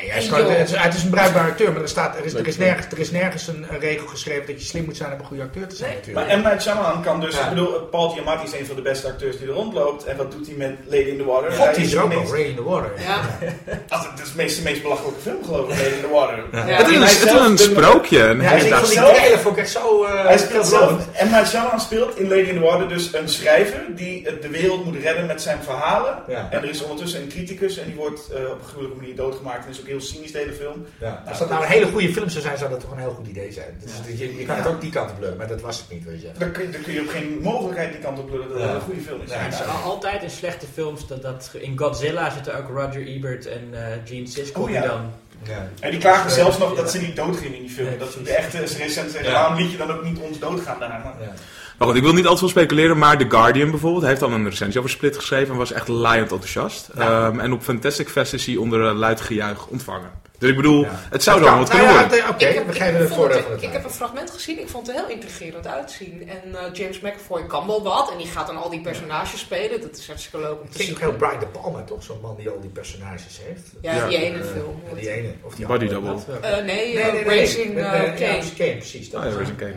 Nee, hij is gewoon- het, is, het is een bruikbare acteur, maar er, staat, er, is, er, is nergens, er is nergens een, een regel geschreven dat je slim moet zijn om een goede acteur te zijn Nee. natuurlijk. Maar M. Night Shyamalan kan dus... Ja. Ik bedoel, Paul Giamatti is een van de beste acteurs die er rondloopt. En wat doet hij met Lady in the Water? God, Hij die is ook nog, Ray in the Water. Ja. Ach, Het is de meest, belachelijke film geloof ik, Lady in the Water. Ja. Het is een, Hij het is een sprookje. Een Ja, hele ik dag- vond die zelf- trailer vond ik echt zo... eh, Hij speelt zelf, M. Night Shyamalan speelt in Lady in the Water dus een schrijver die de wereld moet redden met zijn verhalen. Ja. En er is ondertussen een criticus en die wordt eh, op een gruwelijke manier doodgemaakt. En is ook heel cynisch de hele film. Ja. Als dat nou een hele goede film zou zijn, zou dat toch een heel goed idee zijn. Dus je, je kan het ook die kant op blurren, maar dat was het niet, weet je. Dan kun, je, dan kun je op geen mogelijkheid die kant op lullen dat Ja. het een goede film is. Ja, Het is al- altijd in slechte films. Dat, dat, in Godzilla zitten ook Roger Ebert en eh, Gene Siskel Oh, ja. die dan... Ja. En die klagen Dus, zelfs nog ja. dat ze niet doodgingen in die film. Nee, dat de precies. echte recensenten Ja. waarom liet je dan ook niet ons doodgaan daarna? Ja. Maar goed, ik wil niet al te veel speculeren, maar The Guardian bijvoorbeeld heeft al een recensie over Split geschreven en was echt laaiend enthousiast. Ehm, en op Fantastic Fest is hij onder een luid gejuich ontvangen. Dus ik bedoel, Ja. het zou dan wat Nou kunnen ja, worden. Oké, Ik heb- we geven het voordeel van Ik heb een fragment gezien, ik vond het heel intrigerend uitzien. En eh, James McAvoy kan wel wat en die gaat dan al die personages spelen. Dat is hartstikke leuk om te Het is zien. ook heel Brian De Palma, toch? Zo'n man die al die personages heeft. Ja, Ja. die ene Eh, film. die ene. Of die Body andere. double. Dat, Eh, nee, Nee, eh, nee, nee. Racing eh, eh, Kane. Precies. Dat Oh het. Kane.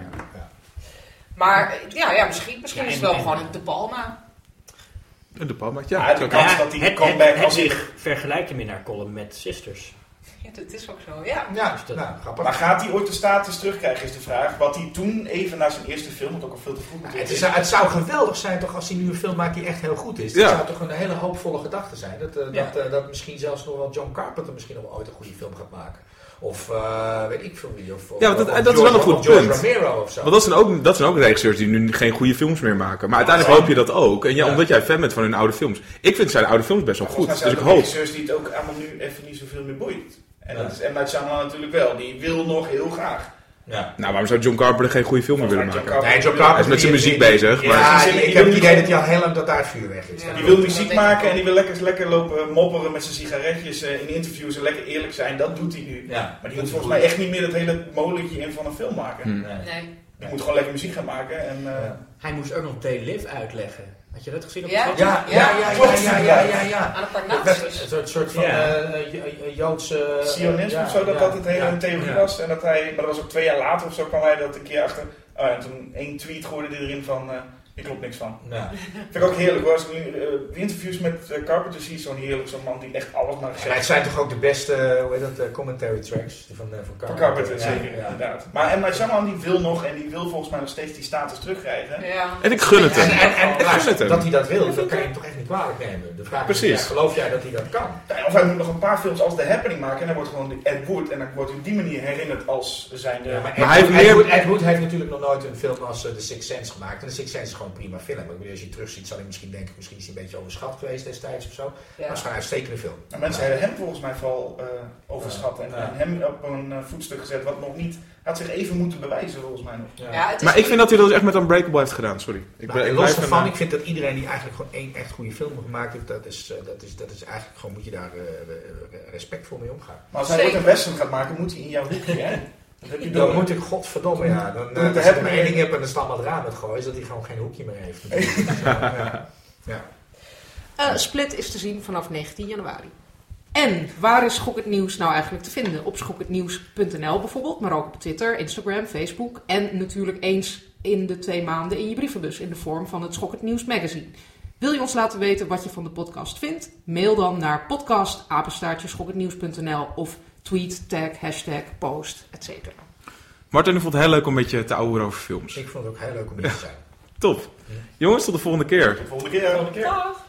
Maar ja, ja misschien, misschien Ja, is het wel en- gewoon een De Palma. En de Palma, Ja, ja. de kans kan. dat het, comeback het, het, als zich vergelijkt hem in haar column met Sisters. Ja, dat is ook zo, ja. Ja, Dus dat- nou, grappig. Maar gaat hij ooit de status terugkrijgen, is de vraag. Wat hij toen, even na zijn eerste film, wat ook al veel te vroeg het, is, het zou geweldig zijn toch als hij nu een film maakt die echt heel goed is. Dat Ja. zou toch een hele hoopvolle gedachte zijn. Dat, eh, Ja. dat, eh, dat misschien zelfs nog wel John Carpenter misschien nog wel ooit een goede film gaat maken. Of eh, weet ik veel wie. Of, Ja, dat- of dat is wel een goed punt. Romero of zo. Want dat zijn, ook, dat zijn ook regisseurs die nu geen goede films meer maken. Maar uiteindelijk hoop je dat ook. En ja, Ja. omdat jij fan bent van hun oude films. Ik vind zijn oude films best wel goed. Dus ik zijn er hoop. regisseurs die het ook allemaal nu even niet zoveel meer boeit. En Ja. dat is Shyamalan natuurlijk wel. Die wil nog heel graag. Ja. Nou, waarom zou John Carpenter geen goede film meer willen maken? John Nee, John Carpenter Hij is met zijn muziek die- bezig. Ja, Maar... Ja, ik heb wil het idee dat hij al heel lang dat daar vuur weg is. Ja. Die wil muziek maken en die wil lekker, lekker lopen mopperen met zijn sigaretjes eh, in interviews en lekker eerlijk zijn. Dat doet hij nu. Ja. Maar die moet volgens mij echt niet meer dat hele molentje in van een film maken. Hm. Nee. Nee. Die moet gewoon lekker muziek gaan maken. En, eh, Ja. Hij moest ook nog T-Live uitleggen. Had je dat gezien op Ja. de foto? Ja, ja, ja, ja, ja, ja, ja, ja. Aan een paar een soort, van eh, Jo- Jo- Joodse... Sionisme ja, of zo, dat dat het hele theorie was. En dat hij, maar dat was ook twee jaar later of zo kwam hij dat een keer achter. Ja, en toen één tweet gooide hij erin van, eh ik klopt niks van. Ja. Vind ik ook heerlijk hoor. Als ik nu eh, de interviews met eh, Carpenter zie, zo'n heerlijk, zo'n man die echt alles maar Ja, het zegt. zijn toch ook de beste, eh, hoe heet dat, commentary tracks van, eh, van Van Carpenter. Carpenter, Ja, zeker, ja. inderdaad. Maar M. Night Shyamalan die wil nog en die wil volgens mij nog steeds die status terugkrijgen. Ja. En ik gun het En, hem. en, en, het hem. dat hij dat wil, dat kan je hem toch echt niet kwalijk nemen. De vraag Precies. is, ja, geloof jij dat hij dat kan? Ja, Of hij moet nog een paar films als The Happening maken en dan wordt gewoon Ed Wood en dan wordt hij op die manier herinnerd als zijnde... Ja, maar, Maar Ed, hij heeft Ed meer- Wood, Ed Wood heeft natuurlijk nog nooit een film als The Sixth Sense gemaakt. En The Sixth Sense is gewoon een prima film. Ik bedoel, als je het terugziet, zal je misschien denken, misschien is hij een beetje overschat geweest destijds of zo. Maar het is gewoon een uitstekende film. Nou, mensen hebben hem volgens mij vooral eh, overschat en, Ja. en hem op een eh, voetstuk gezet wat nog niet... Had zich even moeten bewijzen volgens mij nog. Ja, het is Maar ik vind dat hij dat dus echt met Unbreakable heeft gedaan, sorry. Ik Nou, ben- los daarvan, een, ik vind dat iedereen die eigenlijk gewoon één echt goede film gemaakt heeft, dat is, eh, dat is, dat is eigenlijk gewoon, moet je daar respectvol mee omgaan. Maar als hij Zeker. ooit een western gaat maken, moet hij in jouw hoekje, hè? Heb je Dan moet ik, godverdomme, ja. Dan, het als te ik maar hebben. één ding heb en dan staan het raam het gooien, is dat hij gewoon geen hoekje meer heeft. ja. Ja. Eh, Split is te zien vanaf 19 januari. En waar is Schok het Nieuws nou eigenlijk te vinden? Op schokhetnieuws.nl bijvoorbeeld, maar ook op Twitter, Instagram, Facebook. En natuurlijk eens in de twee maanden in je brievenbus in de vorm van het Schok het Nieuws magazine. Wil je ons laten weten wat je van de podcast vindt? Mail dan naar podcast@schokhetnieuws.nl of tweet, tag, hashtag, post, etc. Martin, ik vond het heel leuk om met je te ouwen over films. Ik vond het ook heel leuk om hier te zijn. Top. Jongens, tot de volgende keer. Volgende keer. Volgende keer. Dag!